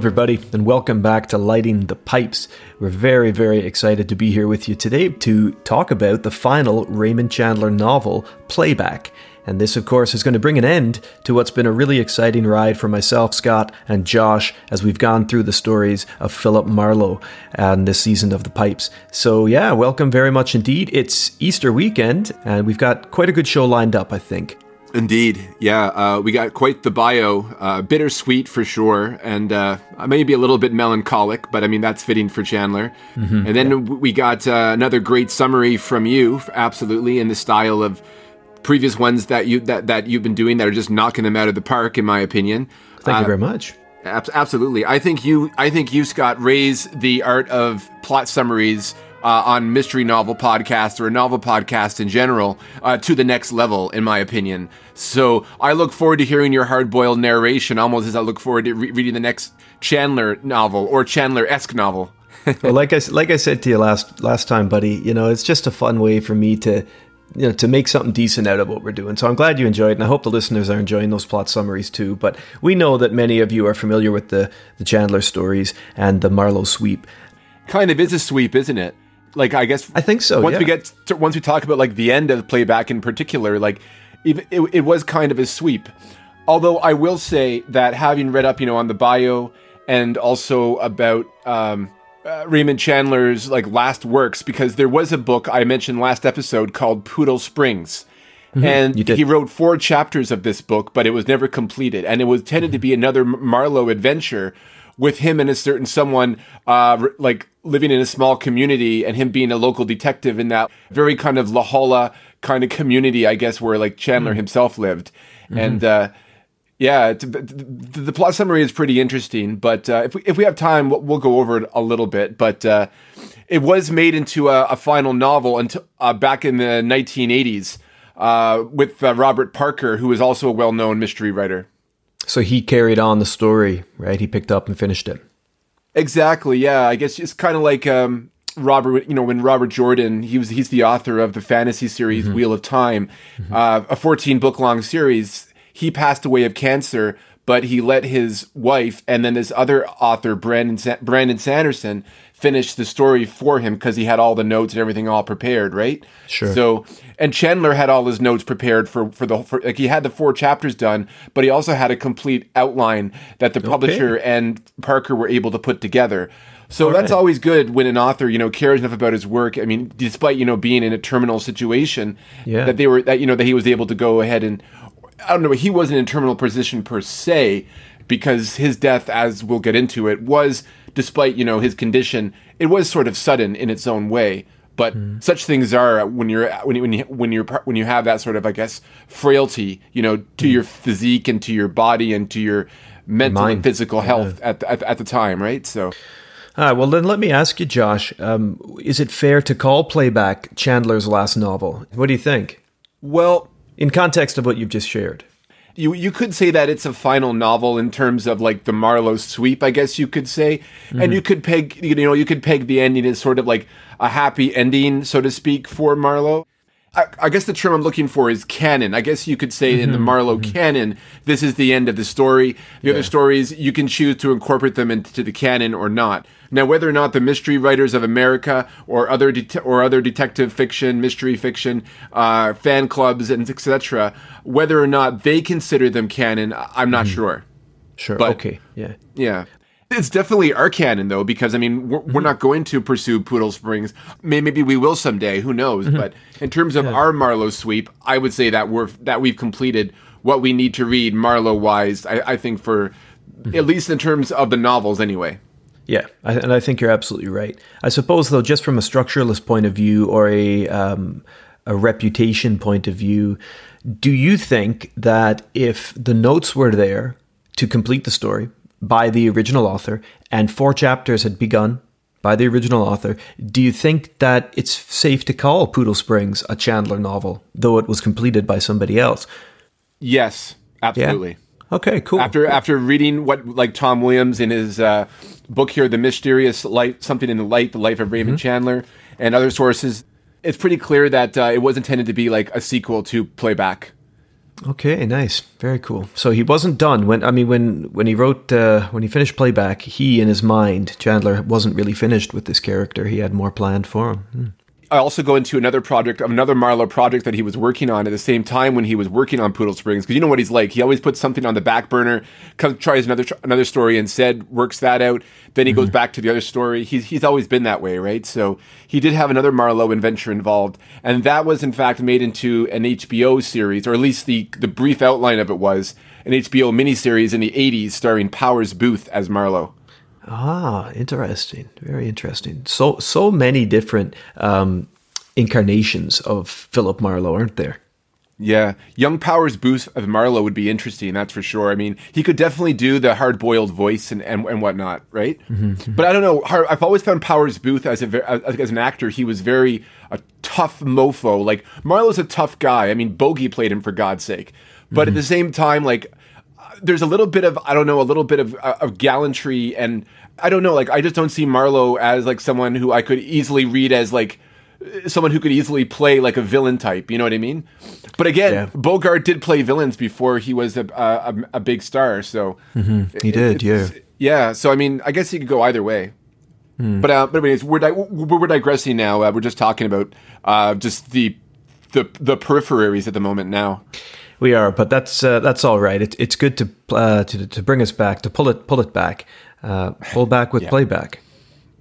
everybody, and welcome back to Lighting the Pipes. We're very, very excited to be here with you today to talk about the final Raymond Chandler novel, Playback. And this, of course, is going to bring an end to what's been a really exciting ride for myself, Scott, and Josh as we've gone through the stories of Philip Marlowe and this season of The Pipes. So, yeah, welcome very much indeed. It's Easter weekend, and we've got quite a good show lined up, I think. Indeed, yeah. Uh, we got quite the bio, uh, bittersweet for sure, and uh, maybe a little bit melancholic, but I mean that's fitting for Chandler. Mm-hmm, and then yeah. we got uh, another great summary from you, absolutely in the style of previous ones that you that that you've been doing that are just knocking them out of the park, in my opinion. Thank you uh, very much. Ab- absolutely, I think you, I think you, Scott, raise the art of plot summaries uh, on mystery novel podcasts or a novel podcast in general uh, to the next level, in my opinion. So I look forward to hearing your hard boiled narration almost as I look forward to re- reading the next Chandler novel or Chandler esque novel. well, like I like I said to you last last time, buddy, you know it's just a fun way for me to you know to make something decent out of what we're doing. So I'm glad you enjoyed, it, and I hope the listeners are enjoying those plot summaries too. But we know that many of you are familiar with the the Chandler stories and the Marlowe sweep. Kind of is a sweep, isn't it? Like I guess I think so. Once yeah. we get to, once we talk about like the end of playback in particular, like even it, it was kind of a sweep. Although I will say that having read up, you know, on the bio and also about um, uh, Raymond Chandler's like last works, because there was a book I mentioned last episode called Poodle Springs. Mm-hmm. And he wrote four chapters of this book, but it was never completed. And it was tended mm-hmm. to be another Marlowe adventure with him and a certain someone uh, like living in a small community and him being a local detective in that very kind of La Jolla kind of community, I guess, where like Chandler mm. himself lived. Mm-hmm. And uh, yeah, the plot summary is pretty interesting. But uh, if we if we have time, we'll, we'll, go over it a little bit. But uh, it was made into a, a final novel until uh, back in the 1980s uh, with uh, Robert Parker, who is also a well known mystery writer. So he carried on the story, right? He picked up and finished it. Exactly. Yeah, I guess it's kind of like um, Robert. You know, when Robert Jordan, he was he's the author of the fantasy series mm-hmm. Wheel of Time, mm-hmm. uh, a 14 book long series. He passed away of cancer, but he let his wife and then this other author, Brandon Sa- Brandon Sanderson, finish the story for him because he had all the notes and everything all prepared, right? Sure. So, and Chandler had all his notes prepared for for the for, like he had the four chapters done, but he also had a complete outline that the publisher and Parker were able to put together. So all that's right. always good when an author, you know, cares enough about his work. I mean, despite you know being in a terminal situation, yeah. that they were that you know that he was able to go ahead and I don't know, he wasn't in terminal position per se because his death, as we'll get into it, was despite you know his condition, it was sort of sudden in its own way. But mm. such things are when you're when you, when you when you're when you have that sort of I guess frailty, you know, to mm. your physique and to your body and to your mental Mind. and physical health yeah. at, the, at, at the time, right? So. Ah, well, then let me ask you, Josh. Um, is it fair to call Playback Chandler's last novel? What do you think? Well, in context of what you've just shared you you could say that it's a final novel in terms of like the Marlowe sweep, I guess you could say, mm-hmm. and you could peg you know you could peg the ending as sort of like a happy ending, so to speak, for Marlowe. I, I, guess the term I'm looking for is canon. I guess you could say mm-hmm. in the mm-hmm. Marlowe mm-hmm. canon, this is the end of the story. The yeah. other stories, you can choose to incorporate them into the canon or not. Now, whether or not the mystery writers of America or other or other detective fiction, mystery fiction, uh, fan clubs, and etc., whether or not they consider them canon, I'm not mm. sure. Sure. But, okay. Yeah. Yeah. It's definitely our canon, though, because I mean, we're, mm-hmm. we're not going to pursue Poodle Springs. Maybe we will someday. Who knows? Mm-hmm. But in terms of yeah. our Marlowe sweep, I would say that we're that we've completed what we need to read Marlowe wise. I, I think for mm-hmm. at least in terms of the novels, anyway. Yeah, I, and I think you're absolutely right. I suppose, though, just from a structuralist point of view or a um, a reputation point of view, do you think that if the notes were there to complete the story, by the original author and four chapters had begun by the original author, do you think that it's safe to call Poodle Springs a Chandler novel, though it was completed by somebody else? Yes, absolutely. Yeah? Okay, cool. After after reading what like Tom Williams in his uh, book here, The Mysterious Light, something in the light, the life of Raymond mm-hmm. Chandler, and other sources, it's pretty clear that uh, it was intended to be like a sequel to Playback. Okay, nice, very cool. So he wasn't done when I mean when when he wrote uh, when he finished playback, he in his mind Chandler wasn't really finished with this character. He had more planned for him. I also go into another project, another Marlowe project that he was working on at the same time when he was working on Poodle Springs. Because you know what he's like. He always puts something on the back burner, comes, tries another another story instead, works that out. Then he mm-hmm. goes back to the other story. He's he's always been that way, right? So he did have another Marlowe adventure involved, and that was in fact made into an HBO series, or at least the the brief outline of it was an HBO miniseries in the '80s starring Powers Boothe as Marlowe. Ah, interesting. Very interesting. So so many different um, incarnations of Philip Marlowe, aren't there? Yeah, young Powers Boothe of Marlowe would be interesting. That's for sure. I mean, he could definitely do the hard boiled voice and, and, and whatnot, right? Mm-hmm. But I don't know. I've always found Powers Boothe as a as an actor, he was very a tough mofo. Like Marlowe's a tough guy. I mean, Bogey played him for God's sake. But mm-hmm. at the same time, like there's a little bit of I don't know a little bit of uh, of gallantry and I don't know like I just don't see Marlowe as like someone who I could easily read as like someone who could easily play like a villain type. You know what I mean? But again, yeah. Bogart did play villains before he was a a, a big star. So mm-hmm. he did, yeah, yeah. So I mean, I guess he could go either way. Mm. But uh, but anyways, we're di- we're digressing now. Uh, we're just talking about uh, just the the the peripheries at the moment now. We are, but that's uh, that's all right. It, it's good to, uh, to to bring us back to pull it pull it back, uh, pull back with yeah. playback.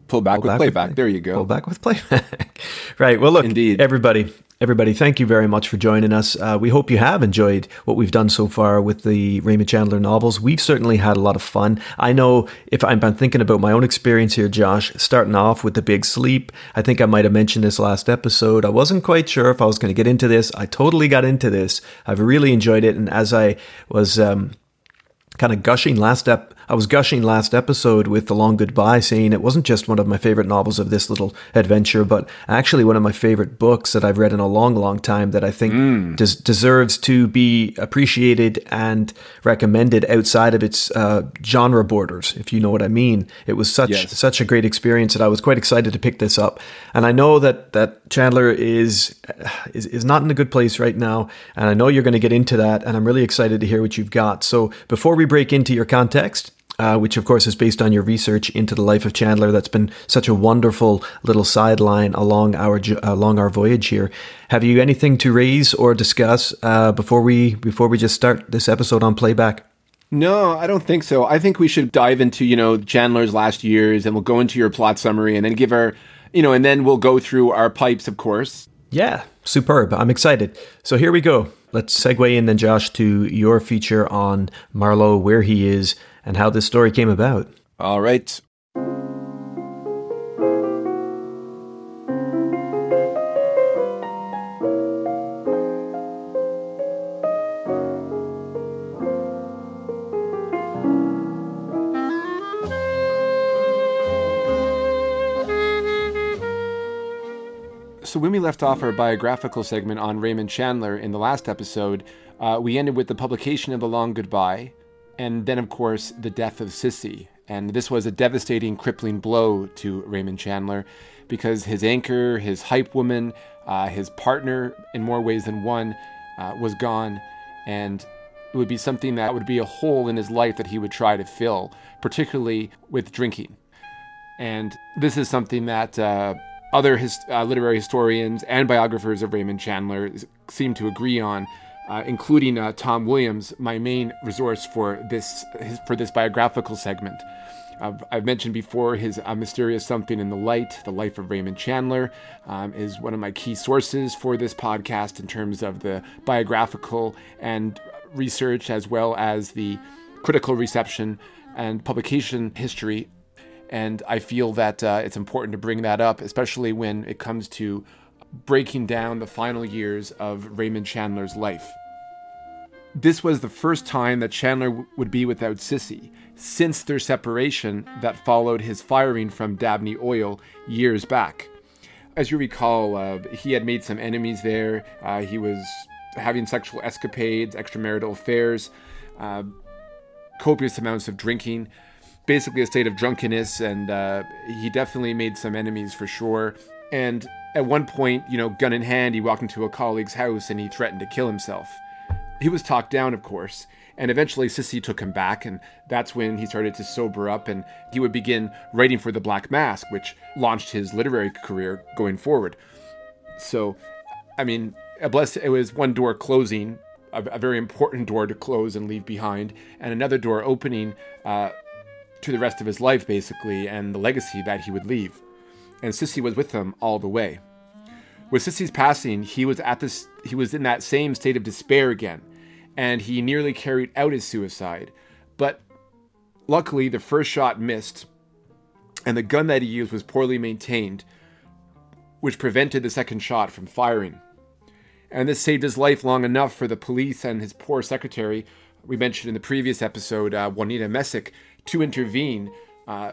Pull back pull with back playback. With, there you go. Pull back with playback. right. Well, look, Indeed. everybody, Everybody, thank you very much for joining us. Uh, we hope you have enjoyed what we've done so far with the Raymond Chandler novels. We've certainly had a lot of fun. I know if I'm, thinking about my own experience here, Josh, starting off with The Big Sleep, I think I might have mentioned this last episode. I wasn't quite sure if I was going to get into this. I totally got into this. I've really enjoyed it. And as I was um, kind of gushing last ep- I was gushing last episode with The Long Goodbye, saying it wasn't just one of my favorite novels of this little adventure, but actually one of my favorite books that I've read in a long, long time that I think mm. des- deserves to be appreciated and recommended outside of its uh, genre borders, if you know what I mean. It was such yes. such a great experience that I was quite excited to pick this up. And I know that that Chandler is is is not in a good place right now, and I know you're going to get into that, and I'm really excited to hear what you've got. So before we break into your context, uh, which of course is based on your research into the life of Chandler. That's been such a wonderful little sideline along our along our voyage here. Have you anything to raise or discuss uh, before we before we just start this episode on playback? No, I don't think so. I think we should dive into you know Chandler's last years, and we'll go into your plot summary, and then give our you know, and then we'll go through our pipes, of course. Yeah, superb. I'm excited. So here we go. Let's segue in then, Josh, to your feature on Marlowe, where he is, and how this story came about. All right. So, when we left off our biographical segment on Raymond Chandler in the last episode, uh, we ended with the publication of The Long Goodbye, and then, of course, the death of Cissy. And this was a devastating, crippling blow to Raymond Chandler because his anchor, his hype woman, uh, his partner, in more ways than one, uh, was gone. And it would be something that would be a hole in his life that he would try to fill, particularly with drinking. And this is something that uh, other his, uh, literary historians and biographers of Raymond Chandler seem to agree on uh, including uh, Tom Williams, my main resource for this his, for this biographical segment. I've mentioned before his uh, Mysterious Something in the Light, The Life of Raymond Chandler, um, is one of my key sources for this podcast in terms of the biographical and research as well as the critical reception and publication history. And I feel that uh, it's important to bring that up, especially when it comes to breaking down the final years of Raymond Chandler's life. This was the first time that Chandler would be without Cissy since their separation that followed his firing from Dabney Oil years back. As you recall, uh, he had made some enemies there. Uh, he was having sexual escapades, extramarital affairs, uh, copious amounts of drinking, basically a state of drunkenness, and uh, he definitely made some enemies for sure. And at one point, you know, gun in hand, he walked into a colleague's house and he threatened to kill himself. He was talked down, of course, and eventually Cissy took him back, and that's when he started to sober up and he would begin writing for The Black Mask, which launched his literary career going forward. So, I mean, blessed, it was one door closing, a, a, very important door to close and leave behind, and another door opening uh, to the rest of his life, basically, and the legacy that he would leave. And Cissy was with him all the way. With Cissy's passing, he was at this he was in that same state of despair again, and he nearly carried out his suicide. But luckily the first shot missed, and the gun that he used was poorly maintained, which prevented the second shot from firing. And this saved his life long enough for the police and his poor secretary, we mentioned in the previous episode, uh, Juanita Messick, to intervene uh,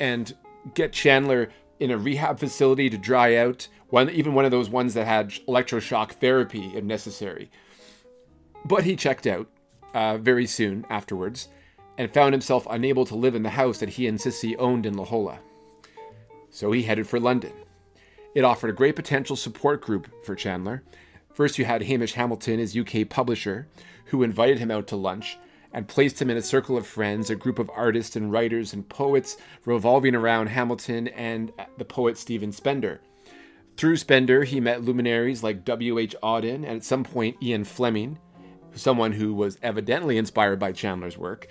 and get Chandler in a rehab facility to dry out, one even one of those ones that had electroshock therapy if necessary. But he checked out uh, very soon afterwards and found himself unable to live in the house that he and Cissy owned in La Jolla. So he headed for London. It offered a great potential support group for Chandler. First, you had Hamish Hamilton, his UK publisher, who invited him out to lunch and placed him in a circle of friends, a group of artists and writers and poets revolving around Hamilton and the poet Stephen Spender. Through Spender, he met luminaries like W.H. Auden and at some point Ian Fleming, someone who was evidently inspired by Chandler's work.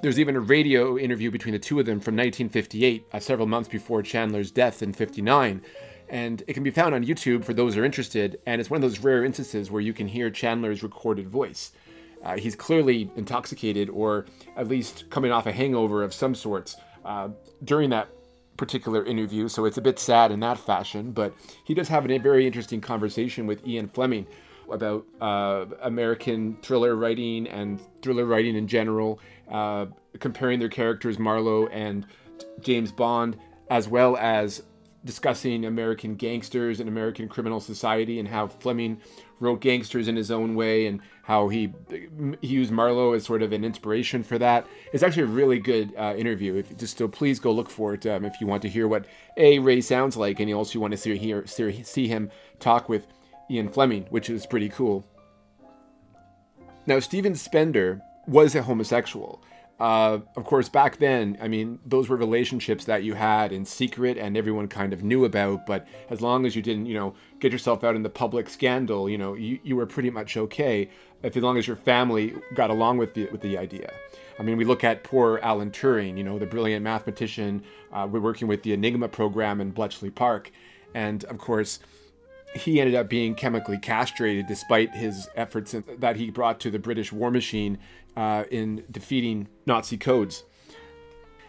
There's even a radio interview between the two of them from 1958, uh, several months before Chandler's death in 59. And it can be found on YouTube for those who are interested. And it's one of those rare instances where you can hear Chandler's recorded voice. Uh, he's clearly intoxicated or at least coming off a hangover of some sorts uh, during that particular interview. So it's a bit sad in that fashion. But he does have a very interesting conversation with Ian Fleming about uh, American thriller writing and thriller writing in general, uh, comparing their characters, Marlowe and James Bond, as well as discussing American gangsters and American criminal society and how Fleming wrote gangsters in his own way and how he he used Marlowe as sort of an inspiration for that. It's actually a really good uh, interview. If, just so please go look for it um, if you want to hear what a Ray sounds like, and you also want to see hear see him talk with Ian Fleming, which is pretty cool. Now Stephen Spender was a homosexual. Uh, of course, back then, I mean, those were relationships that you had in secret and everyone kind of knew about. But as long as you didn't, you know, get yourself out in the public scandal, you know, you, you were pretty much okay. If as long as your family got along with the with the idea. I mean, we look at poor Alan Turing, you know, the brilliant mathematician. Uh, we're working with the Enigma program in Bletchley Park, and of course, he ended up being chemically castrated despite his efforts that he brought to the British war machine uh, in defeating Nazi codes.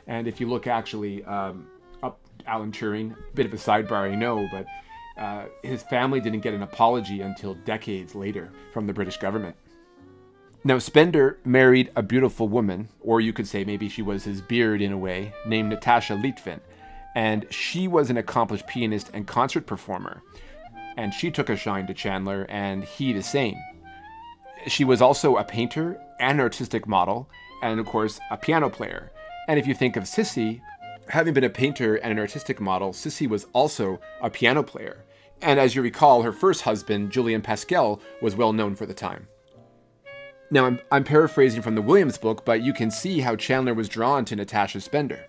And if you look actually um, up Alan Turing, a bit of a sidebar, I know, but uh, his family didn't get an apology until decades later from the British government. Now, Spender married a beautiful woman, or you could say maybe she was his beard in a way, named Natasha Litvin. And she was an accomplished pianist and concert performer. And she took a shine to Chandler, and he the same. She was also a painter an artistic model, and of course, a piano player. And if you think of Cissy, having been a painter and an artistic model, Cissy was also a piano player. And as you recall, her first husband, Julian Pascal, was well known for the time. Now, I'm, I'm paraphrasing from the Williams book, but you can see how Chandler was drawn to Natasha Spender.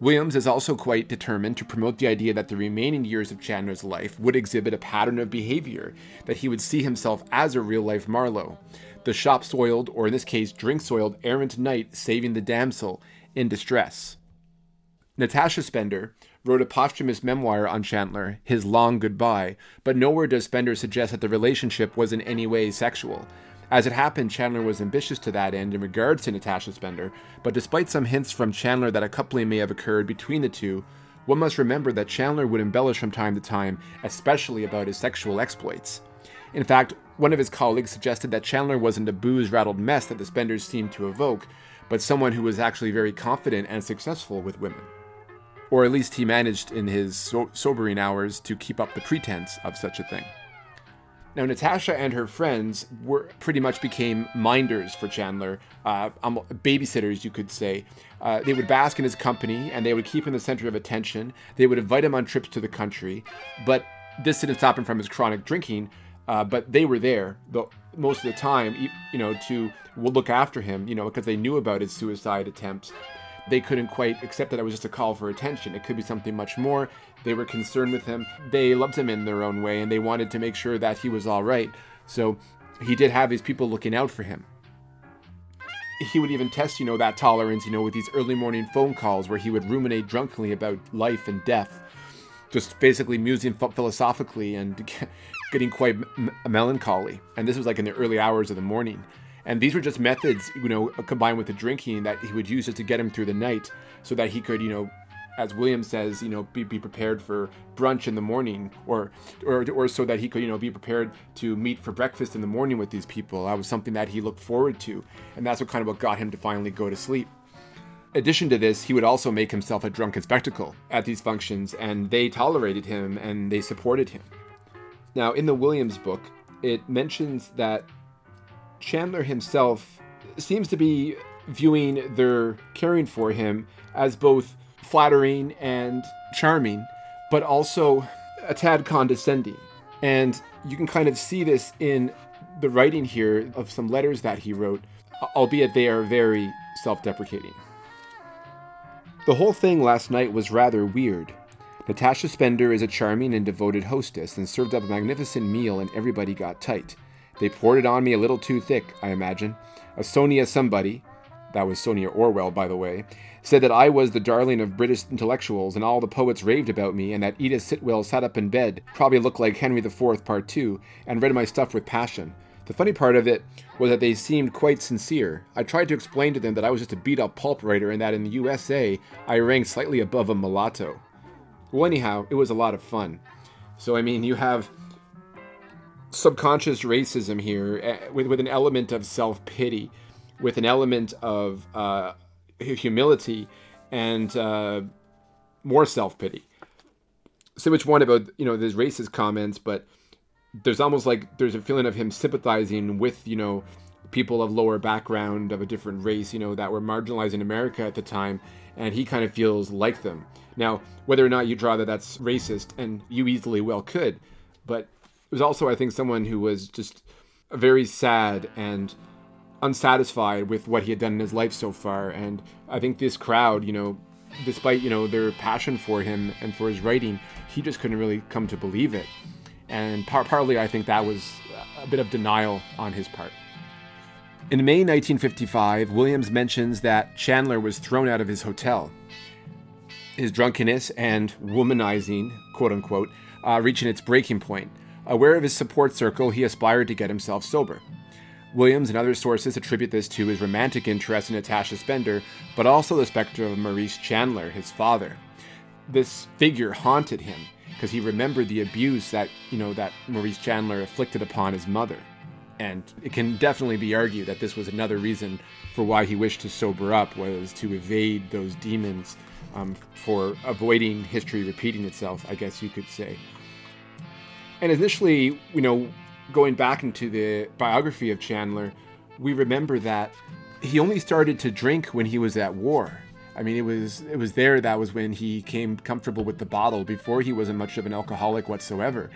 Williams is also quite determined to promote the idea that the remaining years of Chandler's life would exhibit a pattern of behavior, that he would see himself as a real life Marlowe the shop soiled, or in this case, drink soiled, errant knight saving the damsel in distress. Natasha Spender wrote a posthumous memoir on Chandler, His Long Goodbye, but nowhere does Spender suggest that the relationship was in any way sexual. As it happened, Chandler was ambitious to that end in regards to Natasha Spender, but despite some hints from Chandler that a coupling may have occurred between the two, one must remember that Chandler would embellish from time to time, especially about his sexual exploits. In fact, one of his colleagues suggested that Chandler wasn't a booze rattled mess that the Spenders seemed to evoke, but someone who was actually very confident and successful with women. Or at least he managed in his so- sobering hours to keep up the pretense of such a thing. Now, Natasha and her friends were pretty much became minders for Chandler, uh, um, babysitters, you could say. Uh, they would bask in his company and they would keep him the center of attention. They would invite him on trips to the country, but this didn't stop him from his chronic drinking, uh, but they were there the, most of the time, you know, to look after him, you know, because they knew about his suicide attempts. They couldn't quite accept that it was just a call for attention. It could be something much more. They were concerned with him. They loved him in their own way, and they wanted to make sure that he was all right. So he did have his people looking out for him. He would even test, you know, that tolerance, you know, with these early morning phone calls where he would ruminate drunkenly about life and death, just basically musing philosophically and getting quite m- melancholy. And this was like in the early hours of the morning. And these were just methods, you know, combined with the drinking that he would use just to get him through the night so that he could, you know, as William says, you know, be, be prepared for brunch in the morning, or, or or so that he could, you know, be prepared to meet for breakfast in the morning with these people. That was something that he looked forward to, and that's what kind of what got him to finally go to sleep. Addition to this, he would also make himself a drunken spectacle at these functions, and they tolerated him and they supported him. Now, in the Williams book, it mentions that Chandler himself seems to be viewing their caring for him as both flattering and charming, but also a tad condescending. And you can kind of see this in the writing here of some letters that he wrote, albeit they are very self deprecating. The whole thing last night was rather weird. Natasha Spender is a charming and devoted hostess and served up a magnificent meal, and everybody got tight. They poured it on me a little too thick, I imagine. A Sonia somebody, that was Sonia Orwell, by the way, said that I was the darling of British intellectuals and all the poets raved about me, and that Edith Sitwell sat up in bed, probably looked like Henry IV Part 2, and read my stuff with passion. The funny part of it was that they seemed quite sincere. I tried to explain to them that I was just a beat up pulp writer and that in the USA I ranked slightly above a mulatto. Well, anyhow, it was a lot of fun. So, I mean, you have subconscious racism here eh, with, with an element of self pity, with an element of uh, humility, and uh, more self pity. So much one about, you know, there's racist comments, but there's almost like there's a feeling of him sympathizing with, you know, people of lower background, of a different race, you know, that were marginalized in America at the time, and he kind of feels like them. Now, whether or not you draw that that's racist, and you easily well could, but it was also, I think, someone who was just very sad and unsatisfied with what he had done in his life so far. And I think this crowd, you know, despite you know their passion for him and for his writing, he just couldn't really come to believe it. And par- partly, I think that was a bit of denial on his part. In May 1955, Williams mentions that Chandler was thrown out of his hotel his drunkenness and womanizing, quote unquote, uh, reaching its breaking point. Aware of his support circle, he aspired to get himself sober. Williams and other sources attribute this to his romantic interest in Natasha Spender, but also the specter of Maurice Chandler, his father. This figure haunted him because he remembered the abuse that, you know, that Maurice Chandler inflicted upon his mother. And it can definitely be argued that this was another reason for why he wished to sober up was to evade those demons um, for avoiding history repeating itself, I guess you could say. And initially, you know, going back into the biography of Chandler, we remember that he only started to drink when he was at war. I mean, it was it was there that was when he came comfortable with the bottle. Before he wasn't much of an alcoholic whatsoever,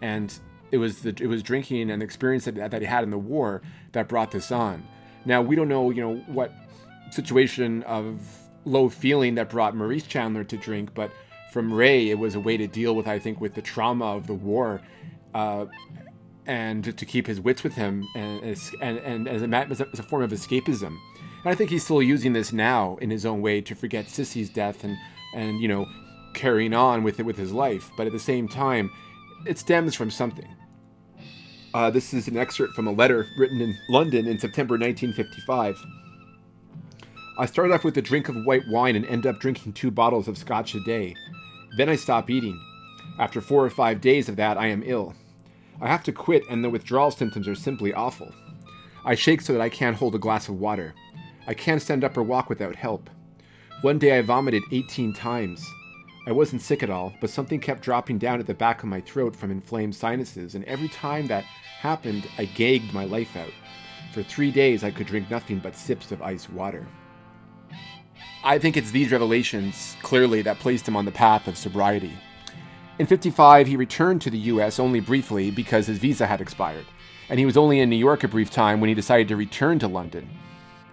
and it was the it was drinking and the experience that, that he had in the war that brought this on. Now we don't know, you know, what situation of low feeling that brought Maurice Chandler to drink, but from Ray, it was a way to deal with, I think, with the trauma of the war, uh, and to keep his wits with him, and and, and as, a, as a form of escapism. And I think he's still using this now in his own way to forget Cissy's death and and you know carrying on with it with his life. But at the same time, it stems from something. Uh, this is an excerpt from a letter written in London in September 1955. I start off with a drink of white wine and end up drinking two bottles of scotch a day. Then I stop eating. After four or five days of that, I am ill. I have to quit, and the withdrawal symptoms are simply awful. I shake so that I can't hold a glass of water. I can't stand up or walk without help. One day I vomited 18 times. I wasn't sick at all, but something kept dropping down at the back of my throat from inflamed sinuses, and every time that happened, I gagged my life out. For three days, I could drink nothing but sips of ice water. I think it's these revelations, clearly, that placed him on the path of sobriety. In 55, he returned to the US only briefly because his visa had expired, and he was only in New York a brief time when he decided to return to London.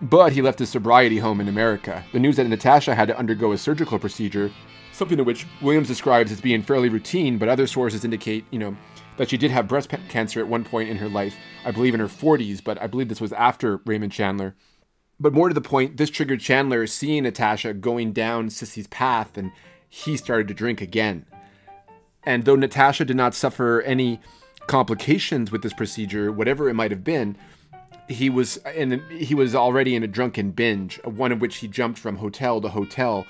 But he left his sobriety home in America. The news that Natasha had to undergo a surgical procedure, something to which Williams describes as being fairly routine, but other sources indicate, you know, that she did have breast cancer at one point in her life, I believe in her 40s, but I believe this was after Raymond Chandler. But more to the point, this triggered Chandler seeing Natasha going down Cissy's path, and he started to drink again. And though Natasha did not suffer any complications with this procedure, whatever it might have been, he was in he was already in a drunken binge, one of which he jumped from hotel to hotel.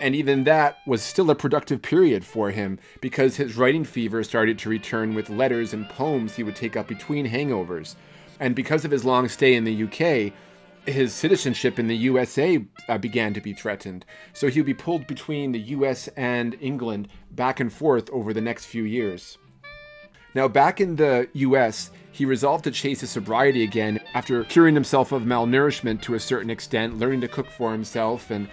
And even that was still a productive period for him because his writing fever started to return with letters and poems he would take up between hangovers. And because of his long stay in the UK, his citizenship in the USA uh, began to be threatened. So he would be pulled between the US and England back and forth over the next few years. Now, back in the US, he resolved to chase his sobriety again after curing himself of malnourishment to a certain extent, learning to cook for himself, and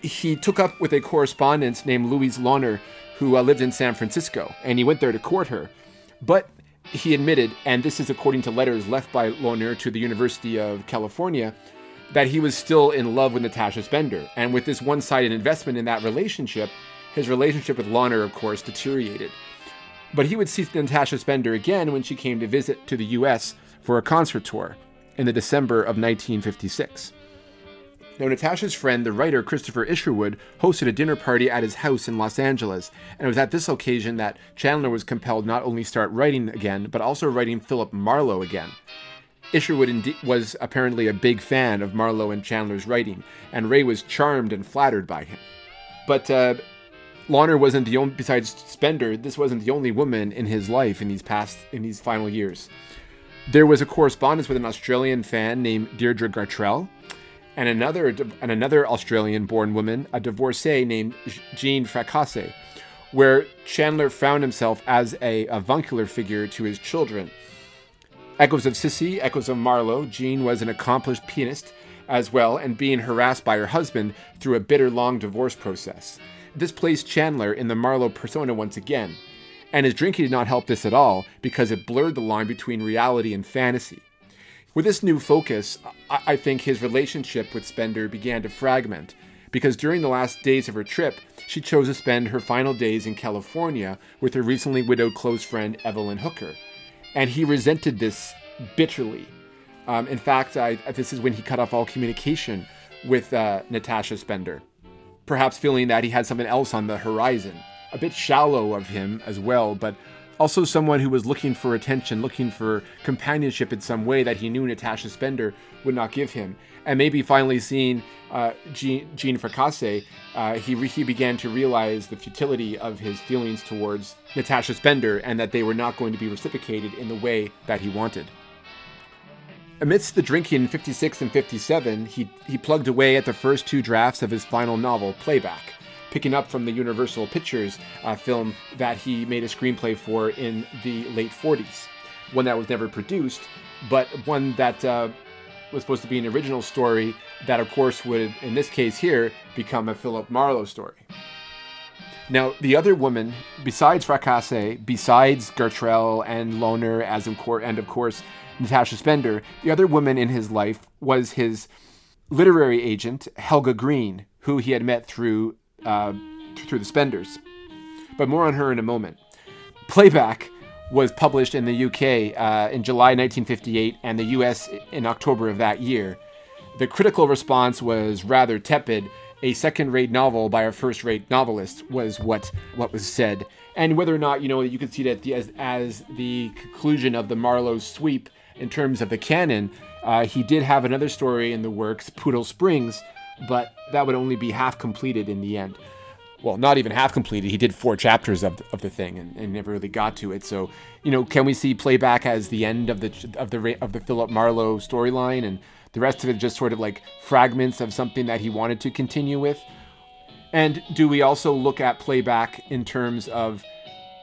he took up with a correspondent named Louise Launer, who uh, lived in San Francisco, and he went there to court her. But he admitted, and this is according to letters left by Launer to the University of California, that he was still in love with Natasha Spender. And with this one sided investment in that relationship, his relationship with Launer, of course, deteriorated. But he would see Natasha Spender again when she came to visit to the US for a concert tour in the December of 1956. Now, Natasha's friend, the writer Christopher Isherwood, hosted a dinner party at his house in Los Angeles, and it was at this occasion that Chandler was compelled not only start writing again, but also writing Philip Marlowe again. Isherwood indi- was apparently a big fan of Marlowe and Chandler's writing, and Ray was charmed and flattered by him. But uh, Launer wasn't the only, besides Spender, this wasn't the only woman in his life in these past, in these final years. There was a correspondence with an Australian fan named Deirdre Gartrell, and another and another Australian-born woman, a divorcee named Jean Fracasse, where Chandler found himself as a avuncular figure to his children. Echoes of Cissy, echoes of Marlowe, Jean was an accomplished pianist as well and being harassed by her husband through a bitter long divorce process. This placed Chandler in the Marlowe persona once again, and his drinking did not help this at all because it blurred the line between reality and fantasy. With this new focus, I think his relationship with Spender began to fragment because during the last days of her trip, she chose to spend her final days in California with her recently widowed close friend Evelyn Hooker. And he resented this bitterly. Um, in fact, I, this is when he cut off all communication with uh, Natasha Spender, perhaps feeling that he had something else on the horizon. A bit shallow of him as well, but also someone who was looking for attention, looking for companionship in some way that he knew Natasha Spender would not give him. And maybe finally seeing uh, Jean, Fracasse, uh, he, re- he began to realize the futility of his feelings towards Natasha Spender and that they were not going to be reciprocated in the way that he wanted. Amidst the drinking in 56 and 57, he, he plugged away at the first two drafts of his final novel, Playback picking up from the Universal Pictures uh, film that he made a screenplay for in the late 40s. One that was never produced, but one that uh, was supposed to be an original story that, of course, would, in this case here, become a Philip Marlowe story. Now, the other woman, besides Fracasse, besides Gartrell and Loner, as of course, and of course Natasha Spender, the other woman in his life was his literary agent, Helga Greene, who he had met through uh, through the Spenders. But more on her in a moment. Playback was published in the UK uh, in July 1958 and the US in October of that year. The critical response was rather tepid. A second-rate novel by a first-rate novelist was what what was said, and whether or not you know you could see that as as the conclusion of the Marlowe sweep in terms of the canon, uh, he did have another story in the works, Poodle Springs, but that would only be half completed in the end. Well, not even half completed. He did four chapters of of the thing and, and never really got to it. So, you know, can we see playback as the end of the of the of the Philip Marlowe storyline, and the rest of it just sort of like fragments of something that he wanted to continue with? And do we also look at playback in terms of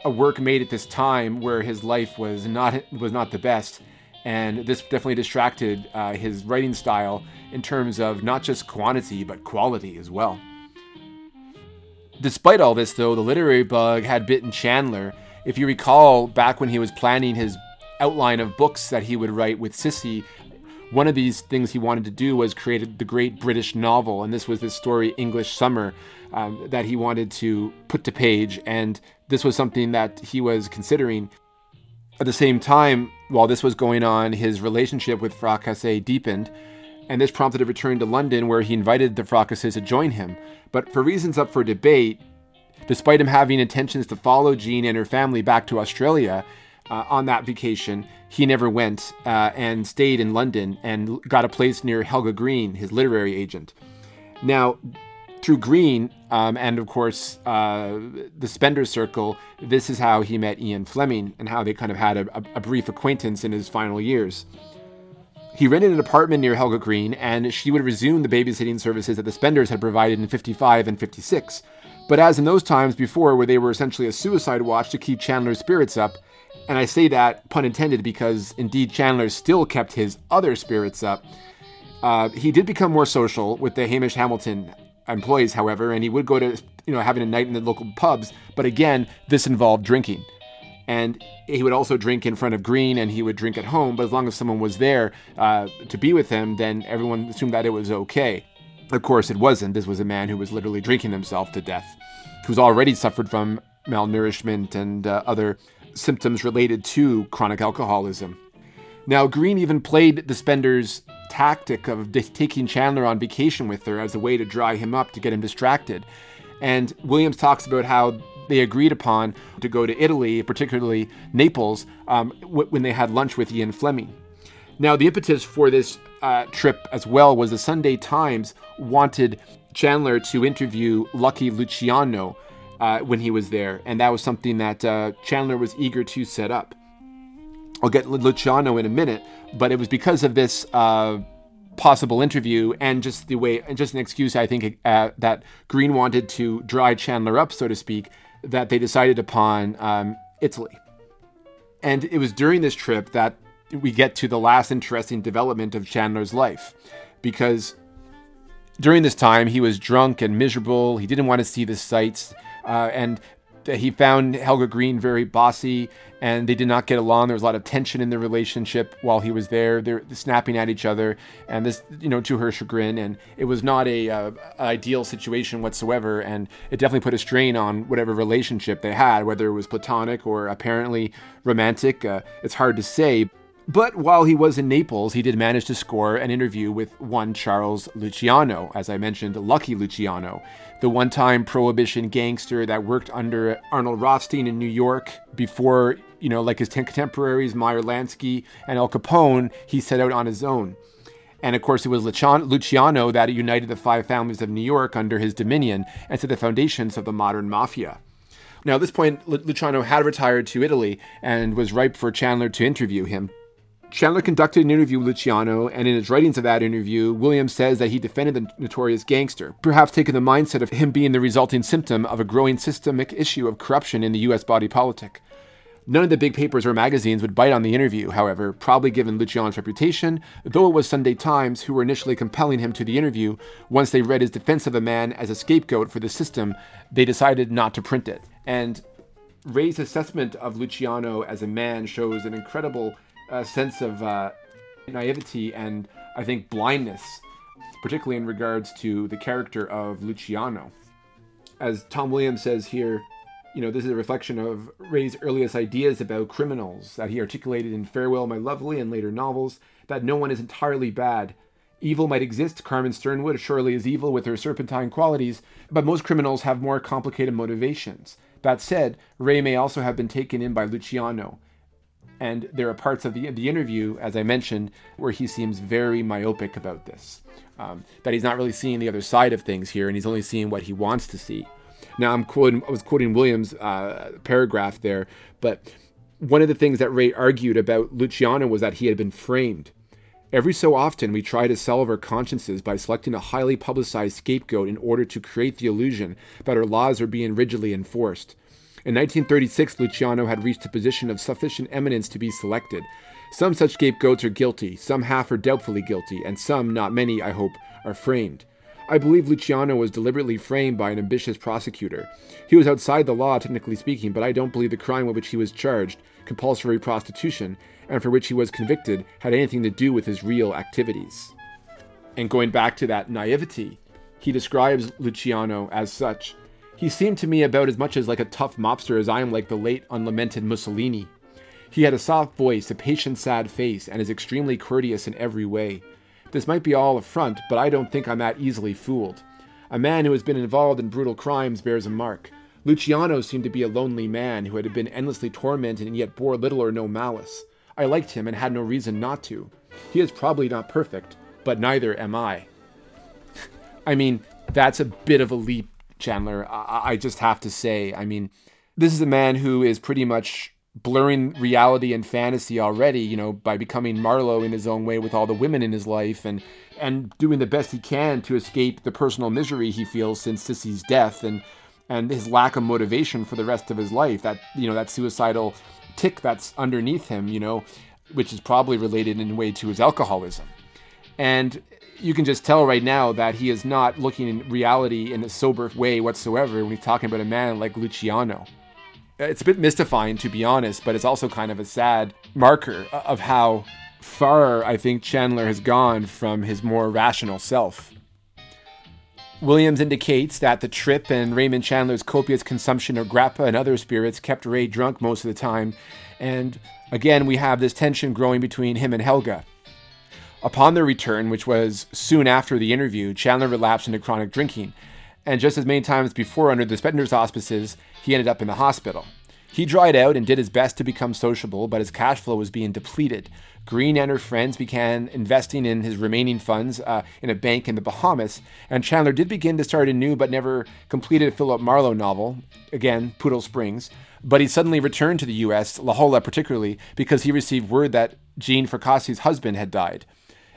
a work made at this time where his life was not was not the best, and this definitely distracted uh, his writing style in terms of not just quantity but quality as well. Despite all this, though, the literary bug had bitten Chandler. If you recall, back when he was planning his outline of books that he would write with Cissy, one of these things he wanted to do was create the great British novel, and this was the story English Summer um, that he wanted to put to page, and this was something that he was considering. At the same time, while this was going on, his relationship with Fracasse deepened, and this prompted a return to London where he invited the Fracasses to join him. But for reasons up for debate, despite him having intentions to follow Jean and her family back to Australia, uh, on that vacation, he never went uh, and stayed in London and got a place near Helga Greene, his literary agent. Now, through Greene um, and, of course, uh, the Spender Circle, this is how he met Ian Fleming and how they kind of had a, a brief acquaintance in his final years. He rented an apartment near Helga Greene, and she would resume the babysitting services that the Spenders had provided in 55 and 56. But as in those times before, where they were essentially a suicide watch to keep Chandler's spirits up, and I say that pun intended because indeed Chandler still kept his other spirits up. Uh, he did become more social with the Hamish Hamilton employees, however, and he would go to you know having a night in the local pubs. But again, this involved drinking, and he would also drink in front of Greene, and he would drink at home. But as long as someone was there uh, to be with him, then everyone assumed that it was okay. Of course, it wasn't. This was a man who was literally drinking himself to death, who's already suffered from malnourishment and uh, other symptoms related to chronic alcoholism. Now, Greene even played the Spender's tactic of taking Chandler on vacation with her as a way to dry him up to get him distracted. And Williams talks about how they agreed upon to go to Italy, particularly Naples, um, w- when they had lunch with Ian Fleming. Now, the impetus for this uh, trip as well was the Sunday Times wanted Chandler to interview Lucky Luciano, uh, when he was there, and that was something that uh, Chandler was eager to set up. I'll get Luciano in a minute, but it was because of this uh, possible interview and just the way, and just an excuse, I think, uh, that Greene wanted to dry Chandler up, so to speak, that they decided upon um, Italy. And it was during this trip that we get to the last interesting development of Chandler's life, because during this time he was drunk and miserable. He didn't want to see the sights uh, and he found Helga Greene very bossy, and they did not get along. There was a lot of tension in the relationship while he was there. They're snapping at each other, and this, you know, to her chagrin. And it was not a uh, ideal situation whatsoever, and it definitely put a strain on whatever relationship they had, whether it was platonic or apparently romantic. Uh, it's hard to say. But while he was in Naples, he did manage to score an interview with one Charles Luciano, as I mentioned, Lucky Luciano, the one time prohibition gangster that worked under Arnold Rothstein in New York before, you know, like his contemporaries, Meyer Lansky and Al Capone, he set out on his own. And of course, it was Luciano that united the five families of New York under his dominion and set the foundations of the modern mafia. Now, at this point, Luciano had retired to Italy and was ripe for Chandler to interview him. Chandler conducted an interview with Luciano, and in his writings of that interview, Williams says that he defended the notorious gangster, perhaps taking the mindset of him being the resulting symptom of a growing systemic issue of corruption in the U.S. body politic. None of the big papers or magazines would bite on the interview, however, probably given Luciano's reputation, though it was Sunday Times who were initially compelling him to the interview. Once they read his defense of the man as a scapegoat for the system, they decided not to print it. And Ray's assessment of Luciano as a man shows an incredible a sense of uh, naivety and I think blindness, particularly in regards to the character of Luciano. As Tom Williams says here, you know, this is a reflection of Ray's earliest ideas about criminals that he articulated in Farewell, My Lovely and later novels, that no one is entirely bad. Evil might exist, Carmen Sternwood surely is evil with her serpentine qualities, but most criminals have more complicated motivations. That said, Ray may also have been taken in by Luciano, and there are parts of the, the interview, as I mentioned, where he seems very myopic about this. Um, that he's not really seeing the other side of things here, and he's only seeing what he wants to see. Now, I'm quoting, I was quoting Williams' uh, paragraph there, but one of the things that Ray argued about Luciano was that he had been framed. Every so often, we try to salve our consciences by selecting a highly publicized scapegoat in order to create the illusion that our laws are being rigidly enforced. In 1936, Luciano had reached a position of sufficient eminence to be selected. Some such scapegoats are guilty, some half or doubtfully guilty, and some, not many, I hope, are framed. I believe Luciano was deliberately framed by an ambitious prosecutor. He was outside the law, technically speaking, but I don't believe the crime with which he was charged, compulsory prostitution, and for which he was convicted, had anything to do with his real activities. And going back to that naivety, he describes Luciano as such. He seemed to me about as much as like a tough mobster as I am like the late unlamented Mussolini. He had a soft voice, a patient, sad face, and is extremely courteous in every way. This might be all a front, but I don't think I'm that easily fooled. A man who has been involved in brutal crimes bears a mark. Luciano seemed to be a lonely man who had been endlessly tormented and yet bore little or no malice. I liked him and had no reason not to. He is probably not perfect, but neither am I. I mean, that's a bit of a leap, Chandler. I, I just have to say. I mean, this is a man who is pretty much blurring reality and fantasy already, you know, by becoming Marlowe in his own way with all the women in his life and and doing the best he can to escape the personal misery he feels since Cissy's death and and his lack of motivation for the rest of his life. That you know, that suicidal tick that's underneath him, you know, which is probably related in a way to his alcoholism. And you can just tell right now that he is not looking in reality in a sober way whatsoever when he's talking about a man like Luciano it's a bit mystifying to be honest, but it's also kind of a sad marker of how far I think Chandler has gone from his more rational self. Williams indicates that the trip and Raymond Chandler's copious consumption of grappa and other spirits kept Ray drunk most of the time, and again we have this tension growing between him and Helga. Upon their return, which was soon after the interview, Chandler relapsed into chronic drinking, and just as many times before under the Spender's auspices, he ended up in the hospital. He dried out and did his best to become sociable, but his cash flow was being depleted. Greene and her friends began investing in his remaining funds uh, in a bank in the Bahamas, and Chandler did begin to start a new but never completed Philip Marlowe novel, again, Poodle Springs. But he suddenly returned to the U.S., La Jolla particularly, because he received word that Jean Fracassi's husband had died.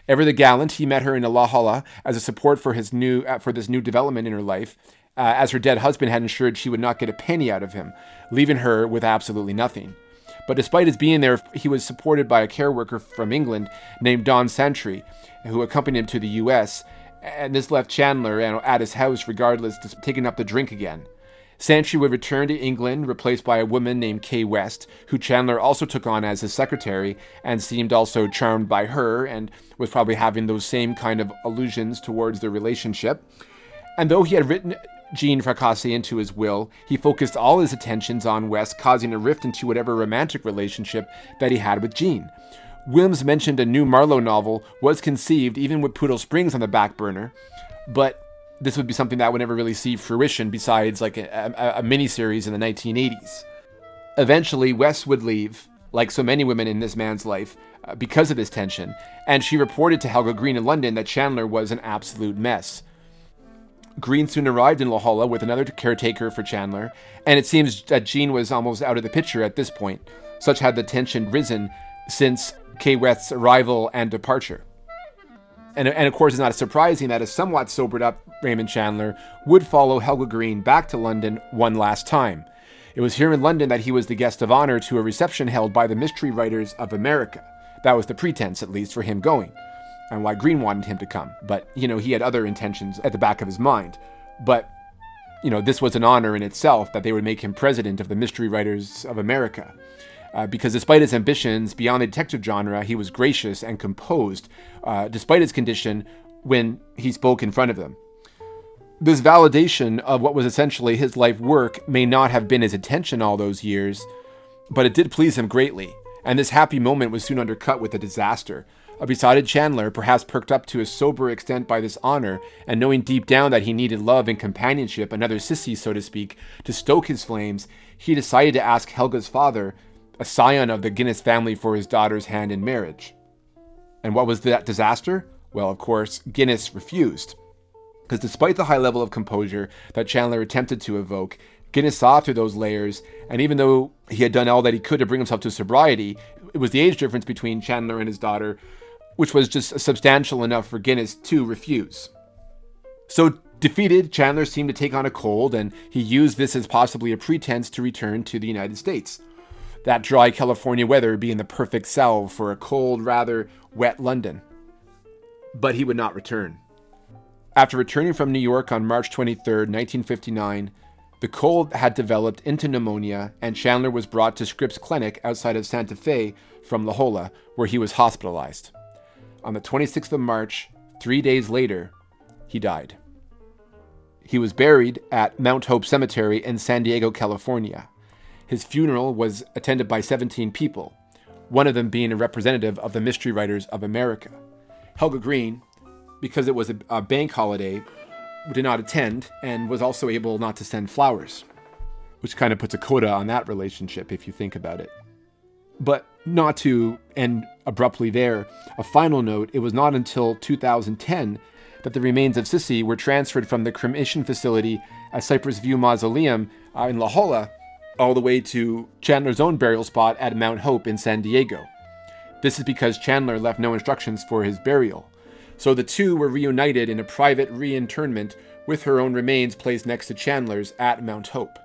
Ever the gallant, he met her in La Jolla as a support for his new uh, for this new development in her life, uh, as her dead husband had ensured she would not get a penny out of him, leaving her with absolutely nothing. But despite his being there, he was supported by a care worker from England named Don Santry, who accompanied him to the U.S. And this left Chandler at his house, regardless, taking up the drink again. Santry would return to England, replaced by a woman named Kay West, who Chandler also took on as his secretary and seemed also charmed by her and was probably having those same kind of allusions towards their relationship. And though he had written Jean Fracassi into his will, he focused all his attentions on West, causing a rift into whatever romantic relationship that he had with Jean. Williams mentioned a new Marlowe novel was conceived even with Poodle Springs on the back burner, but this would be something that would never really see fruition besides like a, a, a miniseries in the 1980s. Eventually, Wes would leave, like so many women in this man's life, uh, because of this tension, and she reported to Helga Greene in London that Chandler was an absolute mess. Greene soon arrived in La with another caretaker for Chandler, and it seems that Jean was almost out of the picture at this point. Such had the tension risen since Kay West's arrival and departure. And, and of course, it's not surprising that a somewhat sobered up Raymond Chandler would follow Helga Greene back to London one last time. It was here in London that he was the guest of honor to a reception held by the Mystery Writers of America. That was the pretense, at least, for him going, and why Greene wanted him to come. But, you know, he had other intentions at the back of his mind. But, you know, this was an honor in itself that they would make him president of the Mystery Writers of America uh, because despite his ambitions beyond the detective genre, he was gracious and composed, uh, despite his condition, when he spoke in front of them. This validation of what was essentially his life work may not have been his intention all those years, but it did please him greatly, and this happy moment was soon undercut with a disaster. A besotted Chandler, perhaps perked up to a sober extent by this honor, and knowing deep down that he needed love and companionship, another Cissy, so to speak, to stoke his flames, he decided to ask Helga's father a scion of the Guinness family for his daughter's hand in marriage. And what was that disaster? Well, of course, Guinness refused. Because despite the high level of composure that Chandler attempted to evoke, Guinness saw through those layers, and even though he had done all that he could to bring himself to sobriety, it was the age difference between Chandler and his daughter, which was just substantial enough for Guinness to refuse. So, defeated, Chandler seemed to take on a cold, and he used this as possibly a pretense to return to the United States that dry California weather being the perfect salve for a cold, rather wet London. But he would not return. After returning from New York on March 23, 1959, the cold had developed into pneumonia, and Chandler was brought to Scripps Clinic outside of Santa Fe from La Jolla, where he was hospitalized. On the 26th of March, three days later, he died. He was buried at Mount Hope Cemetery in San Diego, California. His funeral was attended by 17 people, one of them being a representative of the Mystery Writers of America. Helga Greene, because it was a, a bank holiday, did not attend and was also able not to send flowers, which kind of puts a coda on that relationship if you think about it. But not to end abruptly there, a final note it was not until 2010 that the remains of Cissy were transferred from the cremation facility at Cypress View Mausoleum uh, in La Jolla all the way to Chandler's own burial spot at Mount Hope in San Diego. This is because Chandler left no instructions for his burial. So the two were reunited in a private reinterment with her own remains placed next to Chandler's at Mount Hope.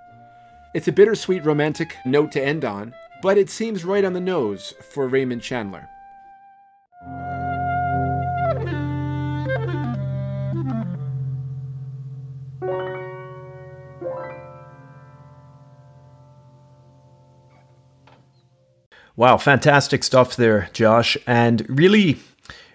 It's a bittersweet romantic note to end on, but it seems right on the nose for Raymond Chandler. Wow, fantastic stuff there, Josh, and really,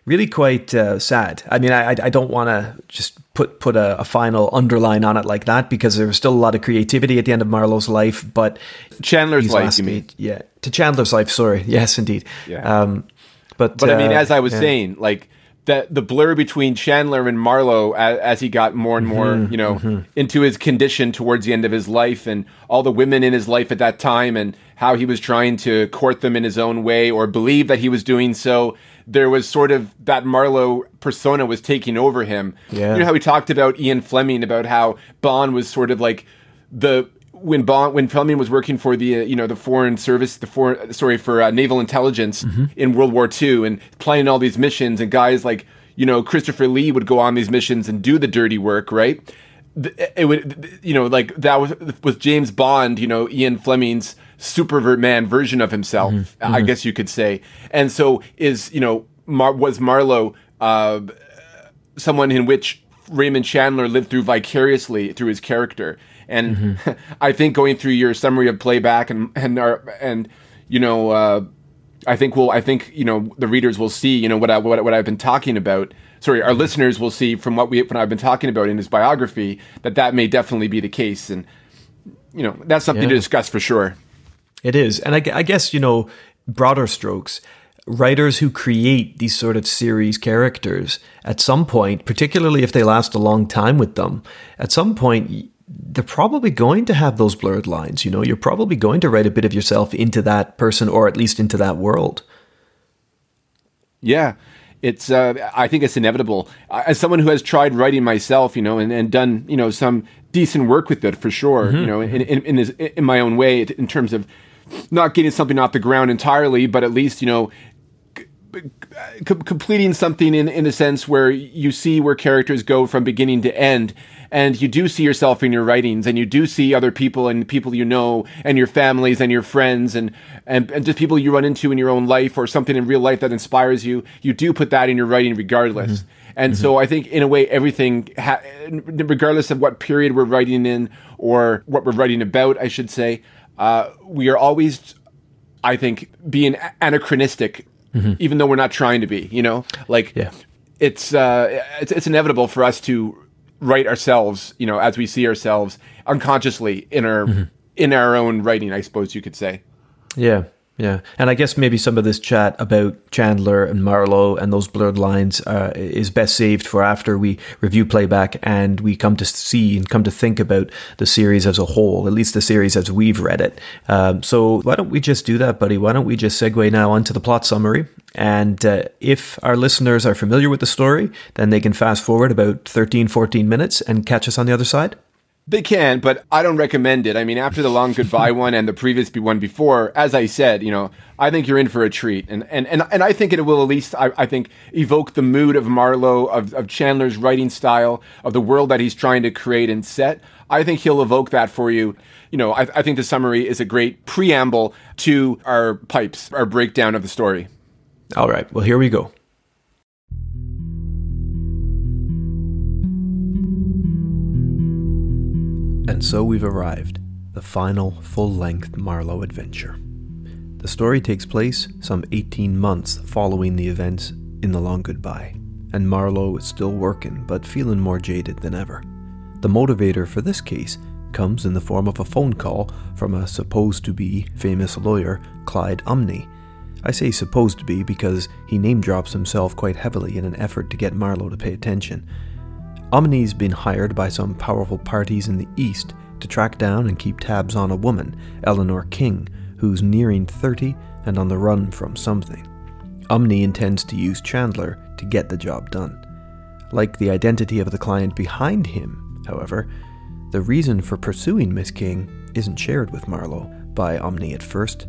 really quite uh, sad. I mean, I, I don't want to just put put a, a, final underline on it like that because there was still a lot of creativity at the end of Marlowe's life, but Chandler's life, you mean? Yeah, to Chandler's life. Sorry, yes, indeed. Yeah. Um, but but uh, I mean, uh, as I was yeah. saying, like that the blur between Chandler and Marlowe as, as he got more and more, mm-hmm, you know, mm-hmm. into his condition towards the end of his life, and all the women in his life at that time, and how he was trying to court them in his own way or believe that he was doing so. There was sort of that Marlowe persona was taking over him. Yeah. You know how we talked about Ian Fleming about how Bond was sort of like the when Bond when Fleming was working for the uh, you know the foreign service the foreign sorry for uh, naval intelligence mm-hmm. in World War II and planning all these missions and guys like you know Christopher Lee would go on these missions and do the dirty work right it would you know like that was with James Bond you know Ian Fleming's superman version of himself mm-hmm. I mm-hmm. guess you could say and so is you know Mar- was Marlowe uh, someone in which Raymond Chandler lived through vicariously through his character and mm-hmm. I think going through your summary of playback and and our, and you know, uh, I think we'll I think you know the readers will see you know what I what, what I've been talking about. Sorry, our listeners will see from what we what I've been talking about in his biography that that may definitely be the case, and you know that's something yeah. to discuss for sure. It is, and I, I guess you know broader strokes writers who create these sort of series characters at some point, particularly if they last a long time with them, at some point they're probably going to have those blurred lines. You know, you're probably going to write a bit of yourself into that person or at least into that world. Yeah. It's, uh, I think it's inevitable. As someone who has tried writing myself, you know, and, and done, you know, some decent work with it for sure, mm-hmm. you know, in, in, in, his, in my own way, in terms of not getting something off the ground entirely, but at least, you know, completing something in in a sense where you see where characters go from beginning to end and you do see yourself in your writings and you do see other people and people you know and your families and your friends and, and, and just people you run into in your own life or something in real life that inspires you you do put that in your writing regardless mm-hmm. and mm-hmm. so i think in a way everything ha- regardless of what period we're writing in or what we're writing about i should say uh, we are always i think being anachronistic mm-hmm. even though we're not trying to be you know like yeah. it's uh, it's, it's inevitable for us to write ourselves, you know, as we see ourselves unconsciously in our mm-hmm. in our own writing, I suppose you could say. Yeah. Yeah, and I guess maybe some of this chat about Chandler and Marlowe and those blurred lines uh, is best saved for after we review playback and we come to see and come to think about the series as a whole, at least the series as we've read it. Um, so why don't we just do that, buddy? Why don't we just segue now onto the plot summary? And uh, if our listeners are familiar with the story, then they can fast forward about 13, 14 minutes and catch us on the other side. They can, but I don't recommend it. I mean, after the long goodbye one and the previous one before, as I said, you know, I think you're in for a treat, and and and, and I think it will at least, I, I think, evoke the mood of Marlowe, of, of Chandler's writing style, of the world that he's trying to create and set. I think he'll evoke that for you. You know, I, I think the summary is a great preamble to our pipes, our breakdown of the story. All right. Well, here we go. And so we've arrived, the final full length Marlowe adventure. The story takes place some 18 months following the events in The Long Goodbye, and Marlowe is still working but feeling more jaded than ever. The motivator for this case comes in the form of a phone call from a supposed to be famous lawyer, Clyde Umney. I say supposed to be because he name drops himself quite heavily in an effort to get Marlowe to pay attention. Umney's been hired by some powerful parties in the East to track down and keep tabs on a woman, Eleanor King, who's nearing 30 and on the run from something. Umney intends to use Chandler to get the job done. Like the identity of the client behind him, However, the reason for pursuing Miss King isn't shared with Marlowe by Umney at first.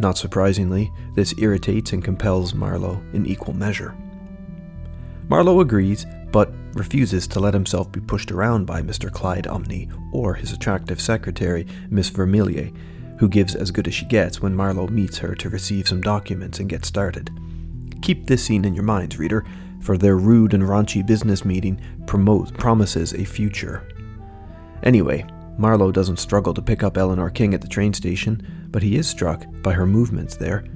Not surprisingly, this irritates and compels Marlowe in equal measure. Marlowe agrees, but refuses to let himself be pushed around by Mr. Clyde Umney or his attractive secretary, Miss Vermilyea, who gives as good as she gets when Marlowe meets her to receive some documents and get started. Keep this scene in your minds, reader, for their rude and raunchy business meeting promotes, promises a future. Anyway, Marlowe doesn't struggle to pick up Eleanor King at the train station, but he is struck by her movements there.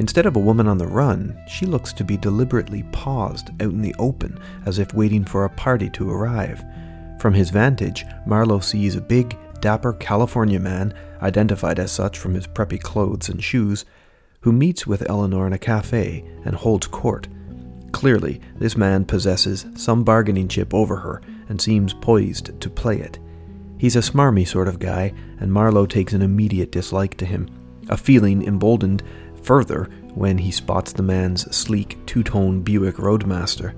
Instead of a woman on the run, she looks to be deliberately paused out in the open, as if waiting for a party to arrive. From his vantage, Marlowe sees a big, dapper California man, identified as such from his preppy clothes and shoes, who meets with Eleanor in a cafe and holds court. Clearly, this man possesses some bargaining chip over her and seems poised to play it. He's a smarmy sort of guy, and Marlowe takes an immediate dislike to him, a feeling emboldened further when he spots the man's sleek two tone Buick Roadmaster.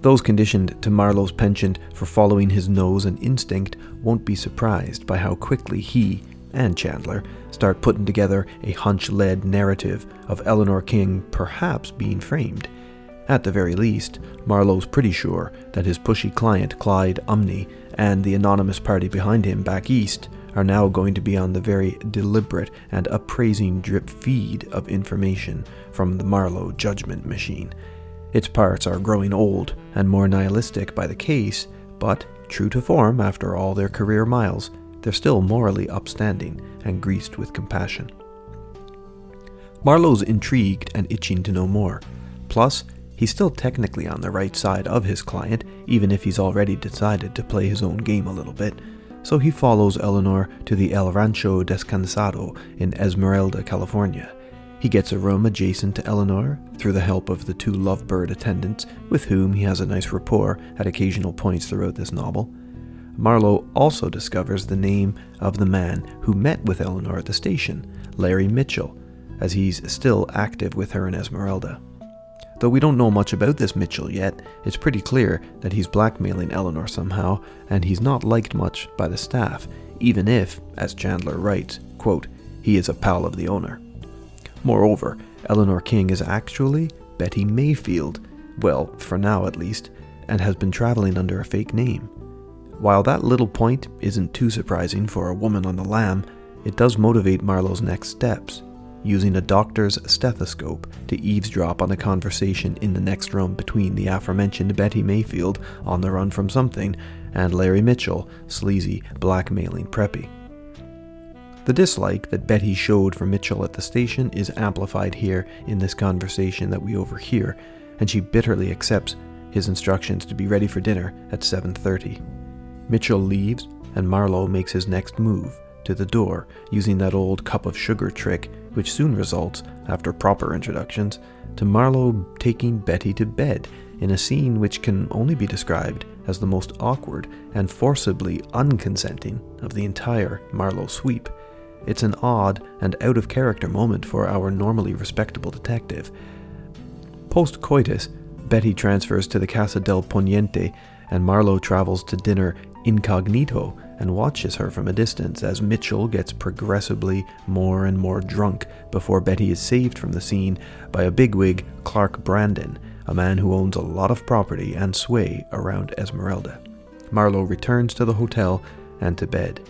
Those conditioned to Marlowe's penchant for following his nose and instinct won't be surprised by how quickly he and Chandler start putting together a hunch led narrative of Eleanor King perhaps being framed. At the very least, Marlowe's pretty sure that his pushy client Clyde Umney and the anonymous party behind him back east are now going to be on the very deliberate and appraising drip feed of information from the Marlowe judgment machine. Its parts are growing old and more nihilistic by the case, but, true to form after all their career miles, they're still morally upstanding and greased with compassion. Marlowe's intrigued and itching to know more. Plus, He's still technically on the right side of his client, even if he's already decided to play his own game a little bit. So he follows Eleanor to the El Rancho Descansado in Esmeralda, California. He gets a room adjacent to Eleanor through the help of the two lovebird attendants, with whom he has a nice rapport at occasional points throughout this novel. Marlowe also discovers the name of the man who met with Eleanor at the station, Larry Mitchell, as he's still active with her in Esmeralda. Though we don't know much about this Mitchell yet, it's pretty clear that he's blackmailing Eleanor somehow, and he's not liked much by the staff, even if, as Chandler writes, quote, he is a pal of the owner. Moreover, Eleanor King is actually Betty Mayfield, well, for now at least, and has been traveling under a fake name. While that little point isn't too surprising for a woman on the lam, it does motivate Marlowe's next steps using a doctor's stethoscope to eavesdrop on a conversation in the next room between the aforementioned Betty Mayfield on the run from something and Larry Mitchell, sleazy, blackmailing preppy. The dislike that Betty showed for Mitchell at the station is amplified here in this conversation that we overhear, and she bitterly accepts his instructions to be ready for dinner at 7:30. Mitchell leaves and Marlowe makes his next move to the door using that old cup of sugar trick which soon results, after proper introductions, to Marlowe taking Betty to bed in a scene which can only be described as the most awkward and forcibly unconsenting of the entire Marlowe sweep. It's an odd and out of character moment for our normally respectable detective. Post coitus, Betty transfers to the Casa del Poniente, and Marlowe travels to dinner incognito and watches her from a distance as Mitchell gets progressively more and more drunk before Betty is saved from the scene by a bigwig, Clark Brandon, a man who owns a lot of property and sway around Esmeralda. Marlowe returns to the hotel and to bed.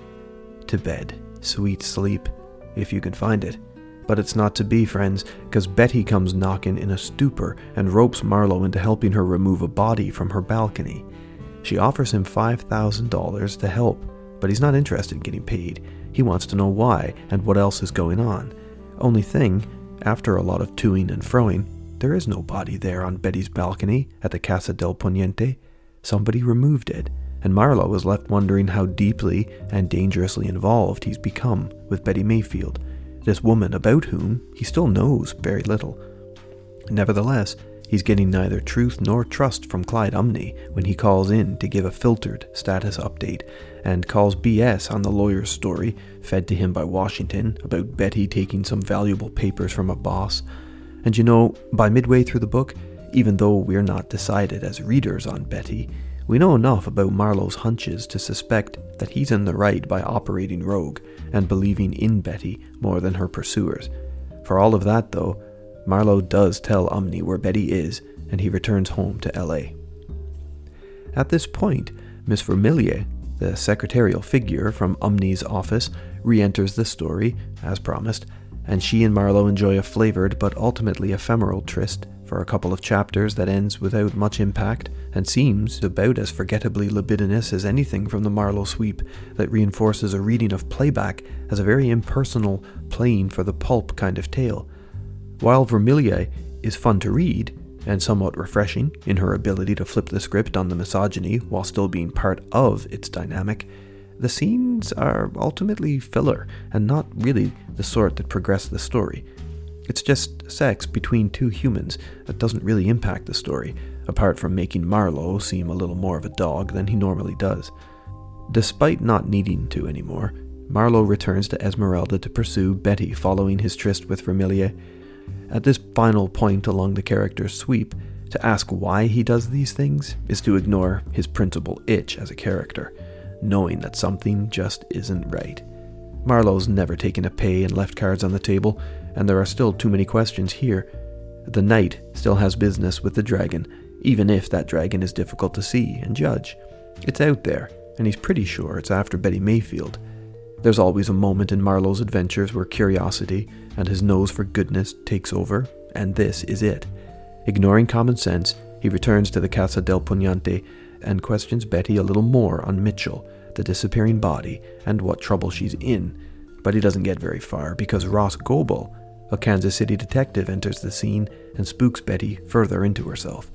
To bed. Sweet sleep, if you can find it. But it's not to be, friends, because Betty comes knocking in a stupor and ropes Marlowe into helping her remove a body from her balcony. She offers him $5,000 to help, but he's not interested in getting paid. He wants to know why and what else is going on. Only thing, after a lot of toing and froing, there is no body there on Betty's balcony at the Casa del Poniente. Somebody removed it, and Marlowe is left wondering how deeply and dangerously involved he's become with Betty Mayfield, this woman about whom he still knows very little. Nevertheless, he's getting neither truth nor trust from Clyde Umney when he calls in to give a filtered status update and calls BS on the lawyer's story fed to him by Washington about Betty taking some valuable papers from a boss. And you know, by midway through the book, even though we're not decided as readers on Betty, we know enough about Marlowe's hunches to suspect that he's in the right by operating rogue and believing in Betty more than her pursuers. For all of that, though, Marlowe does tell Umney where Betty is, and he returns home to L.A. At this point, Miss Vermilyea, the secretarial figure from Umney's office, re enters the story, as promised, and she and Marlowe enjoy a flavored but ultimately ephemeral tryst for a couple of chapters that ends without much impact and seems about as forgettably libidinous as anything from the Marlowe sweep that reinforces a reading of playback as a very impersonal, plain for the pulp kind of tale. While Vermilyea is fun to read, and somewhat refreshing in her ability to flip the script on the misogyny while still being part of its dynamic, the scenes are ultimately filler and not really the sort that progress the story. It's just sex between two humans that doesn't really impact the story, apart from making Marlowe seem a little more of a dog than he normally does. Despite not needing to anymore, Marlowe returns to Esmeralda to pursue Betty following his tryst with Vermilyea. At this final point along the character's sweep, to ask why he does these things is to ignore his principal itch as a character, knowing that something just isn't right. Marlowe's never taken a pay and left cards on the table, and there are still too many questions here. The knight still has business with the dragon, even if that dragon is difficult to see and judge. It's out there, and he's pretty sure it's after Betty Mayfield. There's always a moment in Marlowe's adventures where curiosity and his nose for goodness takes over, and this is it. Ignoring common sense, he returns to the Casa del Poniente and questions Betty a little more on Mitchell, the disappearing body, and what trouble she's in. But he doesn't get very far because Ross Goble, a Kansas City detective, enters the scene and spooks Betty further into herself.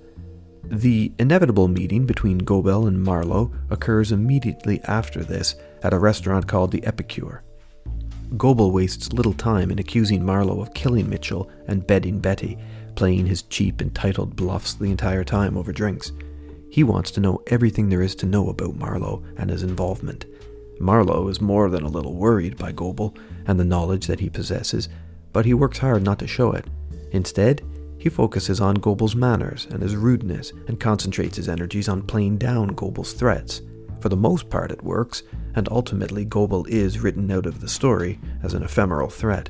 The inevitable meeting between Goble and Marlowe occurs immediately after this at a restaurant called the Epicure. Goble wastes little time in accusing Marlowe of killing Mitchell and bedding Betty, playing his cheap, entitled bluffs the entire time over drinks. He wants to know everything there is to know about Marlowe and his involvement. Marlowe is more than a little worried by Goble and the knowledge that he possesses, but he works hard not to show it. Instead, he focuses on Goble's manners and his rudeness and concentrates his energies on playing down Goble's threats. For the most part, it works, and ultimately, Goble is written out of the story as an ephemeral threat.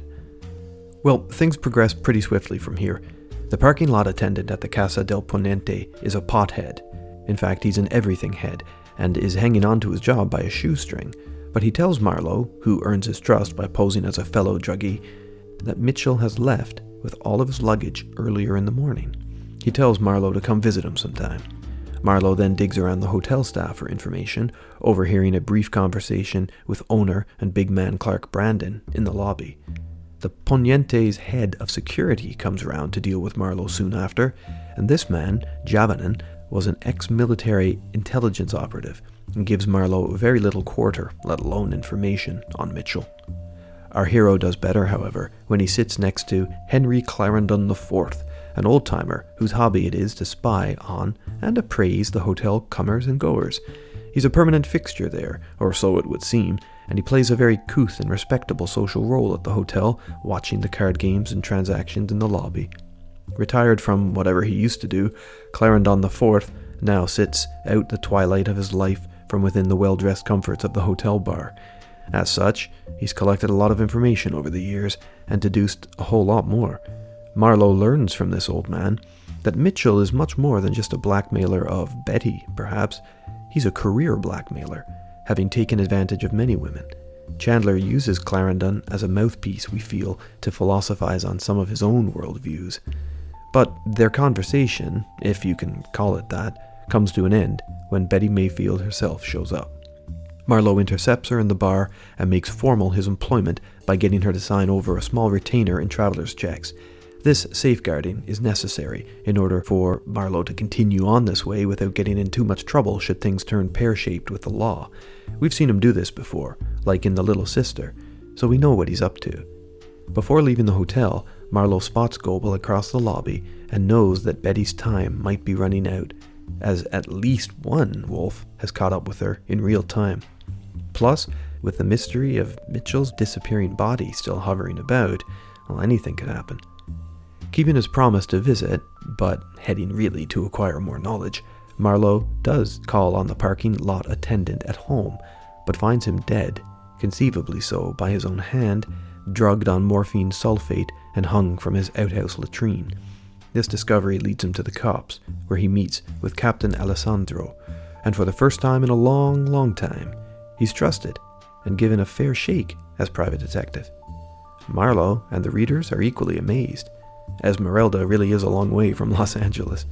Well, things progress pretty swiftly from here. The parking lot attendant at the Casa del Poniente is a pothead. In fact, he's an everything head and is hanging on to his job by a shoestring. But he tells Marlowe, who earns his trust by posing as a fellow druggie, that Mitchell has left with all of his luggage earlier in the morning. He tells Marlowe to come visit him sometime. Marlowe then digs around the hotel staff for information, overhearing a brief conversation with owner and big man Clark Brandon in the lobby. The Poniente's head of security comes around to deal with Marlowe soon after, and this man, Javonen, was an ex military intelligence operative and gives Marlowe very little quarter, let alone information, on Mitchell. Our hero does better, however, when he sits next to Henry Clarendon IV, an old timer whose hobby it is to spy on and appraise the hotel comers and goers. He's a permanent fixture there, or so it would seem, and he plays a very couth and respectable social role at the hotel, watching the card games and transactions in the lobby. Retired from whatever he used to do, Clarendon IV now sits out the twilight of his life from within the well dressed comforts of the hotel bar. As such, he's collected a lot of information over the years and deduced a whole lot more. Marlowe learns from this old man that Mitchell is much more than just a blackmailer of Betty, perhaps. He's a career blackmailer, having taken advantage of many women. Chandler uses Clarendon as a mouthpiece, we feel, to philosophize on some of his own worldviews. But their conversation, if you can call it that, comes to an end when Betty Mayfield herself shows up. Marlowe intercepts her in the bar and makes formal his employment by getting her to sign over a small retainer in traveler's checks. This safeguarding is necessary in order for Marlowe to continue on this way without getting in too much trouble should things turn pear shaped with the law. We've seen him do this before, like in The Little Sister, so we know what he's up to. Before leaving the hotel, Marlowe spots Goble across the lobby and knows that Betty's time might be running out, as at least one wolf has caught up with her in real time. Plus, with the mystery of Mitchell's disappearing body still hovering about, well, anything could happen. Keeping his promise to visit, but heading really to acquire more knowledge, Marlowe does call on the parking lot attendant at home, but finds him dead, conceivably so by his own hand, drugged on morphine sulfate and hung from his outhouse latrine. This discovery leads him to the cops, where he meets with Captain Alessandro, and for the first time in a long, long time, he's trusted and given a fair shake as private detective. Marlowe and the readers are equally amazed. Esmeralda really is a long way from Los Angeles.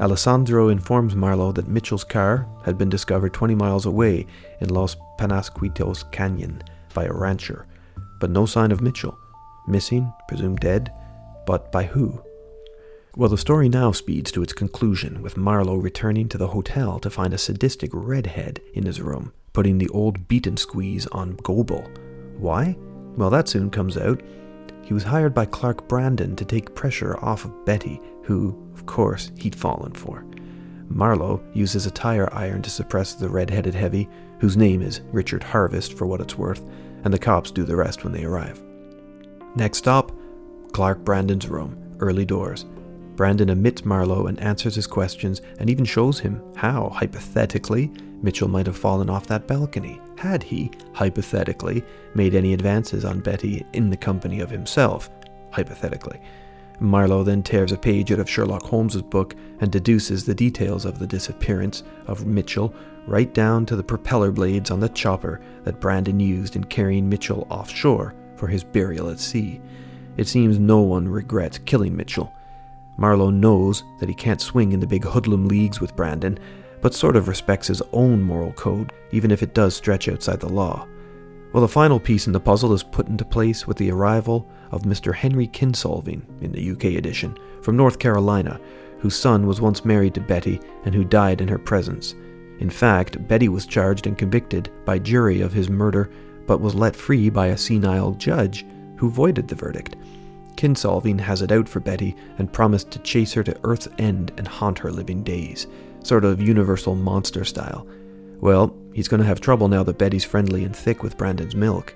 Alessandro informs Marlowe that Mitchell's car had been discovered 20 miles away in Los Penasquitos Canyon by a rancher, but no sign of Mitchell. Missing, presumed dead, but by who? Well, the story now speeds to its conclusion with Marlowe returning to the hotel to find a sadistic redhead in his room, putting the old beat and squeeze on Goble. Why? Well, that soon comes out. He was hired by Clark Brandon to take pressure off of Betty, who, of course, he'd fallen for. Marlowe uses a tire iron to suppress the red-headed heavy, whose name is Richard Harvest for what it's worth, and the cops do the rest when they arrive. Next stop, Clark Brandon's room, early doors. Brandon admits Marlowe and answers his questions and even shows him how, hypothetically, Mitchell might have fallen off that balcony had he, hypothetically, made any advances on Betty in the company of himself, hypothetically. Marlowe then tears a page out of Sherlock Holmes's book and deduces the details of the disappearance of Mitchell right down to the propeller blades on the chopper that Brandon used in carrying Mitchell offshore for his burial at sea. It seems no one regrets killing Mitchell. Marlowe knows that he can't swing in the big hoodlum leagues with Brandon, but sort of respects his own moral code, even if it does stretch outside the law. Well, the final piece in the puzzle is put into place with the arrival of Mr. Henry Kinsolving in the UK edition from North Carolina, whose son was once married to Betty and who died in her presence. In fact, Betty was charged and convicted by jury of his murder, but was let free by a senile judge who voided the verdict. Kinsolving has it out for Betty and promised to chase her to Earth's End and haunt her living days sort of universal monster style. Well, he's going to have trouble now that Betty's friendly and thick with Brandon's milk.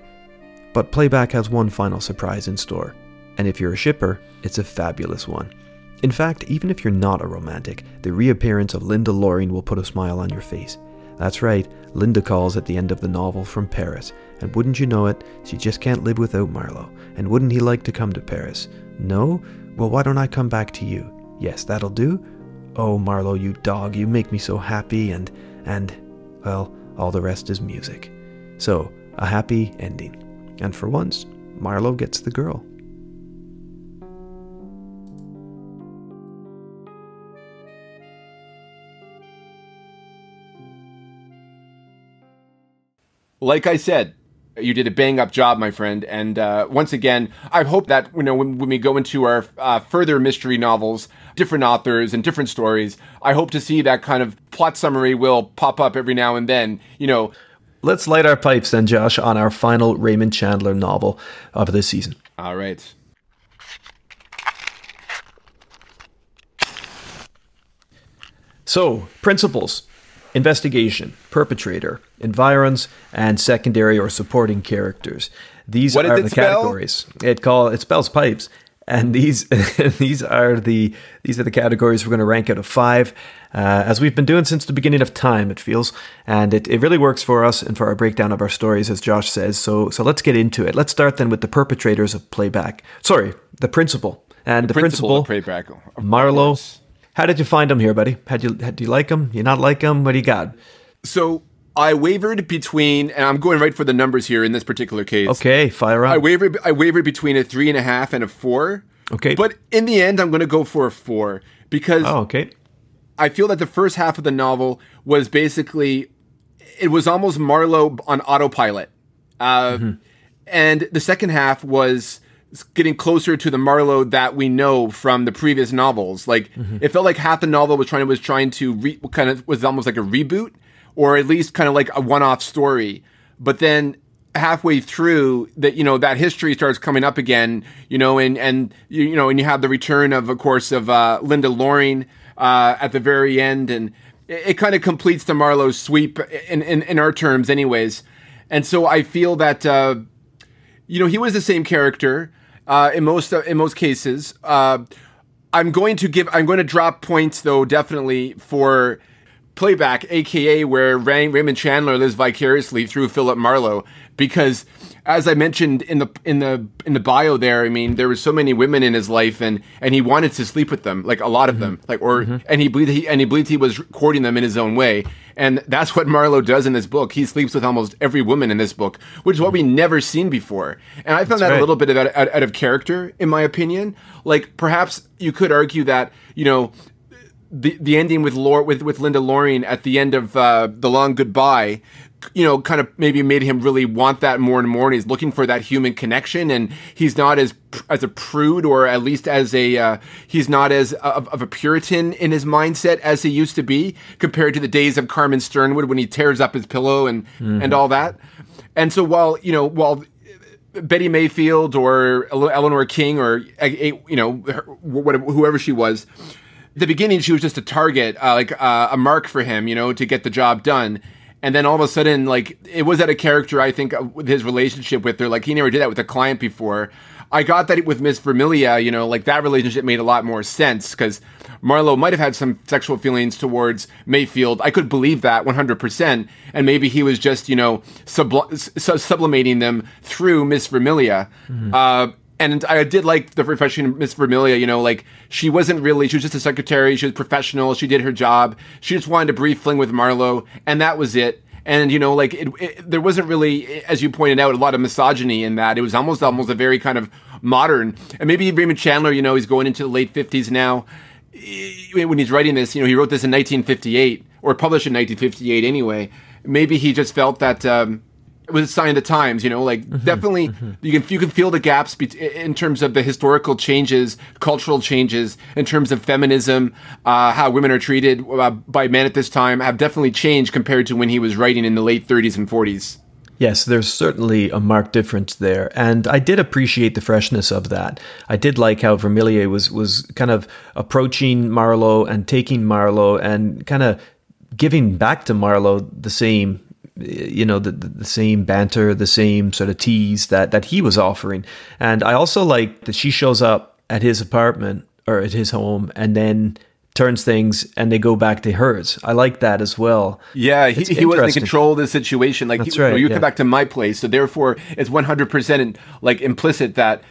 But Playback has one final surprise in store, and if you're a shipper, it's a fabulous one. In fact, even if you're not a romantic, the reappearance of Linda Loring will put a smile on your face. That's right, Linda calls at the end of the novel from Paris, and wouldn't you know it, she just can't live without Marlowe. And wouldn't he like to come to Paris? No? Well, why don't I come back to you? Yes, that'll do. Oh, Marlowe, you dog, you make me so happy, and, and, well, all the rest is music. So, a happy ending. And for once, Marlowe gets the girl. Like I said, you did a bang up job, my friend. And uh, once again, I hope that you know when, when we go into our uh, further mystery novels, different authors and different stories, I hope to see that kind of plot summary will pop up every now and then. You know. Let's light our pipes then, Josh, on our final Raymond Chandler novel of this season. All right. So, principles investigation, perpetrator, environs, and secondary or supporting characters. These what are the spell? categories. It call it spells pipes, and these these are the these are the categories we're going to rank out of five, uh, as we've been doing since the beginning of time. It feels, and it, it really works for us and for our breakdown of our stories, as Josh says. So so let's get into it. Let's start then with the perpetrators of playback. Sorry, the principal and the, the principal, principal playback. Marlowe. How did you find him here, buddy? Had you had, do you like him? You not like him? What do you got? So I wavered between, and I'm going right for the numbers here in this particular case. Okay, fire up. I wavered. I wavered between a three and a half and a four. Okay, but in the end, I'm going to go for a four because. Oh, okay. I feel that the first half of the novel was basically it was almost Marlowe on autopilot. Uh, mm-hmm. And the second half was getting closer to the Marlowe that we know from the previous novels. Like mm-hmm. it felt like half the novel was trying was trying to re, kind of was almost like a reboot or at least kind of like a one-off story. But then halfway through that you know that history starts coming up again you know and and you, know and you have the return of of course of uh, Linda Loring uh, at the very end and it, it kind of completes the Marlowe sweep in, in in our terms anyways and so I feel that uh, you know he was the same character uh, in most in most cases. Uh, I'm going to give I'm going to drop points though definitely for playback, aka where Ray- Raymond Chandler lives vicariously through Philip Marlowe, because as I mentioned in the in the in the bio there, I mean there were so many women in his life, and and he wanted to sleep with them, like a lot of mm-hmm. them, like or mm-hmm. and he believed he and he believed he was courting them in his own way, and that's what Marlowe does in this book. He sleeps with almost every woman in this book, which is what we never seen before, and I found that's that right. a little bit out, out, out of character, in my opinion. Like perhaps you could argue that you know the the ending with Lor- with with Linda Loring at the end of uh, the Long Goodbye you know, kind of maybe made him really want that more and more. And he's looking for that human connection. And he's not as as a prude, or at least as a uh, he's not as of, of, a Puritan in his mindset as he used to be, compared to the days of Carmen Sternwood when he tears up his pillow and mm-hmm. and all that. And so while you know while Betty Mayfield or Eleanor King or you know whoever she was. The beginning, she was just a target, uh, like uh, a mark for him, you know, to get the job done. And then all of a sudden like it was at a character i think with his relationship with her. Like he never did that with a client before. I got that with miss Vermilyea you know like that relationship made a lot more sense because marlowe might have had some sexual feelings towards mayfield. I could believe that 100% and maybe he was just you know subl- sublimating them through miss Vermilyea. Mm-hmm. uh, and I did like the refreshing Miss Vermilyea. You know, like she wasn't really; she was just a secretary. She was professional. She did her job. She just wanted a brief fling with Marlowe, and that was it. And you know, like it, it, there wasn't really, as you pointed out, a lot of misogyny in that. It was almost almost a very kind of modern. And maybe Raymond Chandler, you know, he's going into the late fifties now. When he's writing this, you know, he wrote this in 1958 or published in 1958 anyway. Maybe he just felt that. Um, was a sign of the times, you know, like mm-hmm, definitely mm-hmm. you can you can feel the gaps be- in terms of the historical changes, cultural changes, in terms of feminism, uh, how women are treated uh, by men at this time have definitely changed compared to when he was writing in the late 30s and 40s. Yes, there's certainly a marked difference there, and I did appreciate the freshness of that. I did like how Vermilyea was was kind of approaching Marlowe and taking Marlowe and kind of giving back to Marlowe the same you know the, the same banter the same sort of tease that that he was offering and i also like that she shows up at his apartment or at his home and then turns things and they go back to hers. I like that as well. Yeah, he, he wasn't in control of the situation. Like That's he, right, you, yeah. come back to my place, so therefore it's one hundred percent like implicit that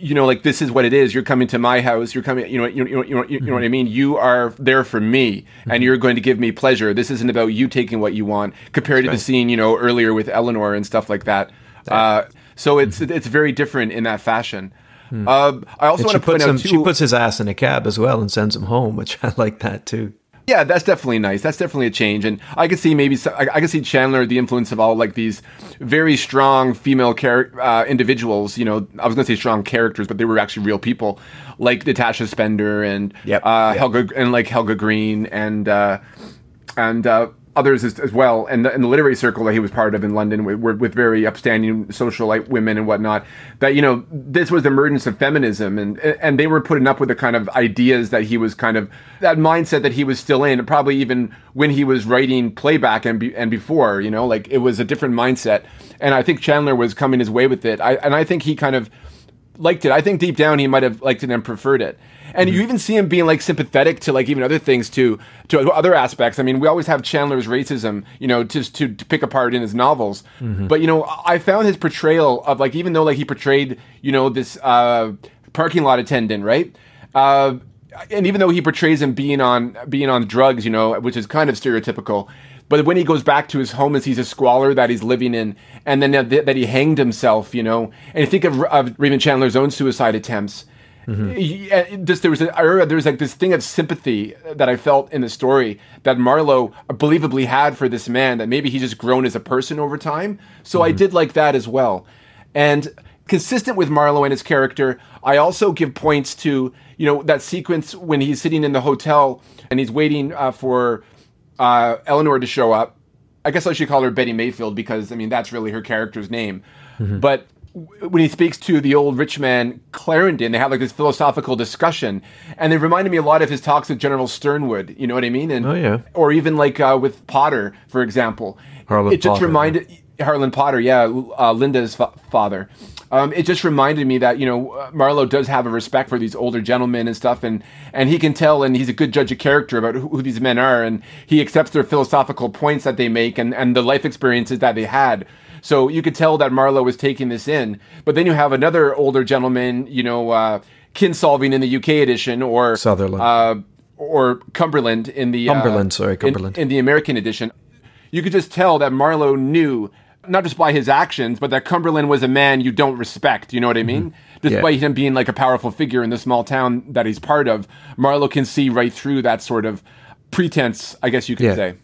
you know, like this is what it is. You're coming to my house. You're coming. You know. You know. You know. You know what I mean. You are there for me, and mm-hmm. you're going to give me pleasure. This isn't about you taking what you want, compared to the scene you know earlier with Eleanor and stuff like that. Uh, so it's mm-hmm. it's very different in that fashion. Hmm. Uh, I also want to point out too, she puts his ass in a cab as well and sends him home, which I like that too. Yeah, that's definitely nice. That's definitely a change, and I can see maybe I, I can see Chandler the influence of all like these very strong female char- uh, individuals. You know, I was going to say strong characters, but they were actually real people, like Natasha Spender and yep. Uh, yep. Helga and like Helga Greene and uh, and uh, others as, as well, and the, and the, literary circle that he was part of in London with, with very upstanding socialite women and whatnot. That you know, this was the emergence of feminism, and and they were putting up with the kind of ideas that he was kind of that mindset that he was still in, probably even when he was writing playback and be, and before. You know, like it was a different mindset, and I think Chandler was coming his way with it. I and I think he kind of liked it. I think deep down he might have liked it and preferred it and mm-hmm. you even see him being like sympathetic to like even other things too to other aspects i mean we always have chandler's racism you know to, to, to pick apart in his novels mm-hmm. but you know i found his portrayal of like even though like he portrayed you know this uh, parking lot attendant right uh, and even though he portrays him being on being on drugs you know which is kind of stereotypical but when he goes back to his home and sees a squalor that he's living in, and then that, that he hanged himself, you know, and think of, of Raymond Chandler's own suicide attempts, Mm-hmm. Just there was a, I there was like this thing of sympathy that I felt in the story that Marlowe believably had for this man that maybe he's just grown as a person over time. So mm-hmm. I did like that as well, and consistent with Marlowe and his character, I also give points to you know that sequence when he's sitting in the hotel and he's waiting uh, for uh, Eleanor to show up. I guess I should call her Betty Mayfield because I mean that's really her character's name, mm-hmm. but when he speaks to the old rich man Clarendon, they have like this philosophical discussion, and they reminded me a lot of his talks with General Sternwood. You know what I mean? And oh yeah, or even like uh, with Potter, for example. Harlan it just Potter, reminded yeah. Harlan Potter, yeah, uh, Linda's fa- father. Um, it just reminded me that you know Marlowe does have a respect for these older gentlemen and stuff, and and he can tell, and he's a good judge of character about who, who these men are, and he accepts their philosophical points that they make and and the life experiences that they had. So you could tell that Marlowe was taking this in. But then you have another older gentleman, you know, uh, Kinsolving in the UK edition, or Sutherland, uh, or Cumberland in the uh, Cumberland, uh, sorry, Cumberland in, in the American edition. You could just tell that Marlowe knew not just by his actions, but that Cumberland was a man you don't respect. You know what I mean? Mm-hmm. Despite yeah. him being like a powerful figure in the small town that he's part of, Marlowe can see right through that sort of pretense, I guess you could yeah. say.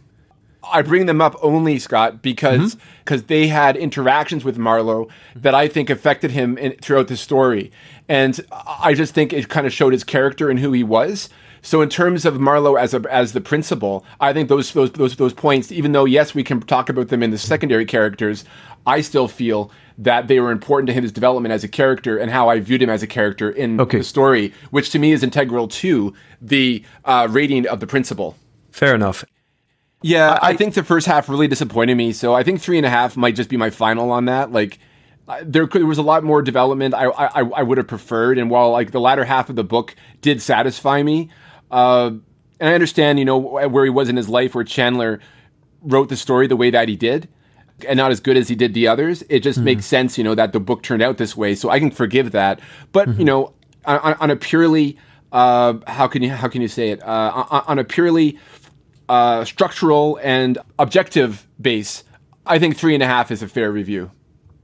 I bring them up only, Scott, because because mm-hmm. they had interactions with Marlowe that I think affected him in, throughout the story, and I just think it kind of showed his character and who he was. So in terms of Marlowe as a, as the principal, I think those those those those points, even though yes, we can talk about them in the secondary characters, I still feel that they were important to his development as a character and how I viewed him as a character in okay. the story, which to me is integral to the uh, rating of the principal. Fair enough. Yeah, I, I, think the first half really disappointed me. So I think three and a half might just be my final on that. Like, there, there was a lot more development I, I, I would have preferred. And while like the latter half of the book did satisfy me, uh, and I understand, you know, where he was in his life, where Chandler wrote the story the way that he did, and not as good as he did the others. It just mm-hmm. makes sense, you know, that the book turned out this way. So I can forgive that. But mm-hmm. you know, on, on a purely uh, how can you how can you say it uh, on, on a purely uh, structural and objective base, I think three and a half is a fair review.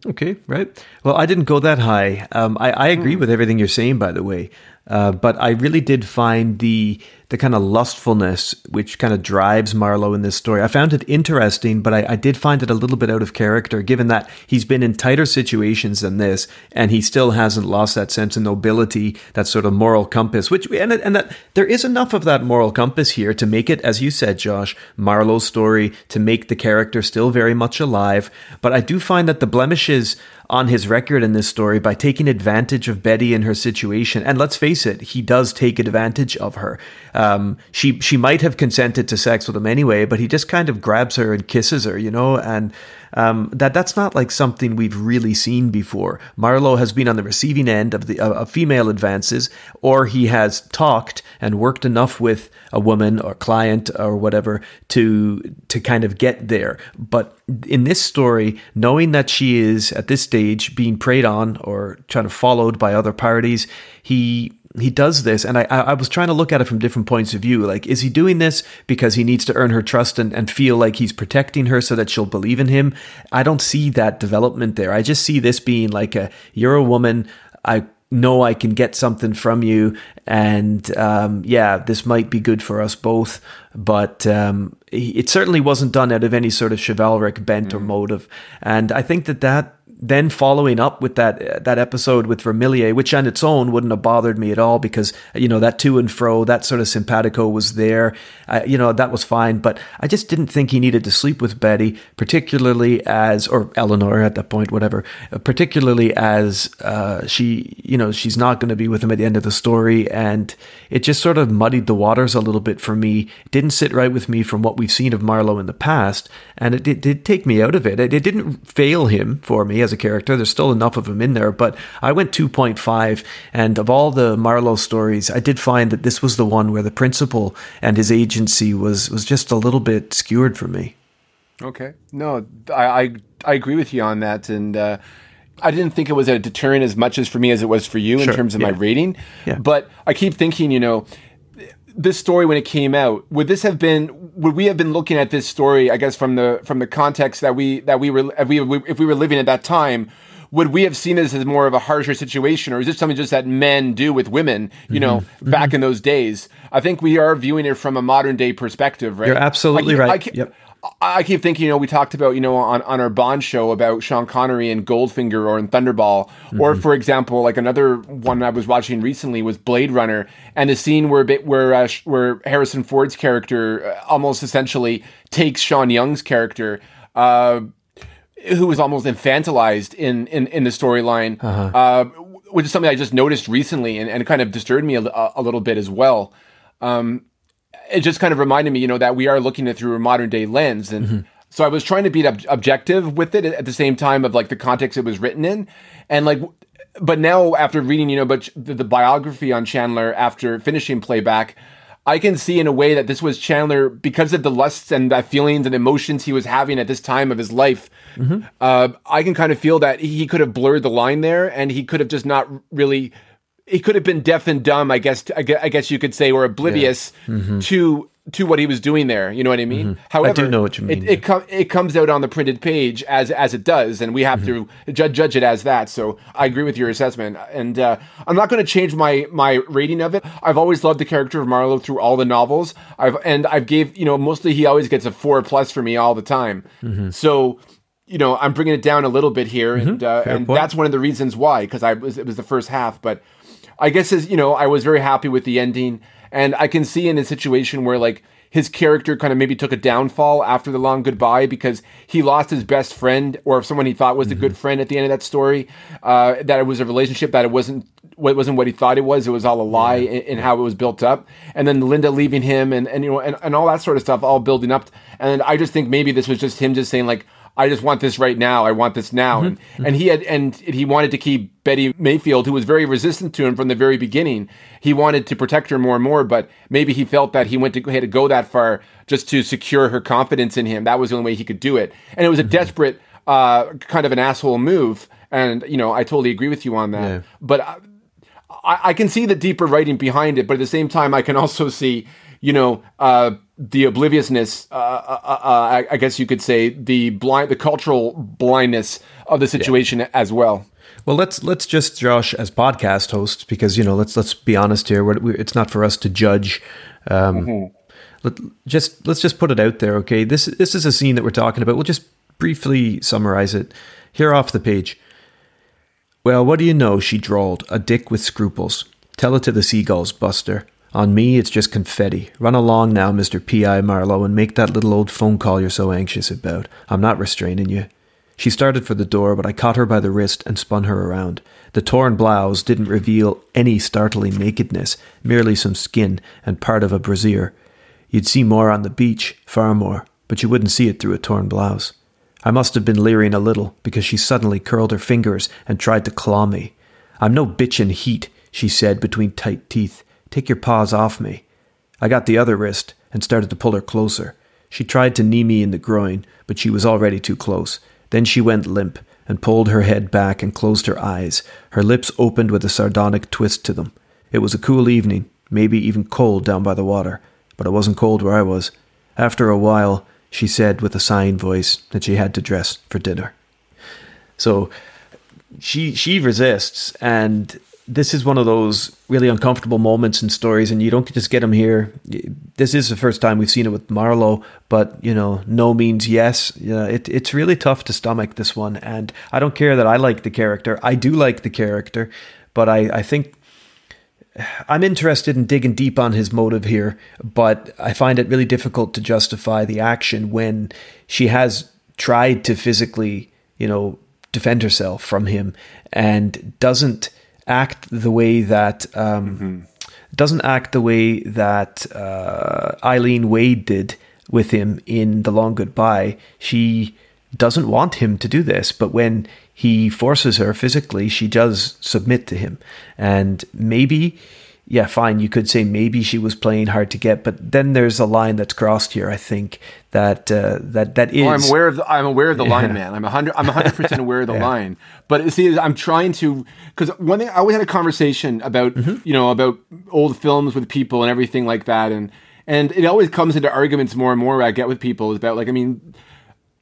Okay, right. Well, I didn't go that high. Um, I, I, agree mm. with everything you're saying, by the way. Uh, but I really did find the the kind of lustfulness which kind of drives Marlowe in this story. I found it interesting, but I, I, did find it a little bit out of character, given that he's been in tighter situations than this, and he still hasn't lost that sense of nobility, that sort of moral compass. Which and and that there is enough of that moral compass here to make it, as you said, Josh, Marlowe's story to make the character still very much alive. But I do find that the blemishes on his record in this story by taking advantage of Betty and her situation. And let's face it, he does take advantage of her. Uh, Um, she she might have consented to sex with him anyway, but he just kind of grabs her and kisses her, you know, and um, that that's not like something we've really seen before. Marlowe has been on the receiving end of the of female advances, or he has talked and worked enough with a woman or client or whatever to to kind of get there. But in this story, knowing that she is at this stage being preyed on or kind of followed by other parties, he he does this and I, I was trying to look at it from different points of view. Like is he doing this because he needs to earn her trust and, and feel like he's protecting her so that she'll believe in him? I don't see that development there. I just see this being like a you're a woman. I know i can get something from you and um, yeah this might be good for us both. But um, it certainly wasn't done out of any sort of chivalric bent mm. or motive. And i think that that then following up with that that episode with Vermilyea, which on its own wouldn't have bothered me at all because you know that to and fro, that sort of simpatico was there. Uh, you know that was fine, but I just didn't think he needed to sleep with Betty, particularly as or Eleanor at that point, whatever. Uh, particularly as uh, she, you know, she's not going to be with him at the end of the story, and it just sort of muddied the waters a little bit for me. It didn't sit right with me from what we've seen of Marlowe in the past, and it, it did take me out of it. It, it didn't fail him for me as a character. There's still enough of him in there, but I went 2.5. And of all the Marlowe stories, I did find that this was the one where the principal and his agency was was just a little bit skewered for me. Okay, no, I I, I agree with you on that, and. Uh, I didn't think it was a deterrent as much as for me as it was for you sure, in terms of yeah. my rating. Yeah. But I keep thinking, you know, this story when it came out would this have been would we have been looking at this story i guess from the from the context that we that we were if we, if we were living at that time would we have seen this as more of a harsher situation, or is this something just that men do with women? You know, mm-hmm. back mm-hmm. in those days. I think we are viewing it from a modern day perspective, right? You're absolutely I, right. I, yep. I keep thinking, you know, we talked about, you know, on, on our Bond show about Sean Connery and Goldfinger or in Thunderball. Mm-hmm. Or, for example, like another one I was watching recently was Blade Runner, and the scene where bit where uh, where Harrison Ford's character uh, almost essentially takes Sean Young's character, uh, who was almost infantilized in in, in the storyline, uh-huh. uh, which is something I just noticed recently and, and kind of disturbed me a, a little bit as well. Um, it just kind of reminded me, you know, that we are looking at through a modern day lens. And mm-hmm. so I was trying to be ob- objective with it at the same time of like the context it was written in. And like, but now after reading, you know, but the, the biography on Chandler after finishing playback, I can see in a way that this was Chandler because of the lusts and the feelings and emotions he was having at this time of his life. Mm-hmm. Uh, I can kind of feel that he could have blurred the line there and he could have just not really he could have been deaf and dumb, I guess. I guess you could say, or oblivious yeah. mm-hmm. to to what he was doing there. You know what I mean? Mm-hmm. However, I do know what you mean. It it, com- it, comes out on the printed page as as it does, and we have mm-hmm. to judge judge it as that. So I agree with your assessment, and uh, I'm not going to change my my rating of it. I've always loved the character of Marlowe through all the novels. I've and I've gave you know mostly he always gets a four plus for me all the time. Mm-hmm. So you know, I'm bringing it down a little bit here, mm-hmm. and uh, and point. that's one of the reasons why because I was it was the first half, but I guess as you know, I was very happy with the ending, and I can see in a situation where like his character kind of maybe took a downfall after the long goodbye because he lost his best friend or someone he thought was mm-hmm. a good friend at the end of that story. Uh, that it was a relationship that it wasn't what wasn't what he thought it was. It was all a lie yeah. in, in, how it was built up. And then Linda leaving him and, and you know and, and all that sort of stuff all building up. And I just think maybe this was just him just saying like, I just want this right now. I want this now. Mm-hmm. And, mm-hmm. and he had, and he wanted to keep Betty Mayfield, who was very resistant to him from the very beginning. He wanted to protect her more and more, but maybe he felt that he went to had to go that far just to secure her confidence in him. That was the only way he could do it. And it was a mm-hmm. desperate, uh, kind of an asshole move. And you know, I totally agree with you on that. Yeah. But I, I can see the deeper writing behind it. But at the same time, I can also see, you know, uh, the obliviousness, uh, uh, uh, I guess you could say, the blind, the cultural blindness of the situation yeah. as well. Well, let's let's just Josh as podcast hosts because you know let's let's be honest here. We're, it's not for us to judge. Um, mm-hmm. let, just let's just put it out there, okay? This this is a scene that we're talking about. We'll just briefly summarize it here off the page. Well, what do you know? She drawled, a dick with scruples. Tell it to the seagulls, Buster. On me, it's just confetti. Run along now, Mr. P.I. Marlowe, and make that little old phone call you're so anxious about. I'm not restraining you. She started for the door, but I caught her by the wrist and spun her around. The torn blouse didn't reveal any startling nakedness, merely some skin and part of a brassiere. You'd see more on the beach, far more, but you wouldn't see it through a torn blouse. I must have been leering a little, because she suddenly curled her fingers and tried to claw me. I'm no bitch in heat, she said between tight teeth. Take your paws off me. I got the other wrist and started to pull her closer. She tried to knee me in the groin, but she was already too close. Then she went limp and pulled her head back and closed her eyes. Her lips opened with a sardonic twist to them. It was a cool evening, maybe even cold down by the water, but it wasn't cold where I was. After a while, she said with a sighing voice that she had to dress for dinner. So she she resists and this is one of those really uncomfortable moments in stories, and you don't just get them here. This is the first time we've seen it with Marlowe, but you know, no means yes. Yeah, it, it's really tough to stomach this one, and I don't care that I like the character. I do like the character, but I, I think I'm interested in digging deep on his motive here, but I find it really difficult to justify the action when she has tried to physically, you know, defend herself from him and doesn't act the way that um, mm-hmm. doesn't act the way that uh, Eileen Wade did with him in The Long Goodbye. She doesn't want him to do this, but when he forces her physically, she does submit to him. And maybe yeah, fine, you could say maybe she was playing hard to get, but then there's a line that's crossed here. I think that uh, that that is. Oh, I'm aware of the, I'm aware of the yeah. line, man. I'm hundred I'm hundred percent aware of the yeah. line. But see, I'm trying to because one thing I always had a conversation about mm-hmm. you know about old films with people and everything like that, and and it always comes into arguments more and more I get with people is about like I mean,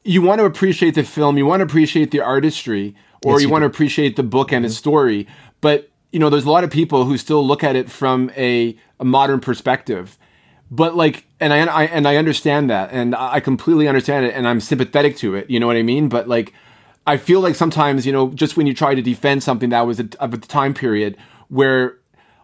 you want to appreciate the film, you want to appreciate the artistry or Yes, you you want to appreciate the book and its story. But you know, there's a lot of people who still look at it from a, a modern perspective. But like, and I, I and I understand that, and I completely understand it, and I'm sympathetic to it. You know what I mean? But like, I feel like sometimes, you know, just when you try to defend something that was a, of a time period where,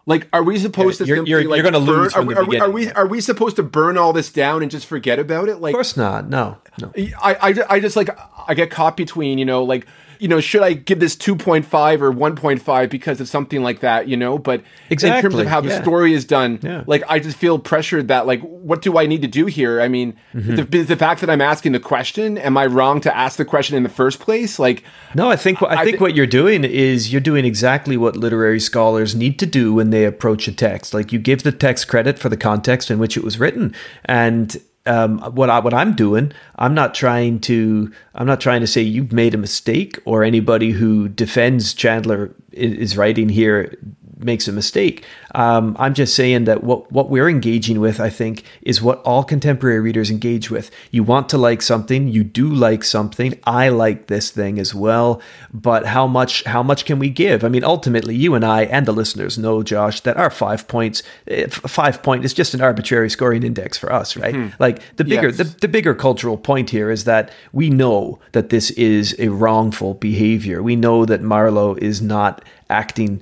like, are we supposed Yeah, to? you're- simply, you're- like, you're gonna burn- lose Are, from we- the are, we, are we are we supposed to burn all this down and just forget about it? Like, Of course not. No, no. I, I, I just like I get caught between you know like you know should I give this two point five or one point five because of something like that you know but in terms of how the yeah. story is done Yeah. like I just feel pressured that like what do I need to do here I mean Mm-hmm. the, the fact that I'm asking the question am I wrong to ask the question in the first place like No, I think I, I think thi- what you're doing is you're doing exactly what literary scholars need to do when they approach a text. Like you give the text credit for the context in which it was written, and um, what I what I'm doing, I'm not trying to I'm not trying to say you've made a mistake or anybody who defends Chandler i- is writing here makes a mistake. Um, I'm just saying that what what we're engaging with, I think, is what all contemporary readers engage with. You want to like something, you do like something. I like this thing as well, but how much how much can we give? I mean, ultimately, you and I and the listeners know, Josh, that our five points, eh, five point is just an arbitrary scoring index for us, right? Like the bigger Mm-hmm. Yes. the, the bigger cultural point here is that we know that this is a wrongful behavior. We know that Marlowe is not acting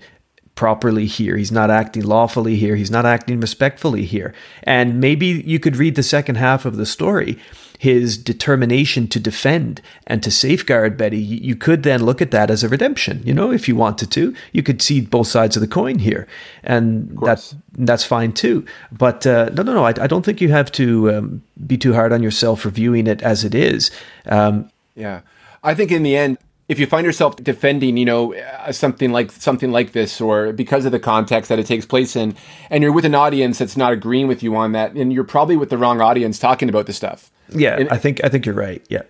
properly here. He's not acting lawfully here. He's not acting respectfully here. And maybe you could read the second half of the story. His determination to defend and to safeguard Betty, you could then look at that as a redemption. You know, if you wanted to, you could see both sides of the coin here, and course. that that's fine too. But uh, no, no, no. I, I don't think you have to um, be too hard on yourself for viewing it as it is. Um, Yeah, I think in the end, if you find yourself defending, you know, uh, something like something like this, or because of the context that it takes place in, and you're with an audience that's not agreeing with you on that, and you're probably with the wrong audience talking about this stuff. yeah, And- I think I think you're right. Yeah.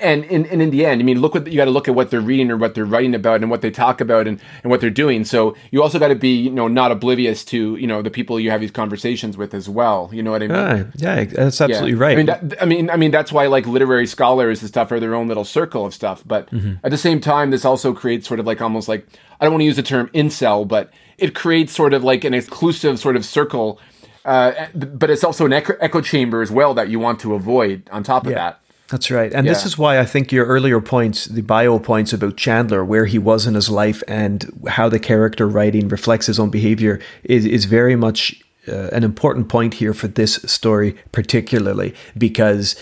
And in, and in the end, I mean, look what you got to look at what they're reading or what they're writing about and what they talk about and, and what they're doing. So you also got to be, you know, not oblivious to, you know, the people you have these conversations with as well. You know what I mean? Ah, yeah, that's Yeah. absolutely right. I mean, that, I mean, I mean, that's why like literary scholars and stuff are their own little circle of stuff. But Mm-hmm. at the same time, this also creates sort of like almost like I don't want to use the term incel, but it creates sort of like an exclusive sort of circle. Uh, but it's also an echo, echo chamber as well that you want to avoid. On top of Yeah. that, That's right. And this is why I think your earlier points, the bio points about Chandler, where he was in his life and how the character writing reflects his own behavior, is, is very much uh, an important point here for this story, particularly because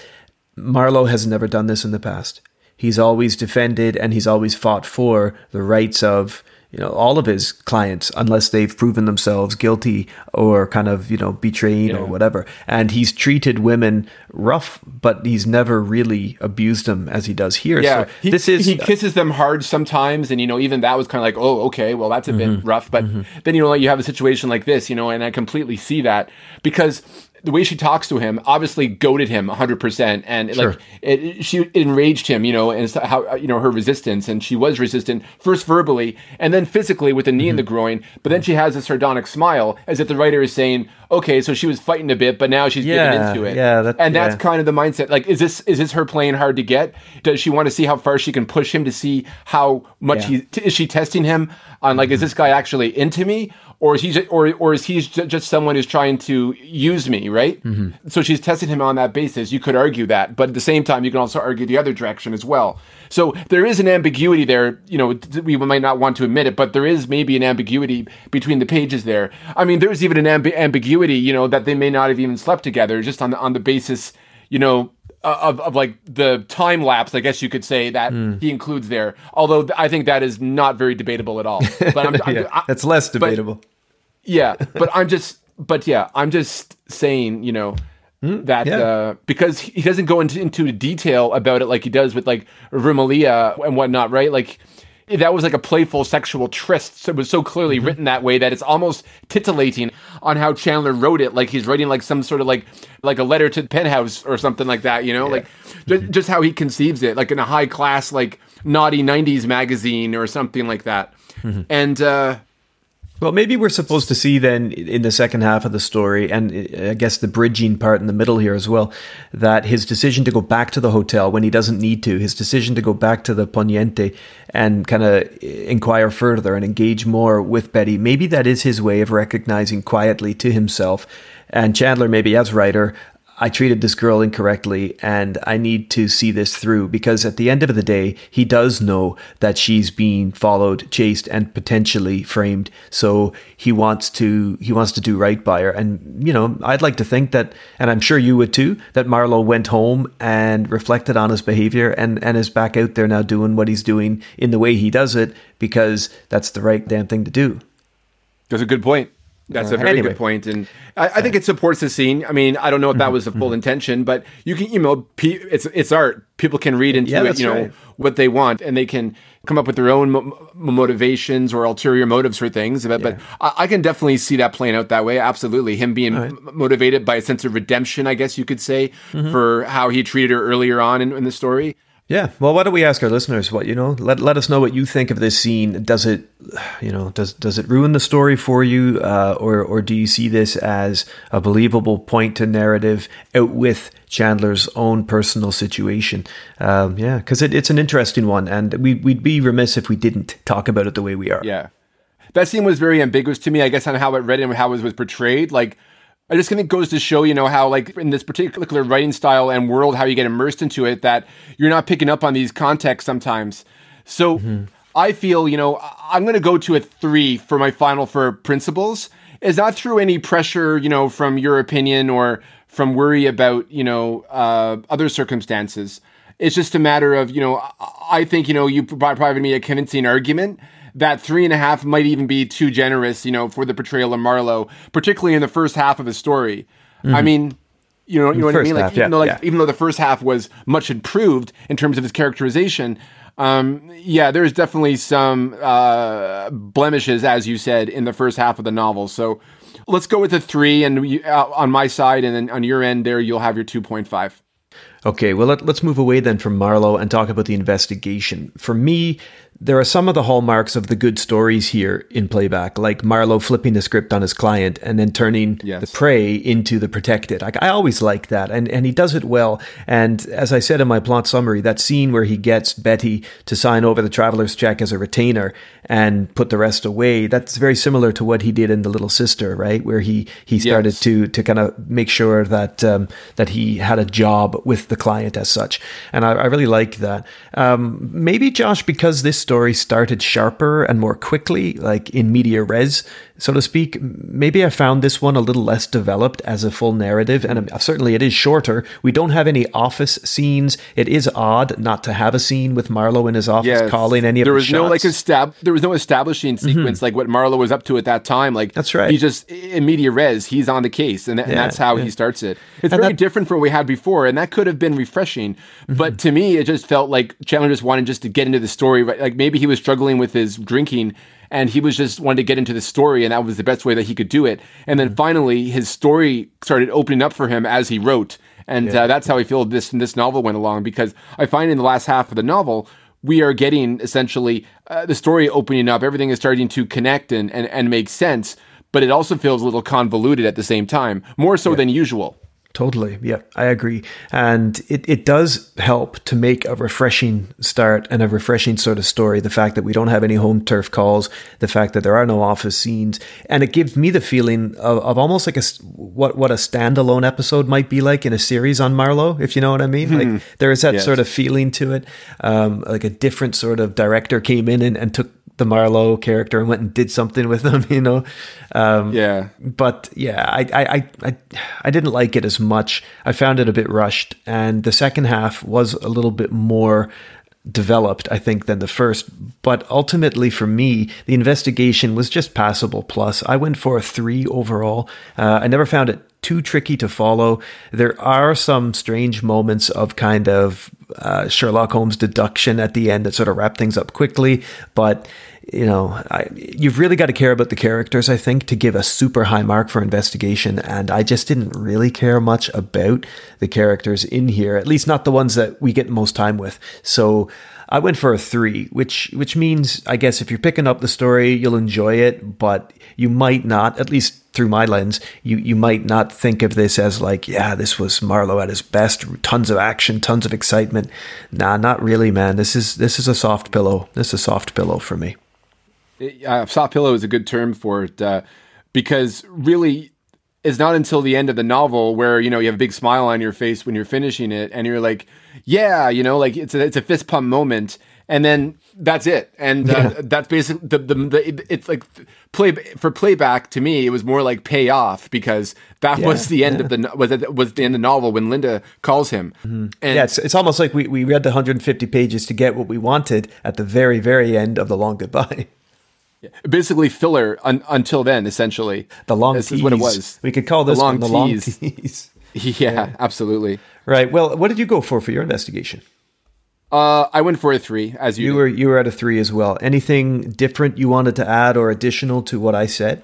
Marlowe has never done this in the past. He's always defended and he's always fought for the rights of you know all of his clients unless they've proven themselves guilty or kind of you know betraying or whatever and he's treated women rough but he's never really abused them as he does here Yeah, so he, this is he kisses them hard sometimes, and you know even that was kind of like, oh, okay, well that's a Mm-hmm. bit rough. But then you know like, you have a situation like this, you know, and I completely see that because the way she talks to him obviously goaded him 100% and Sure. like it, she it enraged him you know and how you know her resistance and she was resistant first verbally and then physically with a knee in Mm-hmm. the groin but then she has a sardonic smile as if the writer is saying okay so she was fighting a bit but now she's Yeah, giving into it yeah, that- and that's yeah. kind of the mindset like is this is this her playing hard to get does she want to see how far she can push him to see how much Yeah. he t- is she testing him on like is this guy actually into me or is he just, or or is he just someone who's trying to use me right? Mm-hmm. So she's testing him on that basis. You could argue that but at the same time you can also argue the other direction as well. So there is an ambiguity there you know we might not want to admit it but there is maybe an ambiguity between the pages there. I mean there's even an ambi- ambiguity you know that they may not have even slept together just on the on the basis you know Uh, of, of like the time lapse, I guess you could say that hmm. he includes there. Although I think that is not very debatable at all. But I'm, I'm- I- that's less debatable yeah, but I'm just, but yeah, I'm just saying, you know, hmm, that yeah. uh, because he doesn't go into into detail about it like he does with like Vermilyea and whatnot, right? Like that was like a playful sexual tryst. So it was so clearly Mm-hmm. written that way that it's almost titillating on how Chandler wrote it. Like he's writing like some sort of like like a letter to the penthouse or something like that. You know, like just, just how he conceives it, like in a high class like naughty '90s magazine or something like that. Mm-hmm. And uh, Well, maybe we're supposed to see then in the second half of the story, and I guess the bridging part in the middle here as well, that his decision to go back to the hotel when he doesn't need to, his decision to go back to the Poniente and kind of inquire further and engage more with Betty, maybe that is his way of recognizing quietly to himself. And Chandler, maybe as writer, I treated this girl incorrectly and I need to see this through because at the end of the day, he does know that she's being followed, chased, and potentially framed. So he wants to he wants to do right by her. And you know, I'd like to think that, and I'm sure you would too, that Marlowe went home and reflected on his behavior and and is back out there now doing what he's doing in the way he does it because that's the right damn thing to do. That's a good point. That's uh, a very anyway. good point, and I, I, think it supports the scene. I mean, I don't know if that was the full mm-hmm. intention, but you can, you know, it's it's art. People can read into yeah, it, you know, right. what they want, and they can come up with their own mo- motivations or ulterior motives for things. But, yeah. but I, I, can definitely see that playing out that way. Absolutely, him being right. m- motivated by a sense of redemption, I guess you could say, mm-hmm. for how he treated her earlier on in, in the story. Yeah. Well, why don't we ask our listeners what you know? Let let us know what you think of this scene. Does it, you know, does does it ruin the story for you, uh, or or do you see this as a believable point to narrative out with Chandler's own personal situation? Um, yeah, because it, it's an interesting one, and we we'd be remiss if we didn't talk about it the way we are. Yeah. That scene was very ambiguous to me, I guess, on how it read and how it was portrayed. Like, I just think it goes to show, you know, how like in this particular writing style and world, how you get immersed into it, that you're not picking up on these contexts sometimes. So mm-hmm. I feel, you know, I'm going to go to a three for my final for principles. Is not through any pressure, you know, from your opinion or from worry about, you know, uh, other circumstances. It's just a matter of, you know, I think, you know, you provided me a convincing argument that three and a half might even be too generous, you know, for the portrayal of Marlowe, particularly in the first half of the story. Mm-hmm. I mean, you know, you know what I mean? Like, half, even yeah, though, like, yeah. even though the first half was much improved in terms of his characterization, um, yeah, there's definitely some uh, blemishes, as you said, in the first half of the novel. So let's go with the three, and you, uh, on my side, and then on your end, there you'll have your two point five. Okay, well, let, us move away then from Marlowe and talk about the investigation. For me, there are some of the hallmarks of the good stories here in playback, like Marlowe flipping the script on his client and then turning yes. the prey into the protected. I, I always like that, and, and he does it well. And as I said in my plot summary, that scene where he gets Betty to sign over the traveler's check as a retainer and put the rest away, that's very similar to what he did in The Little Sister, right? Where he, he started yes. to, to kind of make sure that, um, that he had a job with the client as such. And I, I really like that. Um, maybe, Josh, because this story started sharper and more quickly, like in media res, so to speak. Maybe I found this one a little less developed as a full narrative, and certainly it is shorter. We don't have any office scenes. It is odd not to have a scene with Marlowe in his office yes. calling any of there was the no like estab- there was no establishing mm-hmm. sequence mm-hmm. like what Marlowe was up to at that time. Like that's right. He just in media res, he's on the case, and, th- yeah, and that's how yeah. he starts it. It's and very that, different from what we had before, and that could have been refreshing. Mm-hmm. But to me, it just felt like Chandler just wanted just to get into the story. right? Like maybe he was struggling with his drinking and he was just wanted to get into the story and that was the best way that he could do it and then mm-hmm. finally his story started opening up for him as he wrote and yeah. uh, that's how i feel this this novel went along because i find in the last half of the novel we are getting essentially uh, the story opening up everything is starting to connect and, and, and make sense but it also feels a little convoluted at the same time more so yeah. than usual Totally. Yeah, I agree. And it, it does help to make a refreshing start and a refreshing sort of story. The fact that we don't have any home turf calls, the fact that there are no office scenes. And it gives me the feeling of, of almost like a, what, what a standalone episode might be like in a series on Marlowe, if you know what I mean. Like hmm. there is that yes. sort of feeling to it. Um, like a different sort of director came in and, and took the Marlowe character and went and did something with him, you know. Um, yeah. But yeah, I, I I I didn't like it as much. I found it a bit rushed, and the second half was a little bit more developed, I think, than the first. But ultimately, for me, the investigation was just passable. Plus, I went for a three overall. Uh, I never found it too tricky to follow. There are some strange moments of kind of uh, Sherlock Holmes deduction at the end that sort of wrap things up quickly, but you know, I, you've really got to care about the characters, I think, to give a super high mark for investigation. And I just didn't really care much about the characters in here, at least not the ones that we get most time with. So I went for a three, which which means I guess if you're picking up the story, you'll enjoy it, but you might not, at least through my lens, you you might not think of this as like, yeah, this was Marlowe at his best, tons of action, tons of excitement. Nah, not really, man. This is this is a soft pillow. This is a soft pillow for me. Uh, soft pillow is a good term for it uh, because really it's not until the end of the novel where you know you have a big smile on your face when you're finishing it and you're like yeah you know like it's a, it's a fist pump moment and then that's it. And uh, yeah. that's basically the, the, the, it's like play for playback to me it was more like pay off because that yeah, was the end yeah. of the was it was the end of the novel when linda calls him. Mm-hmm. and yeah it's, it's almost like we, we read the 150 pages to get what we wanted at the very very end of the long goodbye. Basically filler un- until then essentially. The long this tease. is what it was. We could call this the long, the long tease. yeah, absolutely right well what did you go for for your investigation uh, I went for a three, as you. You did. were you were at a three as well. Anything different you wanted to add or additional to what I said?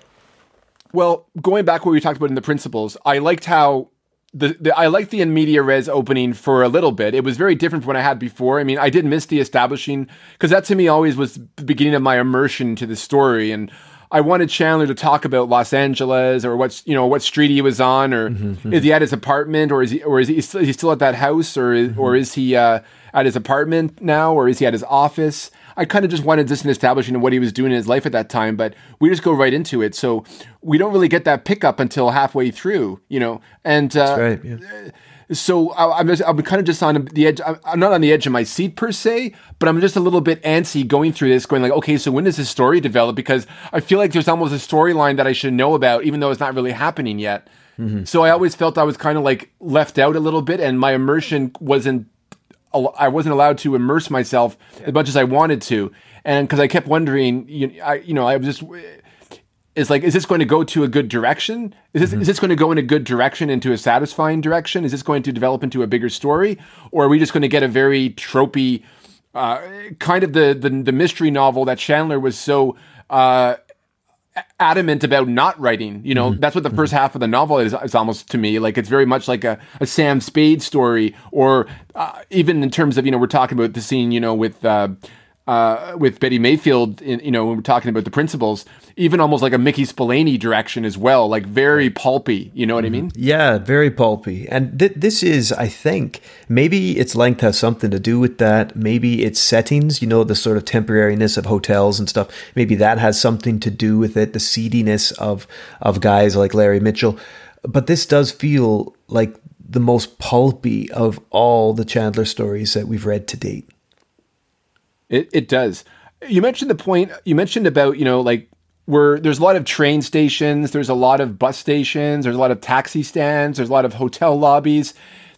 Well, going back what we talked about in the principles, I liked how the, the I liked the in media res opening for a little bit. It was very different from what I had before. I mean, I did miss the establishing because that to me always was the beginning of my immersion to the story and. I wanted Chandler to talk about Los Angeles or what's you know what street he was on, or mm-hmm, mm-hmm. is he at his apartment, or is he or is he, is he still at that house, or is, mm-hmm. or is he uh, at his apartment now, or is he at his office? I kind of just wanted just an establishing of what he was doing in his life at that time, but we just go right into it. So we don't really get that pickup until halfway through, you know. And uh, right, yeah. So I, am just, I'm kind of just on the edge. I'm not on the edge of my seat per se, but I'm just a little bit antsy going through this, going like, okay, so when does this story develop? Because I feel like there's almost a storyline that I should know about, even though it's not really happening yet. Mm-hmm. So I always felt I was kind of like left out a little bit, and my immersion wasn't I wasn't allowed to immerse myself as much as I wanted to, and because I kept wondering, you, I, you know, I was just. It's like, is this going to go to a good direction? Is this, mm-hmm. is this going to go in a good direction, into a satisfying direction? Is this going to develop into a bigger story, or are we just going to get a very tropey, uh, kind of the, the the mystery novel that Chandler was so uh, adamant about not writing. You know, mm-hmm. that's what the first half of the novel is, is almost to me. Like it's very much like a, a Sam Spade story, or uh, even in terms of, you know, we're talking about the scene, you know, with, uh, with Betty Mayfield, in, you know, when we're talking about the principles, even almost like a Mickey Spillane direction as well, like very pulpy. You know what mm-hmm. I mean? Yeah, very pulpy. And th- this is, I think, maybe its length has something to do with that. Maybe its settings, you know, the sort of temporariness of hotels and stuff. Maybe that has something to do with it. The seediness of of guys like Larry Mitchell. But this does feel like the most pulpy of all the Chandler stories that we've read to date. It it does. You mentioned the point. You mentioned about you know like where there's a lot of train stations, there's a lot of bus stations, there's a lot of taxi stands, there's a lot of hotel lobbies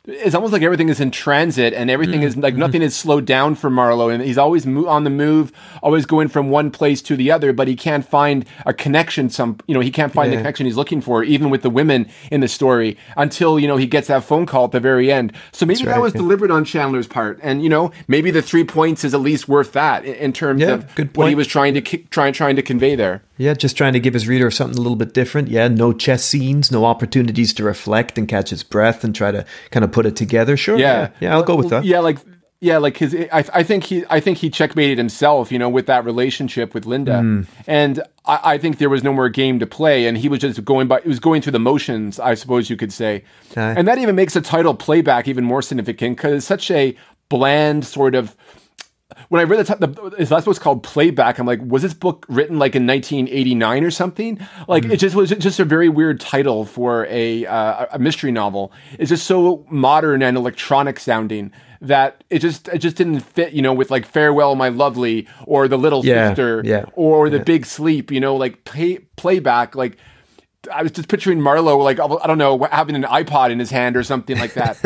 it's almost like everything is in transit and everything mm-hmm. is like nothing is slowed down for Marlowe and he's always mo- on the move, always going from one place to the other, but he can't find a connection. Some, you know, he can't find yeah. the connection he's looking for, even with the women in the story until, you know, he gets that phone call at the very end. So maybe That's that was yeah. deliberate on Chandler's part. And, you know, maybe the three points is at least worth that in, in terms yeah, of what he was trying to, try, trying to convey there. Yeah, just trying to give his reader something a little bit different. Yeah, no chess scenes, no opportunities to reflect and catch his breath and try to kind of put it together. Sure. Yeah, yeah, yeah I'll go with that. Yeah, like yeah, like his. I, I think he. I think he checkmated himself. You know, with that relationship with Linda, mm. and I, I, think there was no more game to play, and he was just going by. He was going through the motions, I suppose you could say, okay. and that even makes the title playback even more significant because it's such a bland sort of when I read the, the that's what's called playback. I'm like, was this book written like in 1989 or something? Like, mm-hmm. it just was just a very weird title for a uh, a mystery novel. It's just so modern and electronic sounding that it just it just didn't fit. You know, with like farewell, my lovely, or the little yeah, sister, yeah, or the yeah. big sleep. You know, like play, playback, like. I was just picturing Marlowe, like I don't know, having an iPod in his hand or something like that.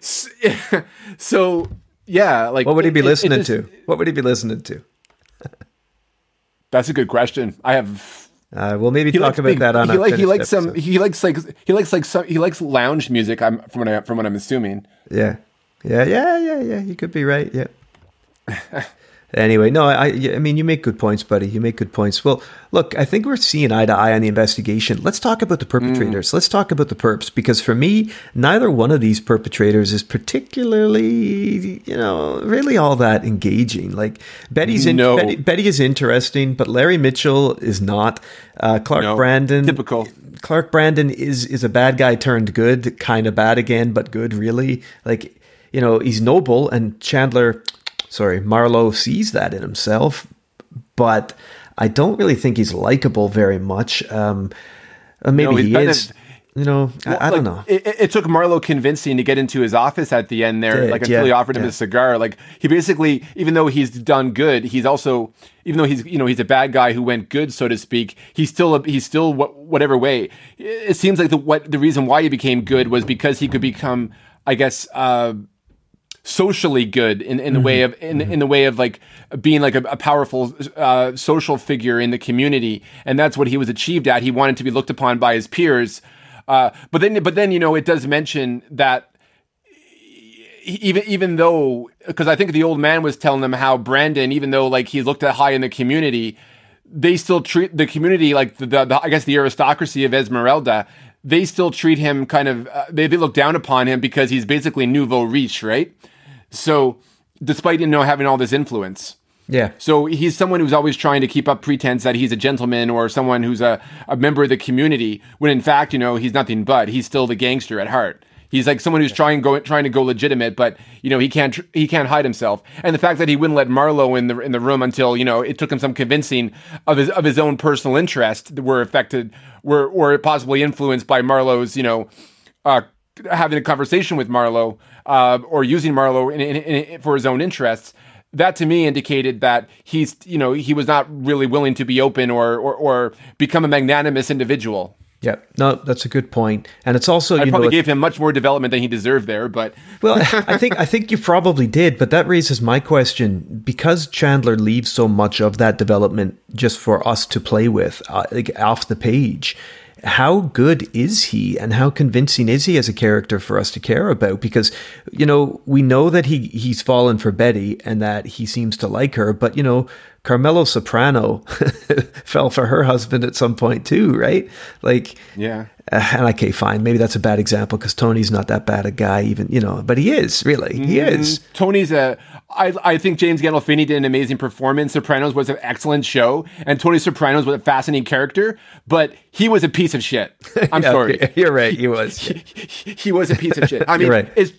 so yeah, like what would he be it, listening it just, to? What would he be listening to? that's a good question. I have. Uh, we'll maybe talk about big, that on. He, like, he likes episode. some. He likes like he likes like some. He likes lounge music. I'm from what I from what I'm assuming. Yeah, yeah, yeah, yeah, yeah. You could be right. Yeah. Anyway, no, I, I mean, you make good points, buddy. You make good points. Well, look, I think we're seeing eye to eye on the investigation. Let's talk about the perpetrators. Mm. Let's talk about the perps because for me, neither one of these perpetrators is particularly, you know, really all that engaging. Like Betty's in, no. Betty, Betty, is interesting, but Larry Mitchell is not. Uh, Clark no. Brandon, typical. Clark Brandon is is a bad guy turned good, kind of bad again, but good really. Like you know, he's noble, and Chandler sorry, Marlowe sees that in himself, but I don't really think he's likable very much. Um, uh, maybe no, he is. Of, you know, well, I, I, don't know. It, it, took Marlowe convincing to get into his office at the end there, Did, like until yeah, he offered him yeah. a cigar. Like he basically, even though he's done good, he's also, even though he's, you know, he's a bad guy who went good, so to speak. He's still, he's still whatever way. It seems like the what the reason why he became good was because he could become, I guess. uh socially good in, in the mm-hmm. way of in, mm-hmm. in the way of like being like a, a powerful uh, social figure in the community and that's what he was achieved at he wanted to be looked upon by his peers uh, but then but then you know it does mention that even even though because I think the old man was telling them how Brandon even though like he looked at high in the community they still treat the community like the, the, the I guess the aristocracy of Esmeralda they still treat him kind of uh, they, they look down upon him because he's basically nouveau riche right so, despite you know having all this influence, yeah. So he's someone who's always trying to keep up pretense that he's a gentleman or someone who's a, a member of the community, when in fact, you know, he's nothing but he's still the gangster at heart. He's like someone who's trying go trying to go legitimate, but you know he can't he can't hide himself. And the fact that he wouldn't let Marlowe in the in the room until you know it took him some convincing of his of his own personal interest were affected were were possibly influenced by Marlowe's you know uh, having a conversation with Marlowe uh, or using Marlowe in, in, in, for his own interests, that to me indicated that he's you know he was not really willing to be open or or, or become a magnanimous individual. Yeah, no, that's a good point, and it's also I you probably know, gave him much more development than he deserved there. But well, I think I think you probably did, but that raises my question because Chandler leaves so much of that development just for us to play with, uh, like off the page how good is he and how convincing is he as a character for us to care about? Because, you know, we know that he, he's fallen for Betty and that he seems to like her, but, you know, Carmela Soprano fell for her husband at some point too, right? Like, yeah. Uh, and okay, fine. Maybe that's a bad example because Tony's not that bad a guy, even you know. But he is really. He mm-hmm. is. Tony's a. I, I think James Gandolfini did an amazing performance. Sopranos was an excellent show, and Tony Sopranos was a fascinating character. But he was a piece of shit. I'm yeah, sorry. You're right. He was. He, he, he was a piece of shit. I mean, right. it's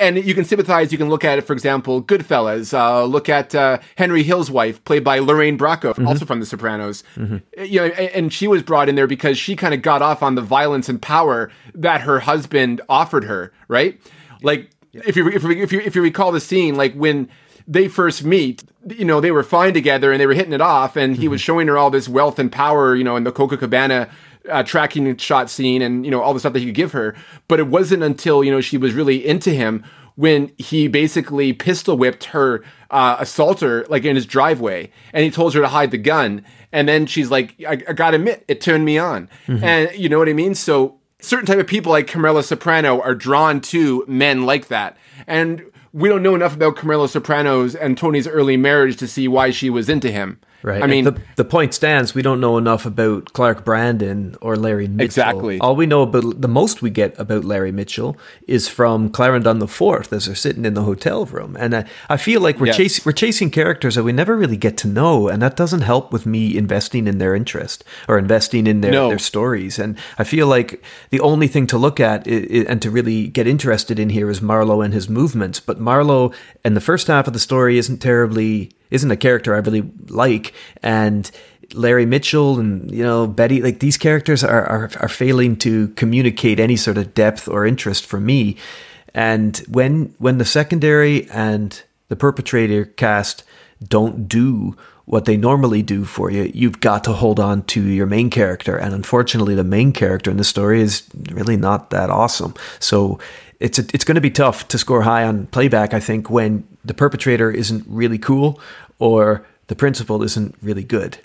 and you can sympathize. You can look at it, for example, Goodfellas. Uh, look at uh, Henry Hill's wife, played by Lorraine Bracco, mm-hmm. also from The Sopranos. Mm-hmm. You know, and she was brought in there because she kind of got off on the violence and power that her husband offered her. Right? Like, yeah. if you if you if you if you recall the scene, like when they first meet, you know, they were fine together and they were hitting it off, and he mm-hmm. was showing her all this wealth and power, you know, in the Copacabana uh, tracking shot scene and you know all the stuff that he could give her. But it wasn't until you know she was really into him when he basically pistol whipped her uh, assaulter like in his driveway, and he told her to hide the gun. And then she's like, "I, I gotta admit, it turned me on." Mm-hmm. And you know what I mean? So certain type of people like Carmela Soprano are drawn to men like that, and we don't know enough about Carmela Soprano's and Tony's early marriage to see why she was into him. Right. I mean, the, the point stands. We don't know enough about Clark Brandon or Larry Mitchell. Exactly. All we know about the most we get about Larry Mitchell is from Clarendon the Fourth as they're sitting in the hotel room, and uh, I feel like we're yes. chasing we're chasing characters that we never really get to know, and that doesn't help with me investing in their interest or investing in their no. their stories. And I feel like the only thing to look at is, and to really get interested in here is Marlowe and his movements. But Marlowe and the first half of the story isn't terribly isn't a character I really like, and Larry Mitchell and you know Betty, like these characters are, are are failing to communicate any sort of depth or interest for me. And when when the secondary and the perpetrator cast don't do what they normally do for you, you've got to hold on to your main character. And unfortunately, the main character in the story is really not that awesome. So it's a, it's going to be tough to score high on playback. I think when the perpetrator isn't really cool or the principal isn't really good.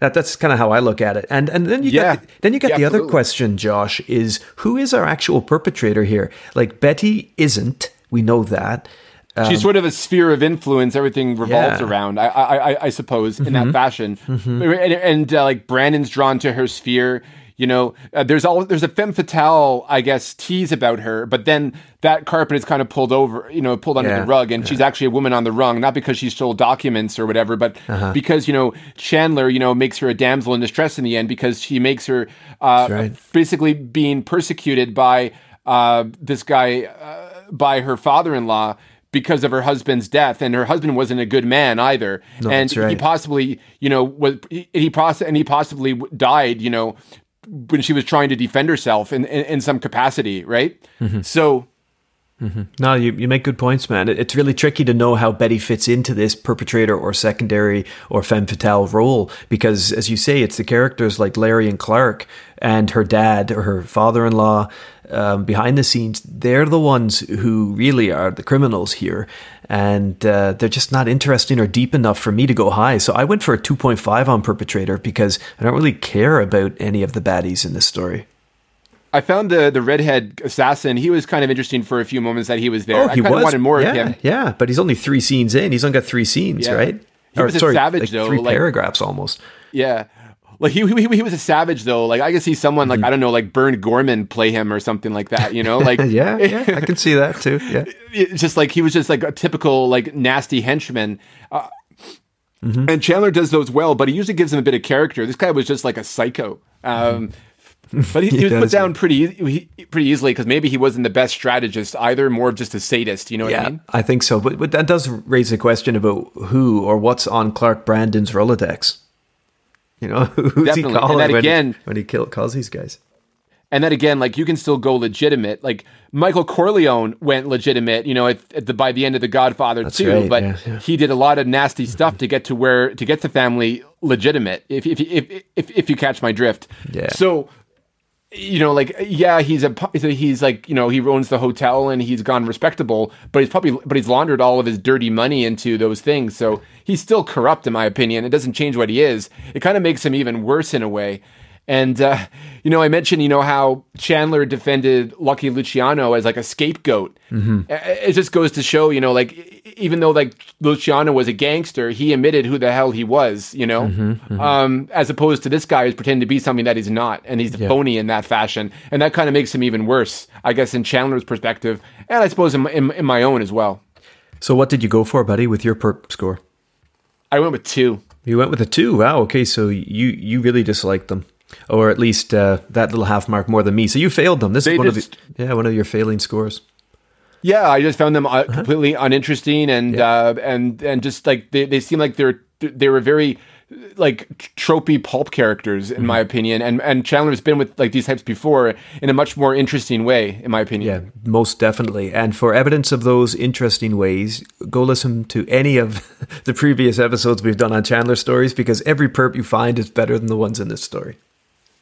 That that's kind of how I look at it. And and then you yeah. get the, then you get yeah, the absolutely. other question, Josh, is who is our actual perpetrator here? Like Betty isn't. We know that. she's um, sort of a sphere of influence. Everything revolves Yeah. around. I, I, I, I suppose in that mm-hmm. fashion. Mm-hmm. And, and uh, like Brandon's drawn to her sphere. You know, uh, there's all there's a femme fatale, I guess, tease about her, but then that carpet is kind of pulled over, you know, pulled under Yeah, the rug, and she's actually a woman on the rung, not because she stole documents or whatever, but Uh-huh. because you know Chandler, you know, makes her a damsel in distress in the end because she makes her uh, right. basically being persecuted by uh, this guy uh, by her father-in-law because of her husband's death and her husband wasn't a good man either and that's right. he possibly you know was he, he poss- and he possibly died you know when she was trying to defend herself in, in, in some capacity right Mm-hmm. so No, you, you make good points, man. It- It's really tricky to know how Betty fits into this perpetrator or secondary or femme fatale role because, as you say, it's the characters like Larry and Clark and her dad or her father in law um, behind the scenes. They're the ones who really are the criminals here. And uh, they're just not interesting or deep enough for me to go high. So I went for a 2.5 on perpetrator because I don't really care about any of the baddies in this story. I found the the redhead assassin. He was kind of interesting for a few moments that he was there. I kind of wanted more yeah, of him. Yeah, but he's only three scenes in. He's only got three scenes, Yeah. right? He was a savage, like though, Three like- paragraphs almost. Yeah. Like he, he he was a savage though. Like I could see someone Mm-hmm. like I don't know, like Burn Gorman play him or something like that. You know, like yeah, yeah, I can see that too. Yeah. it's just like he was just like a typical like nasty henchman. Uh, Mm-hmm. And Chandler does those well, but he usually gives him a bit of character. This guy was just like a psycho. Um, but he, he, He was put down pretty he- pretty easily because maybe he wasn't the best strategist either, more of just a sadist. You know what I mean? I think so. But, but that does raise a question about who or what's on Clark Brandon's Rolodex. You know, who's he Definitely. And calling that when, again- when he kill, calls these guys? And then again, like you can still go legitimate. Like Michael Corleone went legitimate, you know, at, at the by the end of The Godfather too. right, but yeah, yeah. he did a lot of nasty stuff to get to where to get the family legitimate. If if if if, if you catch my drift. Yeah. So you know, like yeah, he's a he's like you know he owns the hotel and he's gone respectable, but he's probably but he's laundered all of his dirty money into those things. So he's still corrupt, in my opinion. It doesn't change what he is. It kind of makes him even worse in a way. And uh, you know, I mentioned you know how Chandler defended Lucky Luciano as like a scapegoat. Mm-hmm. It just goes to show, you know, like even though like Luciano was a gangster, he admitted who the hell he was. You know, Mm-hmm, um, as opposed to this guy who's pretending to be something that he's not, and he's phony in that fashion, and that kind of makes him even worse, I guess, in Chandler's perspective, and I suppose in, in, in my own as well. So, what did you go for, buddy, with your perp score? I went with two. You went with a two. Wow. Okay, so you you really disliked them, or at least uh, that little half mark more than me. So you failed them. This They is one just- of the, yeah one of your failing scores. Yeah, I just found them uh, completely uninteresting and uh, and and just like they, they seem like they're they were very like tropey pulp characters in my opinion and and Chandler's been with like these types before in a much more interesting way in my opinion. Yeah, most definitely. And for evidence of those interesting ways, go listen to any of the previous episodes we've done on Chandler stories because every perp you find is better than the ones in this story.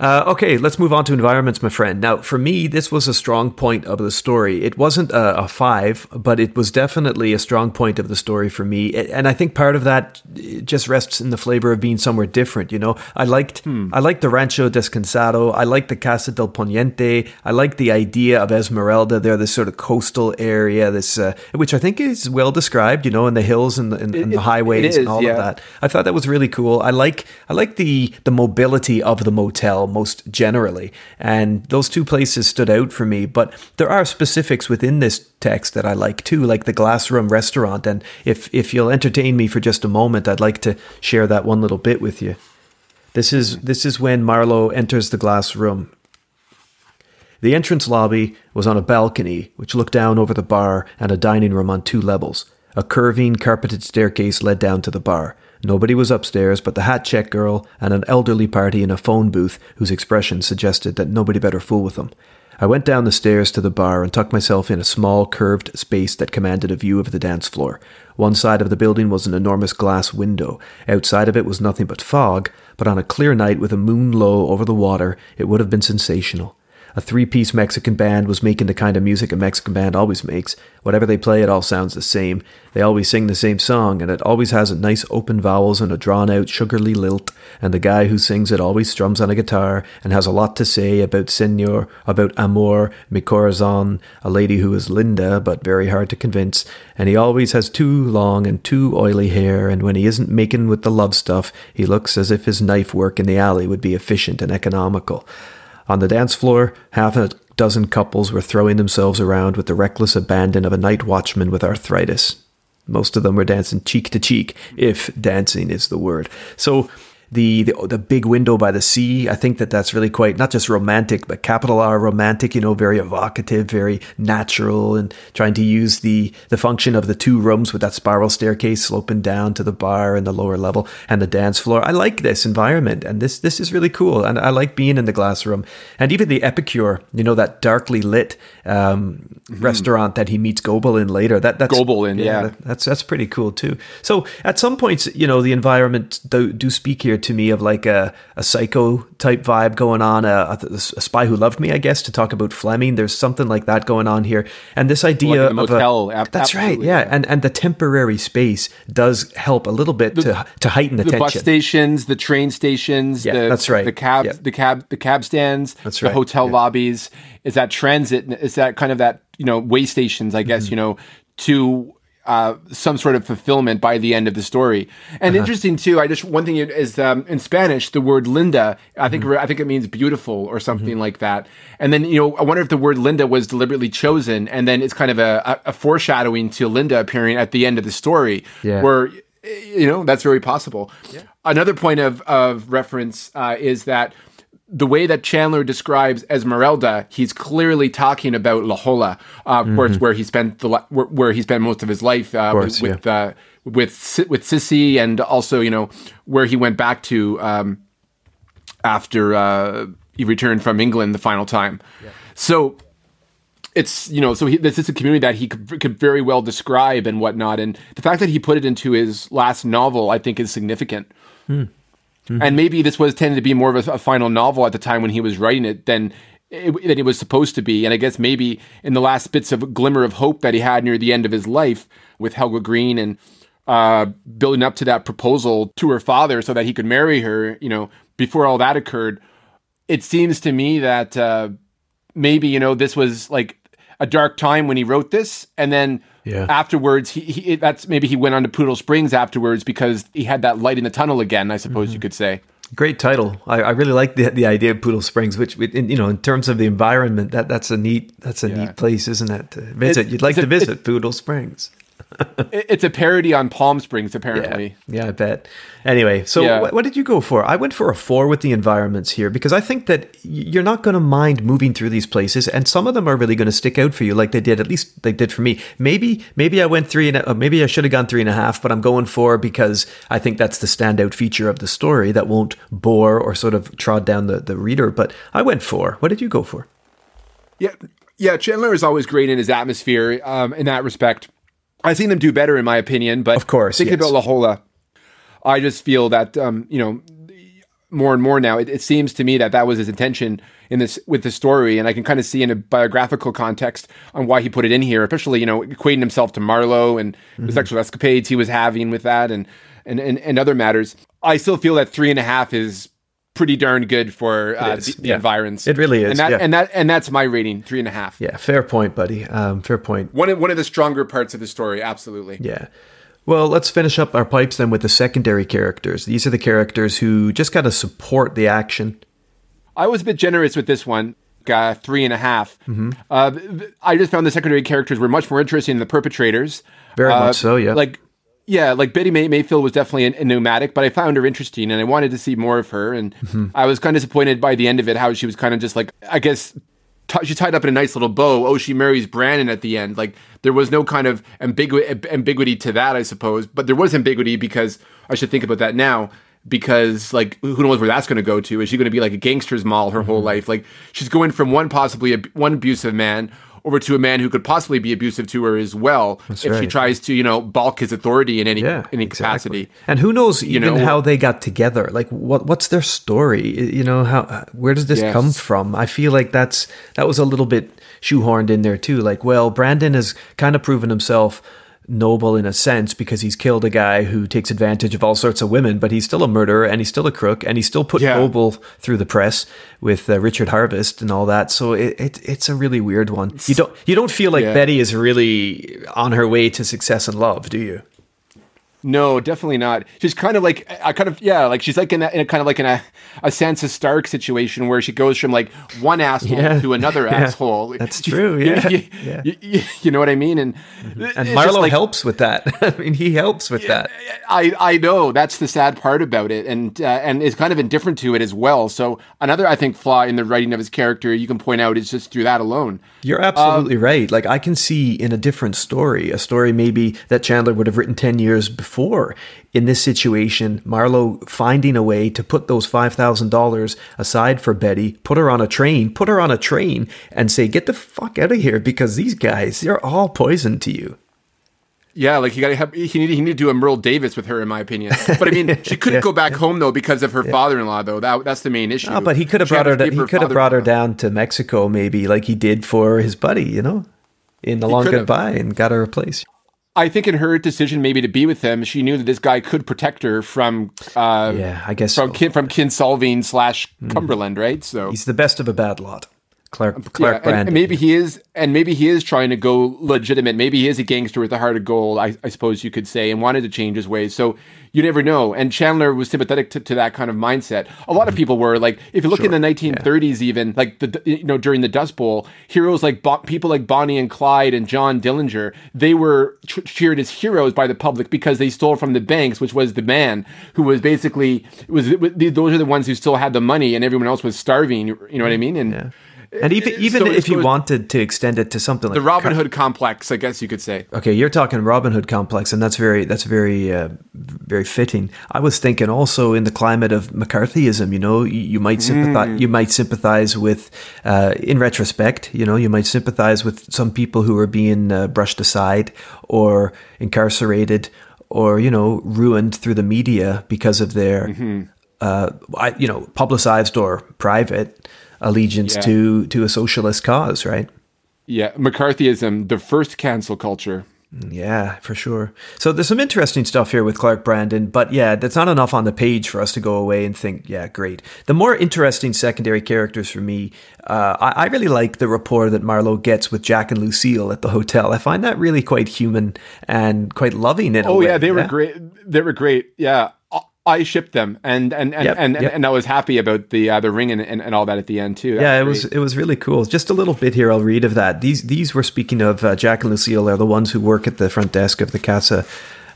Uh, okay, let's move on to environments, my friend. Now, for me, this was a strong point of the story. It wasn't a, a five, but it was definitely a strong point of the story for me. And I think part of that just rests in the flavor of being somewhere different. You know, I liked, I liked the Rancho Descansado. I liked the Casa del Poniente. I liked the idea of Esmeralda there, this sort of coastal area, this uh, which I think is well described. You know, in the hills and the, and, and the highways is, and all yeah. of that. I thought that was really cool. I like I like the the mobility of the motel most generally, and those two places stood out for me. But there are specifics within this text that I like too, like the glass room restaurant. And if if you'll entertain me for just a moment, I'd like to share that one little bit with you. This is this is when Marlowe enters the glass room. The entrance lobby was on a balcony which looked down over the bar and a dining room on two levels. A curving, carpeted staircase led down to the bar. Nobody was upstairs but the hat check girl and an elderly party in a phone booth whose expression suggested that nobody better fool with them. I went down the stairs to the bar and tucked myself in a small, curved space that commanded a view of the dance floor. One side of the building was an enormous glass window. Outside of it was nothing but fog, but on a clear night with a moon low over the water, it would have been sensational. A three piece Mexican band was making the kind of music a Mexican band always makes. Whatever they play, it all sounds the same. They always sing the same song, and it always has a nice open vowels and a drawn out sugarly lilt. And the guy who sings it always strums on a guitar and has a lot to say about Senor, about Amor, mi corazon, a lady who is Linda but very hard to convince. And he always has too long and too oily hair, and when he isn't making with the love stuff, he looks as if his knife work in the alley would be efficient and economical. On the dance floor, half a dozen couples were throwing themselves around with the reckless abandon of a night watchman with arthritis. Most of them were dancing cheek to cheek, if dancing is the word. So the, the the big window by the sea. I think that that's really quite not just romantic, but capital R romantic. You know, very evocative, very natural, and trying to use the the function of the two rooms with that spiral staircase sloping down to the bar and the lower level and the dance floor. I like this environment, and this this is really cool, and I like being in the glass room, and even the Epicure. You know, that darkly lit um, mm-hmm. restaurant that he meets Goble in later. That that's Goble in, yeah, yeah. That, that's that's pretty cool too. So at some points, you know, the environment do, do speak here to me of like a, a psycho type vibe going on, a, a, spy who loved me, I guess, to talk about Fleming. There's something like that going on here, and this idea like of motel, a, that's right, yeah. yeah, and and the temporary space does help a little bit the, to to heighten the, the tension. bus stations, the train stations, yeah, the, that's right, the cab, the cab, the cab stands, that's right, the hotel yeah. lobbies. Is that transit? Is that kind of that you know way stations? I guess mm-hmm. you know to uh, some sort of fulfillment by the end of the story. And uh-huh. interesting too. I just one thing is um, in Spanish the word Linda. I think mm-hmm. I think it means beautiful or something mm-hmm. like that. And then you know I wonder if the word Linda was deliberately chosen, and then it's kind of a, a foreshadowing to Linda appearing at the end of the story, yeah. where you know that's very possible. Yeah. Another point of of reference uh, is that the way that Chandler describes Esmeralda, he's clearly talking about La Jolla, uh, mm-hmm. where, where he spent the where, where, he spent most of his life uh, course, with yeah. uh, with with Cissy, and also you know where he went back to um, after uh, he returned from England the final time. Yeah. So it's you know so he, this is a community that he could, could, very well describe and whatnot, and the fact that he put it into his last novel, I think, is significant. Hmm. Mm-hmm. And maybe this was tended to be more of a, a, final novel at the time when he was writing it than it, than it was supposed to be. And I guess maybe in the last bits of glimmer of hope that he had near the end of his life with Helga Greene and uh, building up to that proposal to her father so that he could marry her, you know, before all that occurred, it seems to me that uh, maybe you know this was like a dark time when he wrote this, and then yeah. afterwards, he, he, that's maybe he went on to Poodle Springs afterwards because he had that light in the tunnel again. I suppose mm-hmm. you could say. Great title. I, I, really like the the idea of Poodle Springs, which in, you know, in terms of the environment, that that's a neat that's a yeah. neat place, isn't it? To visit, it, you'd like to visit Poodle Springs it's a parody on Palm Springs, apparently. Yeah, yeah I bet. Anyway, so yeah. what, did you go for? I went for a four with the environments here because I think that you're not going to mind moving through these places, and some of them are really going to stick out for you, like they did. At least they did for me. Maybe, maybe I went three and a, uh, maybe I should have gone three and a half, but I'm going four because I think that's the standout feature of the story that won't bore or sort of trod down the the reader. But I went four. What did you go for? Yeah, yeah. Chandler is always great in his atmosphere um, in that respect. I've seen them do better, in my opinion. But of course, thinking yes. about La Jolla, I just feel that um, you know more and more now. It, it, seems to me that that was his intention in this with the story, and I can kind of see in a biographical context on why he put it in here, especially you know equating himself to Marlowe and mm-hmm. the sexual escapades he was having with that, and, and and and other matters. I still feel that three and a half is pretty darn good for uh, the, the yeah. environs. It really is, and that, yeah. and that and that's my rating, three and a half. Yeah, fair point, buddy. Um, fair point. One of, one of the stronger parts of the story, absolutely. Yeah. Well, let's finish up our pipes then with the secondary characters. These are the characters who just got to support the action. I was a bit generous with this one. Uh, three and a half. Mm-hmm. Uh, I just found the secondary characters were much more interesting than the perpetrators. Very uh, much so, yeah. Like yeah, like Betty May- Mayfield was definitely a, a nomadic, but I found her interesting and I wanted to see more of her. And mm-hmm. I was kind of disappointed by the end of it, how she was kind of just like, I guess, t- she tied up in a nice little bow. Oh, she marries Brandon at the end. Like there was no kind of ambigu- ambiguity to that, I suppose. But there was ambiguity because I should think about that now. Because like who knows where that's going to go to? Is she going to be like a gangster's moll her mm-hmm. whole life? Like she's going from one possibly one abusive man over to a man who could possibly be abusive to her as well That's if she tries to, you know, balk his authority in any yeah, any exactly. capacity. And who knows even know- how they got together? Like, what what's their story? You know, how where does this Yes. come from? I feel like that's that was a little bit shoehorned in there too. Like, well, Brandon has kind of proven himself noble in a sense because he's killed a guy who takes advantage of all sorts of women, but he's still a murderer and he's still a crook and he's still put Yeah. noble through the press with uh, Richard Harvest and all that. So it, it it's a really weird one. You don't you don't feel like Yeah. Betty is really on her way to success and love, do you? No, definitely not. She's kind of like I kind of yeah, like she's like in a, in a kind of like in a a Sansa Stark situation where she goes from like one asshole Yeah. to another Yeah. asshole. That's You- true, yeah. you, Yeah. you- know what I mean? And And it's just Marlowe like- helps with that. I mean, he helps with that. I I know that's the sad part about it, and uh, and is kind of indifferent to it as well. So another I think flaw in the writing of his character you can point out is just through that alone. You're Um, absolutely right. Like I can see in a different story, a story maybe that Chandler would have written 10 years before. In this situation, Marlowe finding a way to put those $5,000 aside for Betty, put her on a train, put her on a train and say, "Get the fuck out of here because these guys, they're all poison to you." Yeah, like he got to have he needed he needed to do a Merle Davis with her, in my opinion. But I mean, she couldn't go back home though because of her father-in-law. Though that that's the main issue. Ah, but he could have brought her to he could have brought her down to Mexico maybe like he did for his buddy, you know? In the long could have. goodbye and got her a place. I think in her decision maybe to be with him, she knew that this guy could protect her from uh, Yeah, I guess from so. Kin, from Kinsolving slash Cumberland, right? So He's the best of a bad lot. Clark Clark yeah, and- Brandon. and, maybe he is, and maybe he is trying to go legitimate. Maybe he is a gangster with a heart of gold, I, I suppose you could say, and wanted to change his ways. So you never know. And Chandler was sympathetic to, to that kind of mindset. A lot of mm-hmm. people were like, if you look in the 1930s, even like the you know during the Dust Bowl, heroes like Bo- people like Bonnie and Clyde and John Dillinger, they were ch- cheered as heroes by the public because they stole from the banks, which was the man who was basically was those are the ones who still had the money, and everyone else was starving. You know what I mm-hmm. mean? And Yeah. And even even so- if you wanted to extend it to something like the Robin Hood complex, I guess you could say. Okay, you're talking Robin Hood complex, and that's very that's very uh, very fitting. I was thinking also in the climate of McCarthyism, you know, you, you might sympathize you might sympathize with, uh, in retrospect, you know, you might sympathize with some people who are being uh, brushed aside or incarcerated or you know ruined through the media because of their, uh, I, you know, publicized or private allegiance Yeah. to to a socialist cause, right? Yeah, McCarthyism, the first cancel culture. Yeah, for sure. So there's some interesting stuff here with Clark Brandon, but yeah, that's not enough on the page for us to go away and think, yeah, great. The more interesting secondary characters for me, uh, I, I really like the rapport that Marlowe gets with Jack and Lucille at the hotel. I find that really quite human and quite loving in a Oh yeah, they were great. They were great. Yeah, I- shipped them, and and and Yep, and, yep. and I was happy about the uh, the ring and, and, and all that at the end too. That Yeah, it was it was really cool. Just a little bit here. I'll read of that. These these were speaking of uh, Jack and Lucille. They're the ones who work at the front desk of the casa.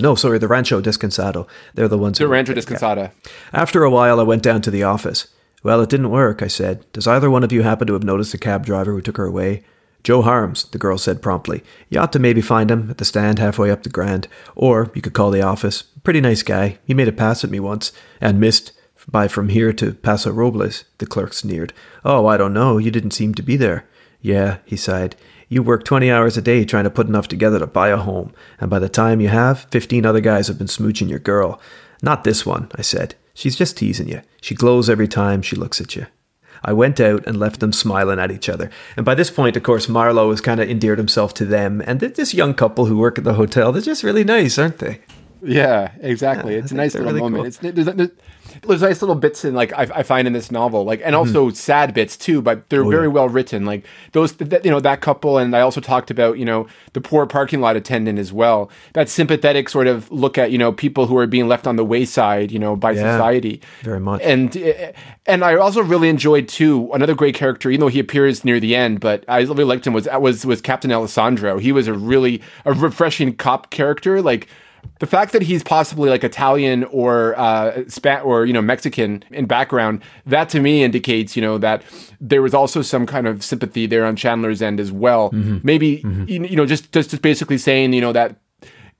No, sorry, the Rancho Descansado. They're the ones. the who Rancho. Descansado. After a while, I went down to the office. Well, it didn't work, I said. Does either one of you happen to have noticed the cab driver who took her away? Joe Harms, the girl said promptly. You ought to maybe find him at the stand halfway up the Grand. Or you could call the office. Pretty nice guy. He made a pass at me once and missed by from here to Paso Robles, the clerk sneered. Oh, I don't know. You didn't seem to be there. Yeah, he sighed. You work 20 hours a day trying to put enough together to buy a home, and by the time you have, 15 other guys have been smooching your girl. Not this one, I said. She's just teasing you. She glows every time she looks at you. I went out and left them smiling at each other. And by this point, of course, Marlowe has kind of endeared himself to them. And this young couple who work at the hotel, they're just really nice, aren't they? Yeah, exactly. Yeah, it's a nice little really moment. cool. It's there's, there's, there's nice little bits in like I, I find in this novel, like and also sad bits too, but they're very Mm-hmm. Oh, yeah. well written. Like those, that, you know, that couple, and I also talked about you know the poor parking lot attendant as well. That sympathetic sort of look at you know people who are being left on the wayside, you know, by Yeah, society. very much. And uh, and I also really enjoyed too another great character, even though he appears near the end, but I really liked him was was was Captain Alessandro. He was a really a refreshing cop character, like. The fact that he's possibly like Italian or uh, Spa- or you know Mexican in background, that to me indicates you know that there was also some kind of sympathy there on Chandler's end as well. Maybe you you know just just just basically saying you know that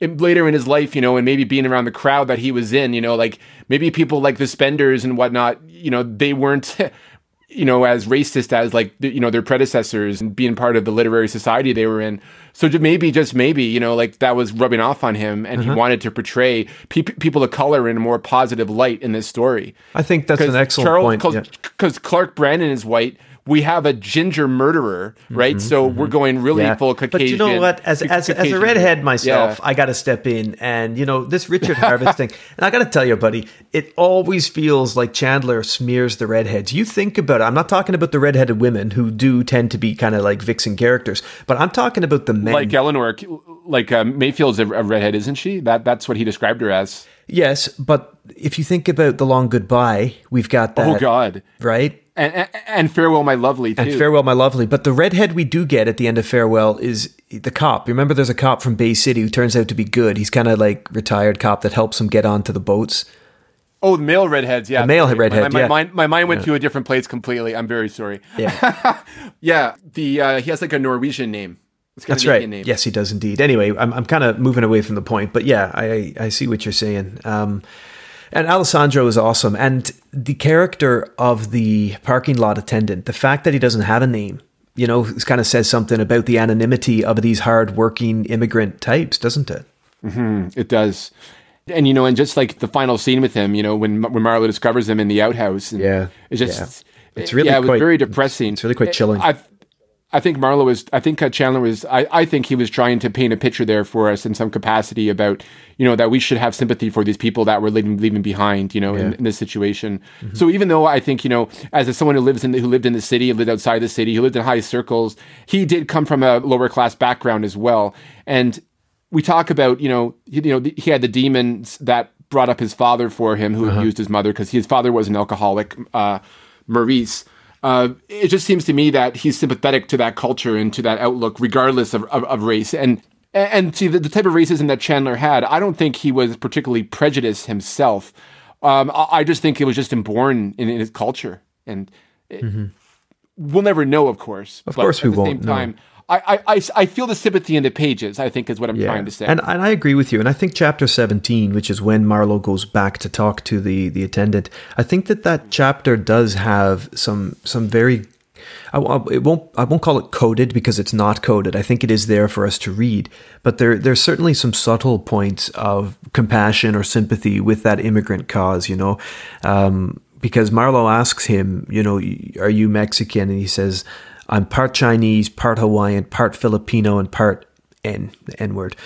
later in his life, you know, and maybe being around the crowd that he was in, you know, like maybe people like the spenders and whatnot, you know, they weren't you know, as racist as like you know their predecessors and being part of the literary society they were in. So maybe, just maybe, you know, like that was rubbing off on him, and he uh-huh. wanted to portray pe- people of color in a more positive light in this story. I think that's an excellent Charles, point. Because yeah. Clark Brandon is white, we have a ginger murderer, right? Mm-hmm, so we're going really Yeah. full Caucasian. But you know what? As as, as a redhead myself, Yeah. I got to step in, and you know this Richard Harvest thing. And I got to tell you, buddy, it always feels like Chandler smears the redheads. You think about it. I'm not talking about the redheaded women who do tend to be kind of like vixen characters, but I'm talking about the men. like Eleanor, like uh, Mayfield's a, a redhead, isn't she? That that's what he described her as. Yes, but if you think about the long goodbye, we've got that. oh God! Right. And, and and farewell, my lovely too. And Farewell, My Lovely. But the redhead we do get at the end of Farewell is the cop. Remember, there's a cop from Bay City who turns out to be good. He's kind of like retired cop that helps him get onto the boats. oh, the male redheads, yeah, The male My- redhead, My, yeah. my, mind, my mind went to a different place completely. I'm very sorry. Yeah, Yeah, the uh, he has like a Norwegian name. It's that's right. Name. Yes, he does indeed. Anyway, I'm, I'm kind of moving away from the point, but yeah, I I see what you're saying. Um, and Alessandro is awesome, and the character of the parking lot attendant, the fact that he doesn't have a name, you know, kind of says something about the anonymity of these hard-working immigrant types, doesn't it? Hmm, It does. And you know, and just like the final scene with him, you know, when when Marlowe discovers him in the outhouse, and Yeah, it's just yeah. It's really yeah, it was quite- very depressing. it's really quite chilling. I I think Marlowe was. I think Chandler was. I, I think he was trying to paint a picture there for us in some capacity about you know that we should have sympathy for these people that we're leaving leaving behind. You know, in, in this situation. Mm-hmm. So even though I think you know, as a, someone who lives in the, who lived in the city, lived outside the city, who lived in high circles, he did come from a lower class background as well, and we talk about you know you, you know he had the demons that brought up his father for him who Uh-huh. abused his mother because his father was an alcoholic uh, maurice uh, it just seems to me that he's sympathetic to that culture and to that outlook regardless of, of, of race. And and see the, the type of racism that chandler had i don't think he was particularly prejudiced himself. Um, I, I just think it was just inborn in, in his culture. And it- we'll never know of course Mm-hmm. Of but course we at the won't, same time I, I, I, I feel the sympathy in the pages i think is what i'm trying to say And, and I agree with you. And I think chapter 17, which is when Marlowe goes back to talk to the, the attendant, I think that that chapter does have some some very. I, won't. I won't call it coded because it's not coded. I think it is there for us to read, but there there's certainly some subtle points of compassion or sympathy with that immigrant cause. You know, um, because Marlowe asks him, you know, are you Mexican? And he says, I'm part Chinese, part Hawaiian, part Filipino, and part N, the N word.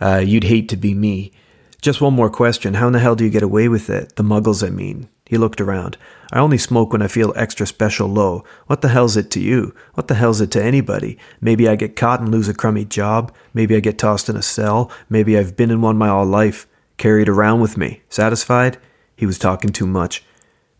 Uh, you'd hate to be me. Just one more question. How in the hell do you get away with it? The muggles, I mean. He looked around. I only smoke when I feel extra special low. What the hell's it to you? What the hell's it to anybody? Maybe I get caught and lose a crummy job. Maybe I get tossed in a cell. Maybe I've been in one my whole life. Carried around with me. Satisfied? He was talking too much.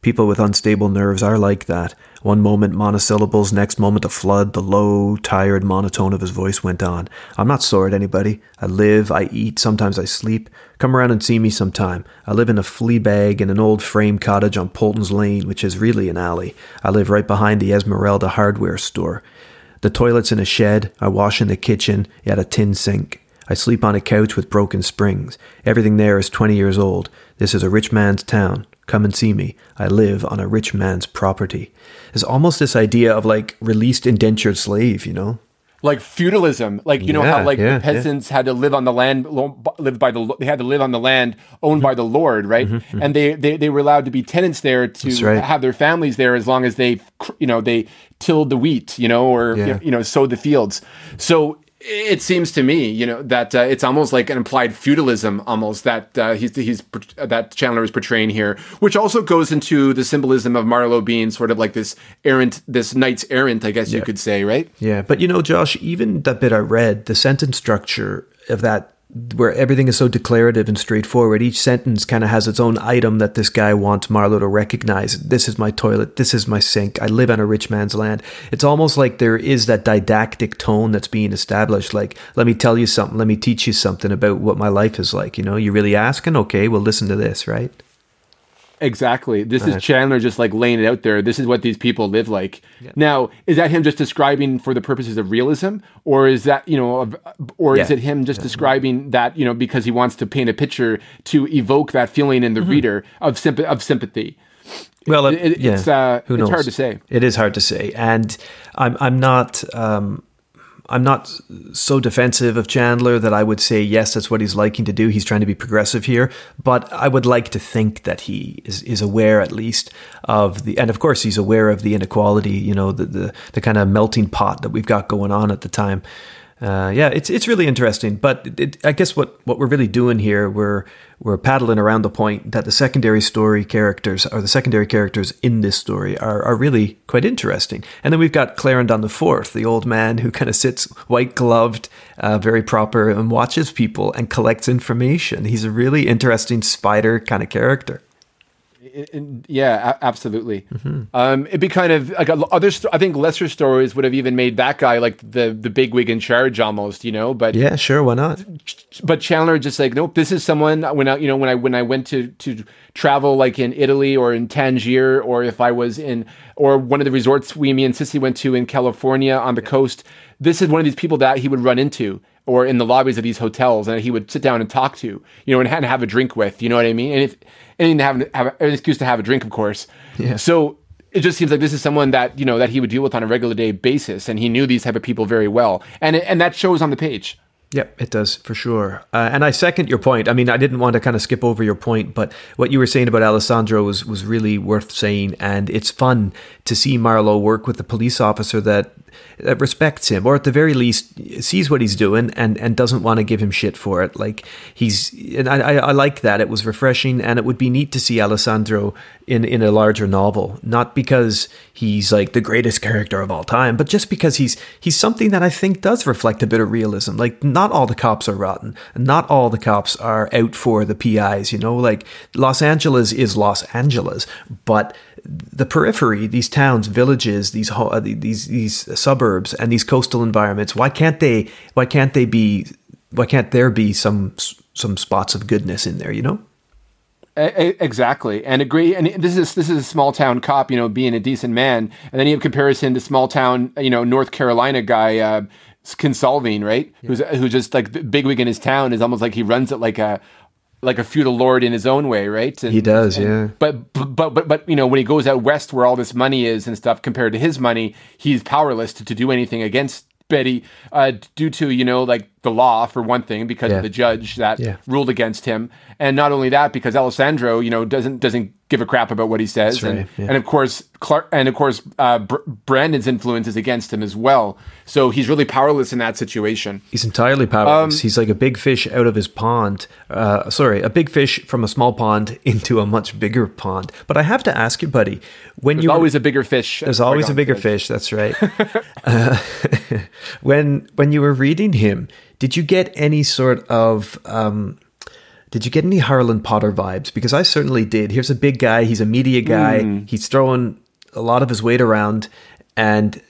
People with unstable nerves are like that. One moment monosyllables, next moment a flood. The low, tired monotone of his voice went on. I'm not sore at anybody. I live, I eat, sometimes I sleep. Come around and see me sometime. I live in a flea bag in an old frame cottage on Polton's Lane, which is really an alley. I live right behind the Esmeralda hardware store. The toilet's in a shed. I wash in the kitchen at a tin sink. I sleep on a couch with broken springs. Everything there is 20 years old. This is a rich man's town. Come and see me. I live on a rich man's property. There's almost this idea of like released indentured slave, you know? like feudalism like you know how like yeah, the peasants had to live on the land live by the they had to live on the land owned by the lord right and they, they they were allowed to be tenants there to Mm-hmm, right. have their families there as long as they you know they tilled the wheat you know or Yeah. you know sowed the fields so it seems to me, you know, that uh, it's almost like an implied feudalism, almost that uh, he's he's that Chandler is portraying here, which also goes into the symbolism of Marlowe being sort of like this errant, this knights errant, I guess you could say, right? Yeah, but you know, Josh, even that bit I read, the sentence structure of that, where everything is so declarative and straightforward, each sentence kind of has its own item that this guy wants Marlowe to recognize. This is my toilet. This is my sink. I live on a rich man's land. It's almost like there is that didactic tone that's being established. Like, let me tell you something. Let me teach you something about what my life is like. You know, you're really asking? Okay, well, listen to this, right? Exactly. This is Chandler just like laying it out there. This is what these people live like. Now, is that him just describing for the purposes of realism, or is that you know, or is it him just describing that you know because he wants to paint a picture to evoke that feeling in the Mm-hmm. reader of symp- of sympathy? Well, It- it- yeah. it's, uh, Who it's hard to say. It is hard to say, and I'm I'm not um, I'm not so defensive of Chandler that I would say yes, that's what he's liking to do. He's trying to be progressive here, but I would like to think that he is, is aware at least of the, and of course he's aware of the inequality, you know, the the, the kind of melting pot that we've got going on at the time. Uh, yeah, it's it's really interesting, but it, I guess what, what we're really doing here, we're we're paddling around the point that the secondary story characters or the secondary characters in this story are, are really quite interesting. And then we've got Clarendon the Fourth, the old man who kind of sits white gloved, uh, very proper, and watches people and collects information. He's a really interesting spider kind of character. Yeah, a- absolutely. Mm-hmm. Um, it'd be kind of like other. Sto- I think lesser stories would have even made that guy like the the big wig in charge almost, you know. But Yeah, sure, why not? but Chandler just like nope. This is someone when I you know when I when I went to to travel like in Italy or in Tangier or if I was in or one of the resorts we me and Cissy went to in California on the coast. This is one of these people that he would run into or in the lobbies of these hotels and he would sit down and talk to, you know, and, and have a drink with. You know what I mean? And if and to have, have an excuse to have a drink, of course. Yeah. So it just seems like this is someone that you know that he would deal with on a regular day basis, and he knew these type of people very well, and and that shows on the page. Yep, it does for sure. Uh, and I second your point. I mean, I didn't want to kind of skip over your point, but what you were saying about Alessandro was, was really worth saying. And it's fun to see Marlowe work with a police officer that, that respects him, or at the very least sees what he's doing and, and doesn't want to give him shit for it. Like he's, and I, I, like that. It was refreshing, and it would be neat to see Alessandro in, in a larger novel. Not because he's like the greatest character of all time, but just because he's he's something that I think does reflect a bit of realism. Like not all the cops are rotten, and not all the cops are out for the PIs. You know, like Los Angeles is Los Angeles, but the periphery, these towns, villages, these uh, these these suburbs, and these coastal environments. Why can't they? Why can't they be? Why can't there be some some spots of goodness in there? You know. Exactly, and agree. And this is this is a small town cop, you know, being a decent man, and then you have comparison to small town, you know, North Carolina guy, uh, Kinsolving, right? Who's who's just like the bigwig in his town is almost like he runs it like a like a feudal lord in his own way, right? And, He does, and- yeah. But but but but you know, when he goes out west where all this money is and stuff, compared to his money, he's powerless to, to do anything against Betty, uh, due to you know like the law for one thing, because Yeah. of the judge that Yeah. ruled against him, and not only that, because Alessandro, you know, doesn't doesn't give a crap about what he says, That's and, yeah. and of course Clark, and of course uh, Br- Brandon's influence is against him as well, so he's really powerless in that situation. He's entirely powerless. He's like a big fish out of his pond. Uh, sorry, a big fish from a small pond into a much bigger pond. But I have to ask you, buddy, when There's you always a bigger fish. there's always a bigger fish. That's right. uh, when when you were reading him, did you get any sort of um, did you get any Harlan Potter vibes? Because I certainly did. Here's a big guy. He's a media guy. He's throwing a lot of his weight around. And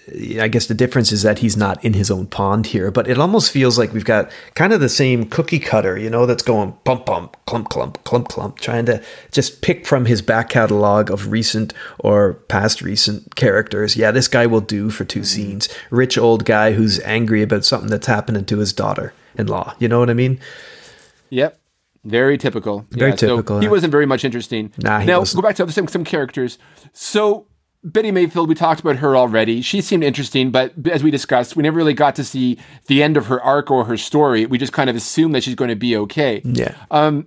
I guess the difference is that he's not in his own pond here. But it almost feels like we've got kind of the same cookie cutter, you know, that's going bump, bump, clump, clump, clump, clump, trying to just pick from his back catalog of recent or past recent characters. Yeah, this guy will do for 2 mm-hmm. scenes. Rich old guy who's angry about something that's happening to his daughter in law. You know what I mean? Yep. Very typical. Very so typical, he wasn't very much interesting. Nah, now wasn't. go back to some, some characters. So Betty Mayfield, we talked about her already. She seemed interesting, but as we discussed, we never really got to see the end of her arc or her story. We just kind of assumed that she's going to be okay. Yeah. Um,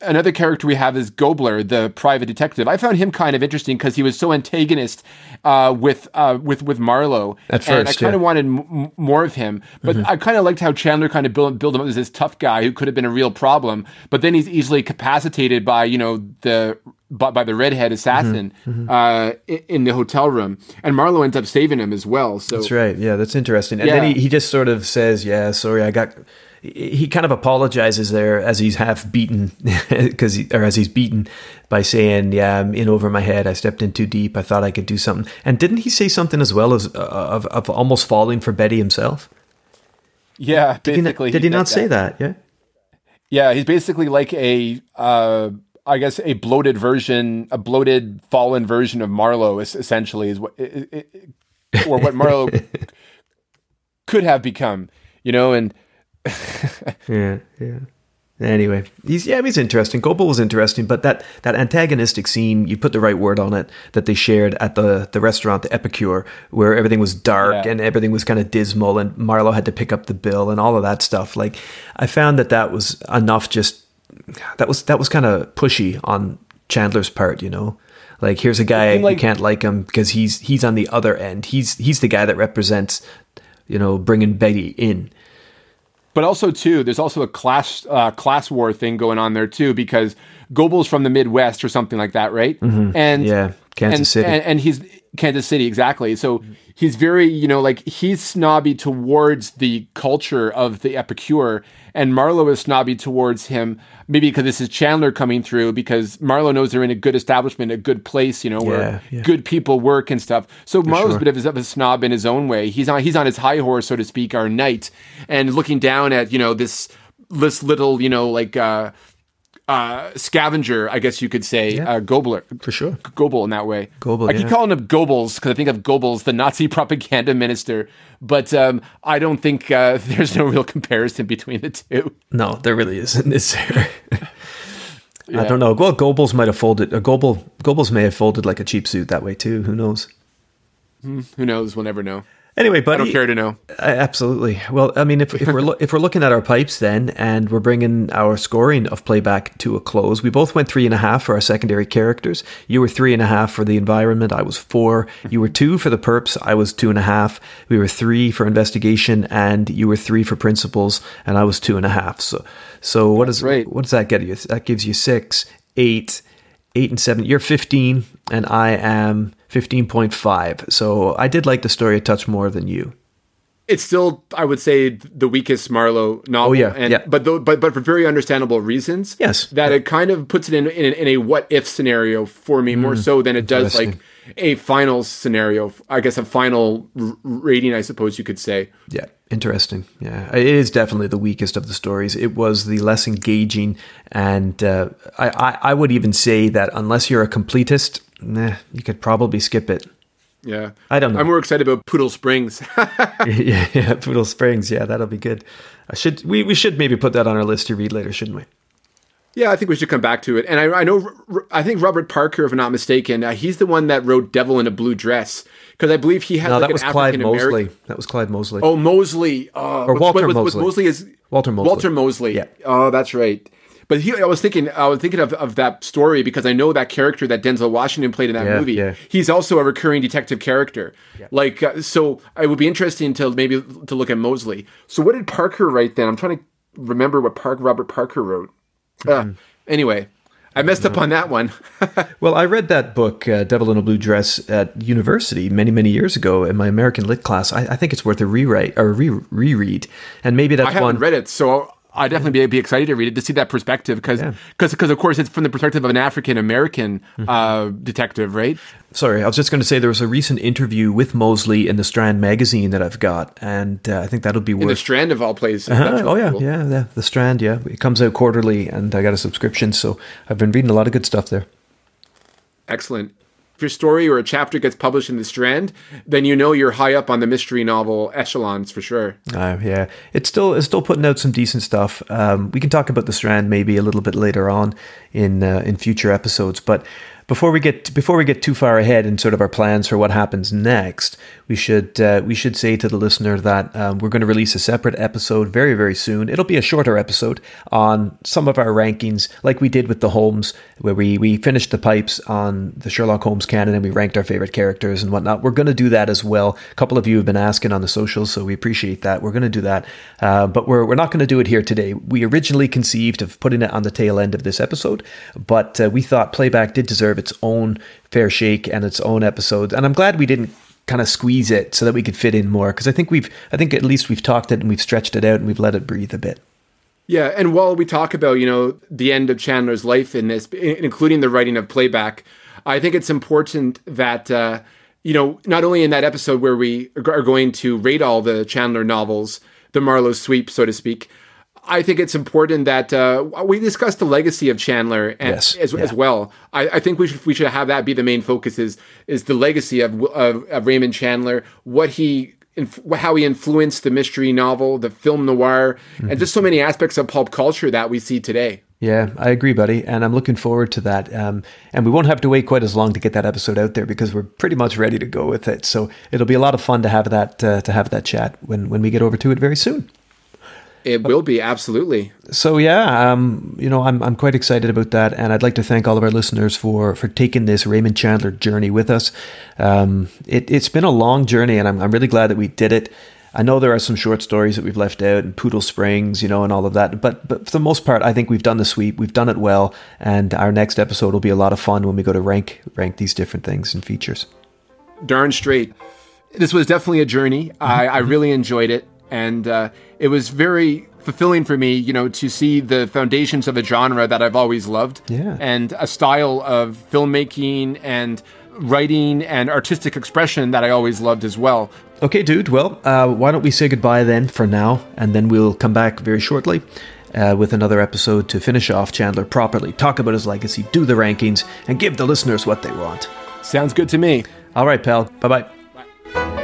another character we have is Gobler, the private detective. I found him kind of interesting because he was so antagonist uh, with uh, with with Marlowe. At first, and I kind of yeah. wanted m- more of him, but I kind of liked how Chandler kind of built built him up as this tough guy who could have been a real problem, but then he's easily capacitated by you know the by, by the redhead assassin Uh, in the hotel room, and Marlowe ends up saving him as well. So That's right. Yeah, that's interesting. And Yeah. then he, he just sort of says, "Yeah, sorry, I got." He kind of apologizes there as he's half beaten, because he, or as he's beaten by saying, "Yeah, I'm in over my head. I stepped in too deep. I thought I could do something." And didn't he say something as well as uh, of of almost falling for Betty himself? yeah, Did he, not, did he not does say that? Yeah. Yeah, he's basically like a, uh, I guess, a bloated version, a bloated, fallen version of Marlowe. es- Essentially, is what, i- i- i- or what Marlowe could have become. You know, and Yeah. Yeah. Anyway, he's yeah, he's interesting. Goble was interesting, but that that antagonistic scene, you put the right word on it, that they shared at the the restaurant, the Epicure, where everything was dark Yeah. and everything was kind of dismal, and Marlowe had to pick up the bill and all of that stuff. Like, I found that that was enough. Just that was that was kind of pushy on Chandler's part, you know. Like, here's a guy like- you can't like him because he's he's on the other end. He's he's the guy that represents, you know, bringing Betty in. But also too, there's also a class uh, class war thing going on there too because Goble's from the Midwest or something like that, right? And Mm-hmm. Yeah, Kansas and, City. and, and he's Kansas City exactly. So he's very, you know, like he's snobby towards the culture of the Epicure, and Marlowe is snobby towards him. Maybe because this is Chandler coming through, because Marlowe knows they're in a good establishment, a good place, you know, where Yeah, yeah. good people work and stuff. So Marlowe's sure. a bit of a, of a snob in his own way. He's on he's on his high horse, so to speak, our knight, and looking down at you know this this little you know like uh, uh, scavenger, I guess you could say, uh, Gobler For sure. Goebbels in that way. Goebbels, I keep yeah. calling him Goebbels because I think of Goebbels, the Nazi propaganda minister. But um, I don't think uh, there's no real comparison between the two. No, there really isn't, is there? I don't know. Well, Goebbels might have folded. Uh, Goebbels, Goebbels may have folded like a cheap suit that way too. Who knows? Who knows? We'll never know. Anyway, but I don't care to know. Uh, absolutely. Well, I mean, if, if we're lo- if we're looking at our pipes then, and we're bringing our scoring of playback to a close, we both went three and a half for our secondary characters. You were three and a half for the environment. I was four. You were two for the perps. I was two and a half. We were three for investigation, and you were three for principles, and I was two and a half. So, so what does right. what does that get you? That gives you six, eight, eight and seven. You're 15, and I am 15.5. So I did like the story a touch more than you. It's still, I would say, the weakest Marlowe novel. Oh, yeah, and, yeah. But though, but but for very understandable reasons. Yes. That it kind of puts it in in, in a what if scenario for me more so than it does like Mm, a final scenario. I guess a final r- rating, I suppose you could say. Yeah, interesting. Yeah, it is definitely the weakest of the stories. It was the less engaging, and uh, I, I, I would even say that unless you're a completist, nah, you could probably skip it. Yeah. I don't know. I'm more excited about Poodle Springs. yeah, yeah, Poodle Springs. Yeah, that'll be good. I should we, we should maybe put that on our list to read later, shouldn't we? Yeah, I think we should come back to it. And I, I know, I think Robert Parker, if I'm not mistaken, uh, he's the one that wrote "Devil in a Blue Dress" because I believe he had No, like that was Clyde Mosley. That was Clyde Mosley. Oh, Mosley, uh, Or Walter Mosley. Mosley is Walter Mosley. Walter Mosley. Yeah. Oh, that's right. But he, I was thinking, I was thinking of, of that story because I know that character that Denzel Washington played in that Yeah, movie. yeah. He's also a recurring detective character. Yeah. Like, uh, so it would be interesting to maybe to look at Mosley. So what did Parker write then? I'm trying to remember what Park Robert Parker wrote. Uh, anyway, I messed up on that one. Well, I read that book, uh, Devil in a Blue Dress, at university many, many years ago in my American Lit class. I, I think it's worth a rewrite or re- reread, and maybe that's one I haven't one. read it, so I'd definitely be, be excited to read it to see that perspective because because of course it's from the perspective of an African American Mm-hmm. uh, detective, right? Sorry, I was just going to say there was a recent interview with Mosley in the Strand magazine that I've got, and uh, I think that'll be In the worth. Strand of all places. Uh-huh. Oh yeah, cool. yeah, yeah. The Strand, yeah, it comes out quarterly, and I got a subscription, so I've been reading a lot of good stuff there. Excellent. If your story or a chapter gets published in the Strand, then you know you're high up on the mystery novel echelons for sure. Uh, yeah, it's still it's still putting out some decent stuff. Um, we can talk about the Strand maybe a little bit later on in uh, in future episodes. But before we get before we get too far ahead in sort of our plans for what happens next, we should uh, we should say to the listener that um, we're going to release a separate episode very very soon. It'll be a shorter episode on some of our rankings, like we did with the Holmes, where we we finished the pipes on the Sherlock Holmes canon and we ranked our favorite characters and whatnot. We're going to do that as well. A couple of you have been asking on the socials, so we appreciate that. We're going to do that, uh, but we're we're not going to do it here today. We originally conceived of putting it on the tail end of this episode, but uh, we thought playback did deserve its own fair shake and its own episode, and I'm glad we didn't kind of squeeze it so that we could fit in more because I think we've I think at least we've talked it and we've stretched it out and we've let it breathe a bit. Yeah, and while we talk about you know the end of Chandler's life in this, including the writing of playback, I think it's important that uh, you know not only in that episode where we are going to rate all the Chandler novels, the Marlowe sweep, so to speak. I think it's important that uh, we discuss the legacy of Chandler and, Yes, as, yeah. as well. I, I think we should we should have that be the main focus is is the legacy of of, of Raymond Chandler, what he inf- how he influenced the mystery novel, the film noir, mm-hmm. and just so many aspects of pulp culture that we see today. Yeah, I agree, buddy, and I'm looking forward to that. Um, and we won't have to wait quite as long to get that episode out there because we're pretty much ready to go with it. So it'll be a lot of fun to have that uh, to have that chat when when we get over to it very soon. It will be absolutely. So yeah, um, you know, I'm I'm quite excited about that, and I'd like to thank all of our listeners for for taking this Raymond Chandler journey with us. Um, it, has been a long journey, and I'm I'm really glad that we did it. I know there are some short stories that we've left out and Poodle Springs, you know, and all of that. But but for the most part, I think we've done the sweep. We've done it well, and our next episode will be a lot of fun when we go to rank rank these different things and features. Darn straight. This was definitely a journey. I, I really enjoyed it, and uh, it was very fulfilling for me, you know, to see the foundations of a genre that I've always loved, yeah. and a style of filmmaking and writing and artistic expression that I always loved as well. Okay, dude. Well, uh, why don't we say goodbye then for now, and then we'll come back very shortly uh, with another episode to finish off Chandler properly, talk about his legacy, do the rankings, and give the listeners what they want. Sounds good to me. All right, pal. Bye bye.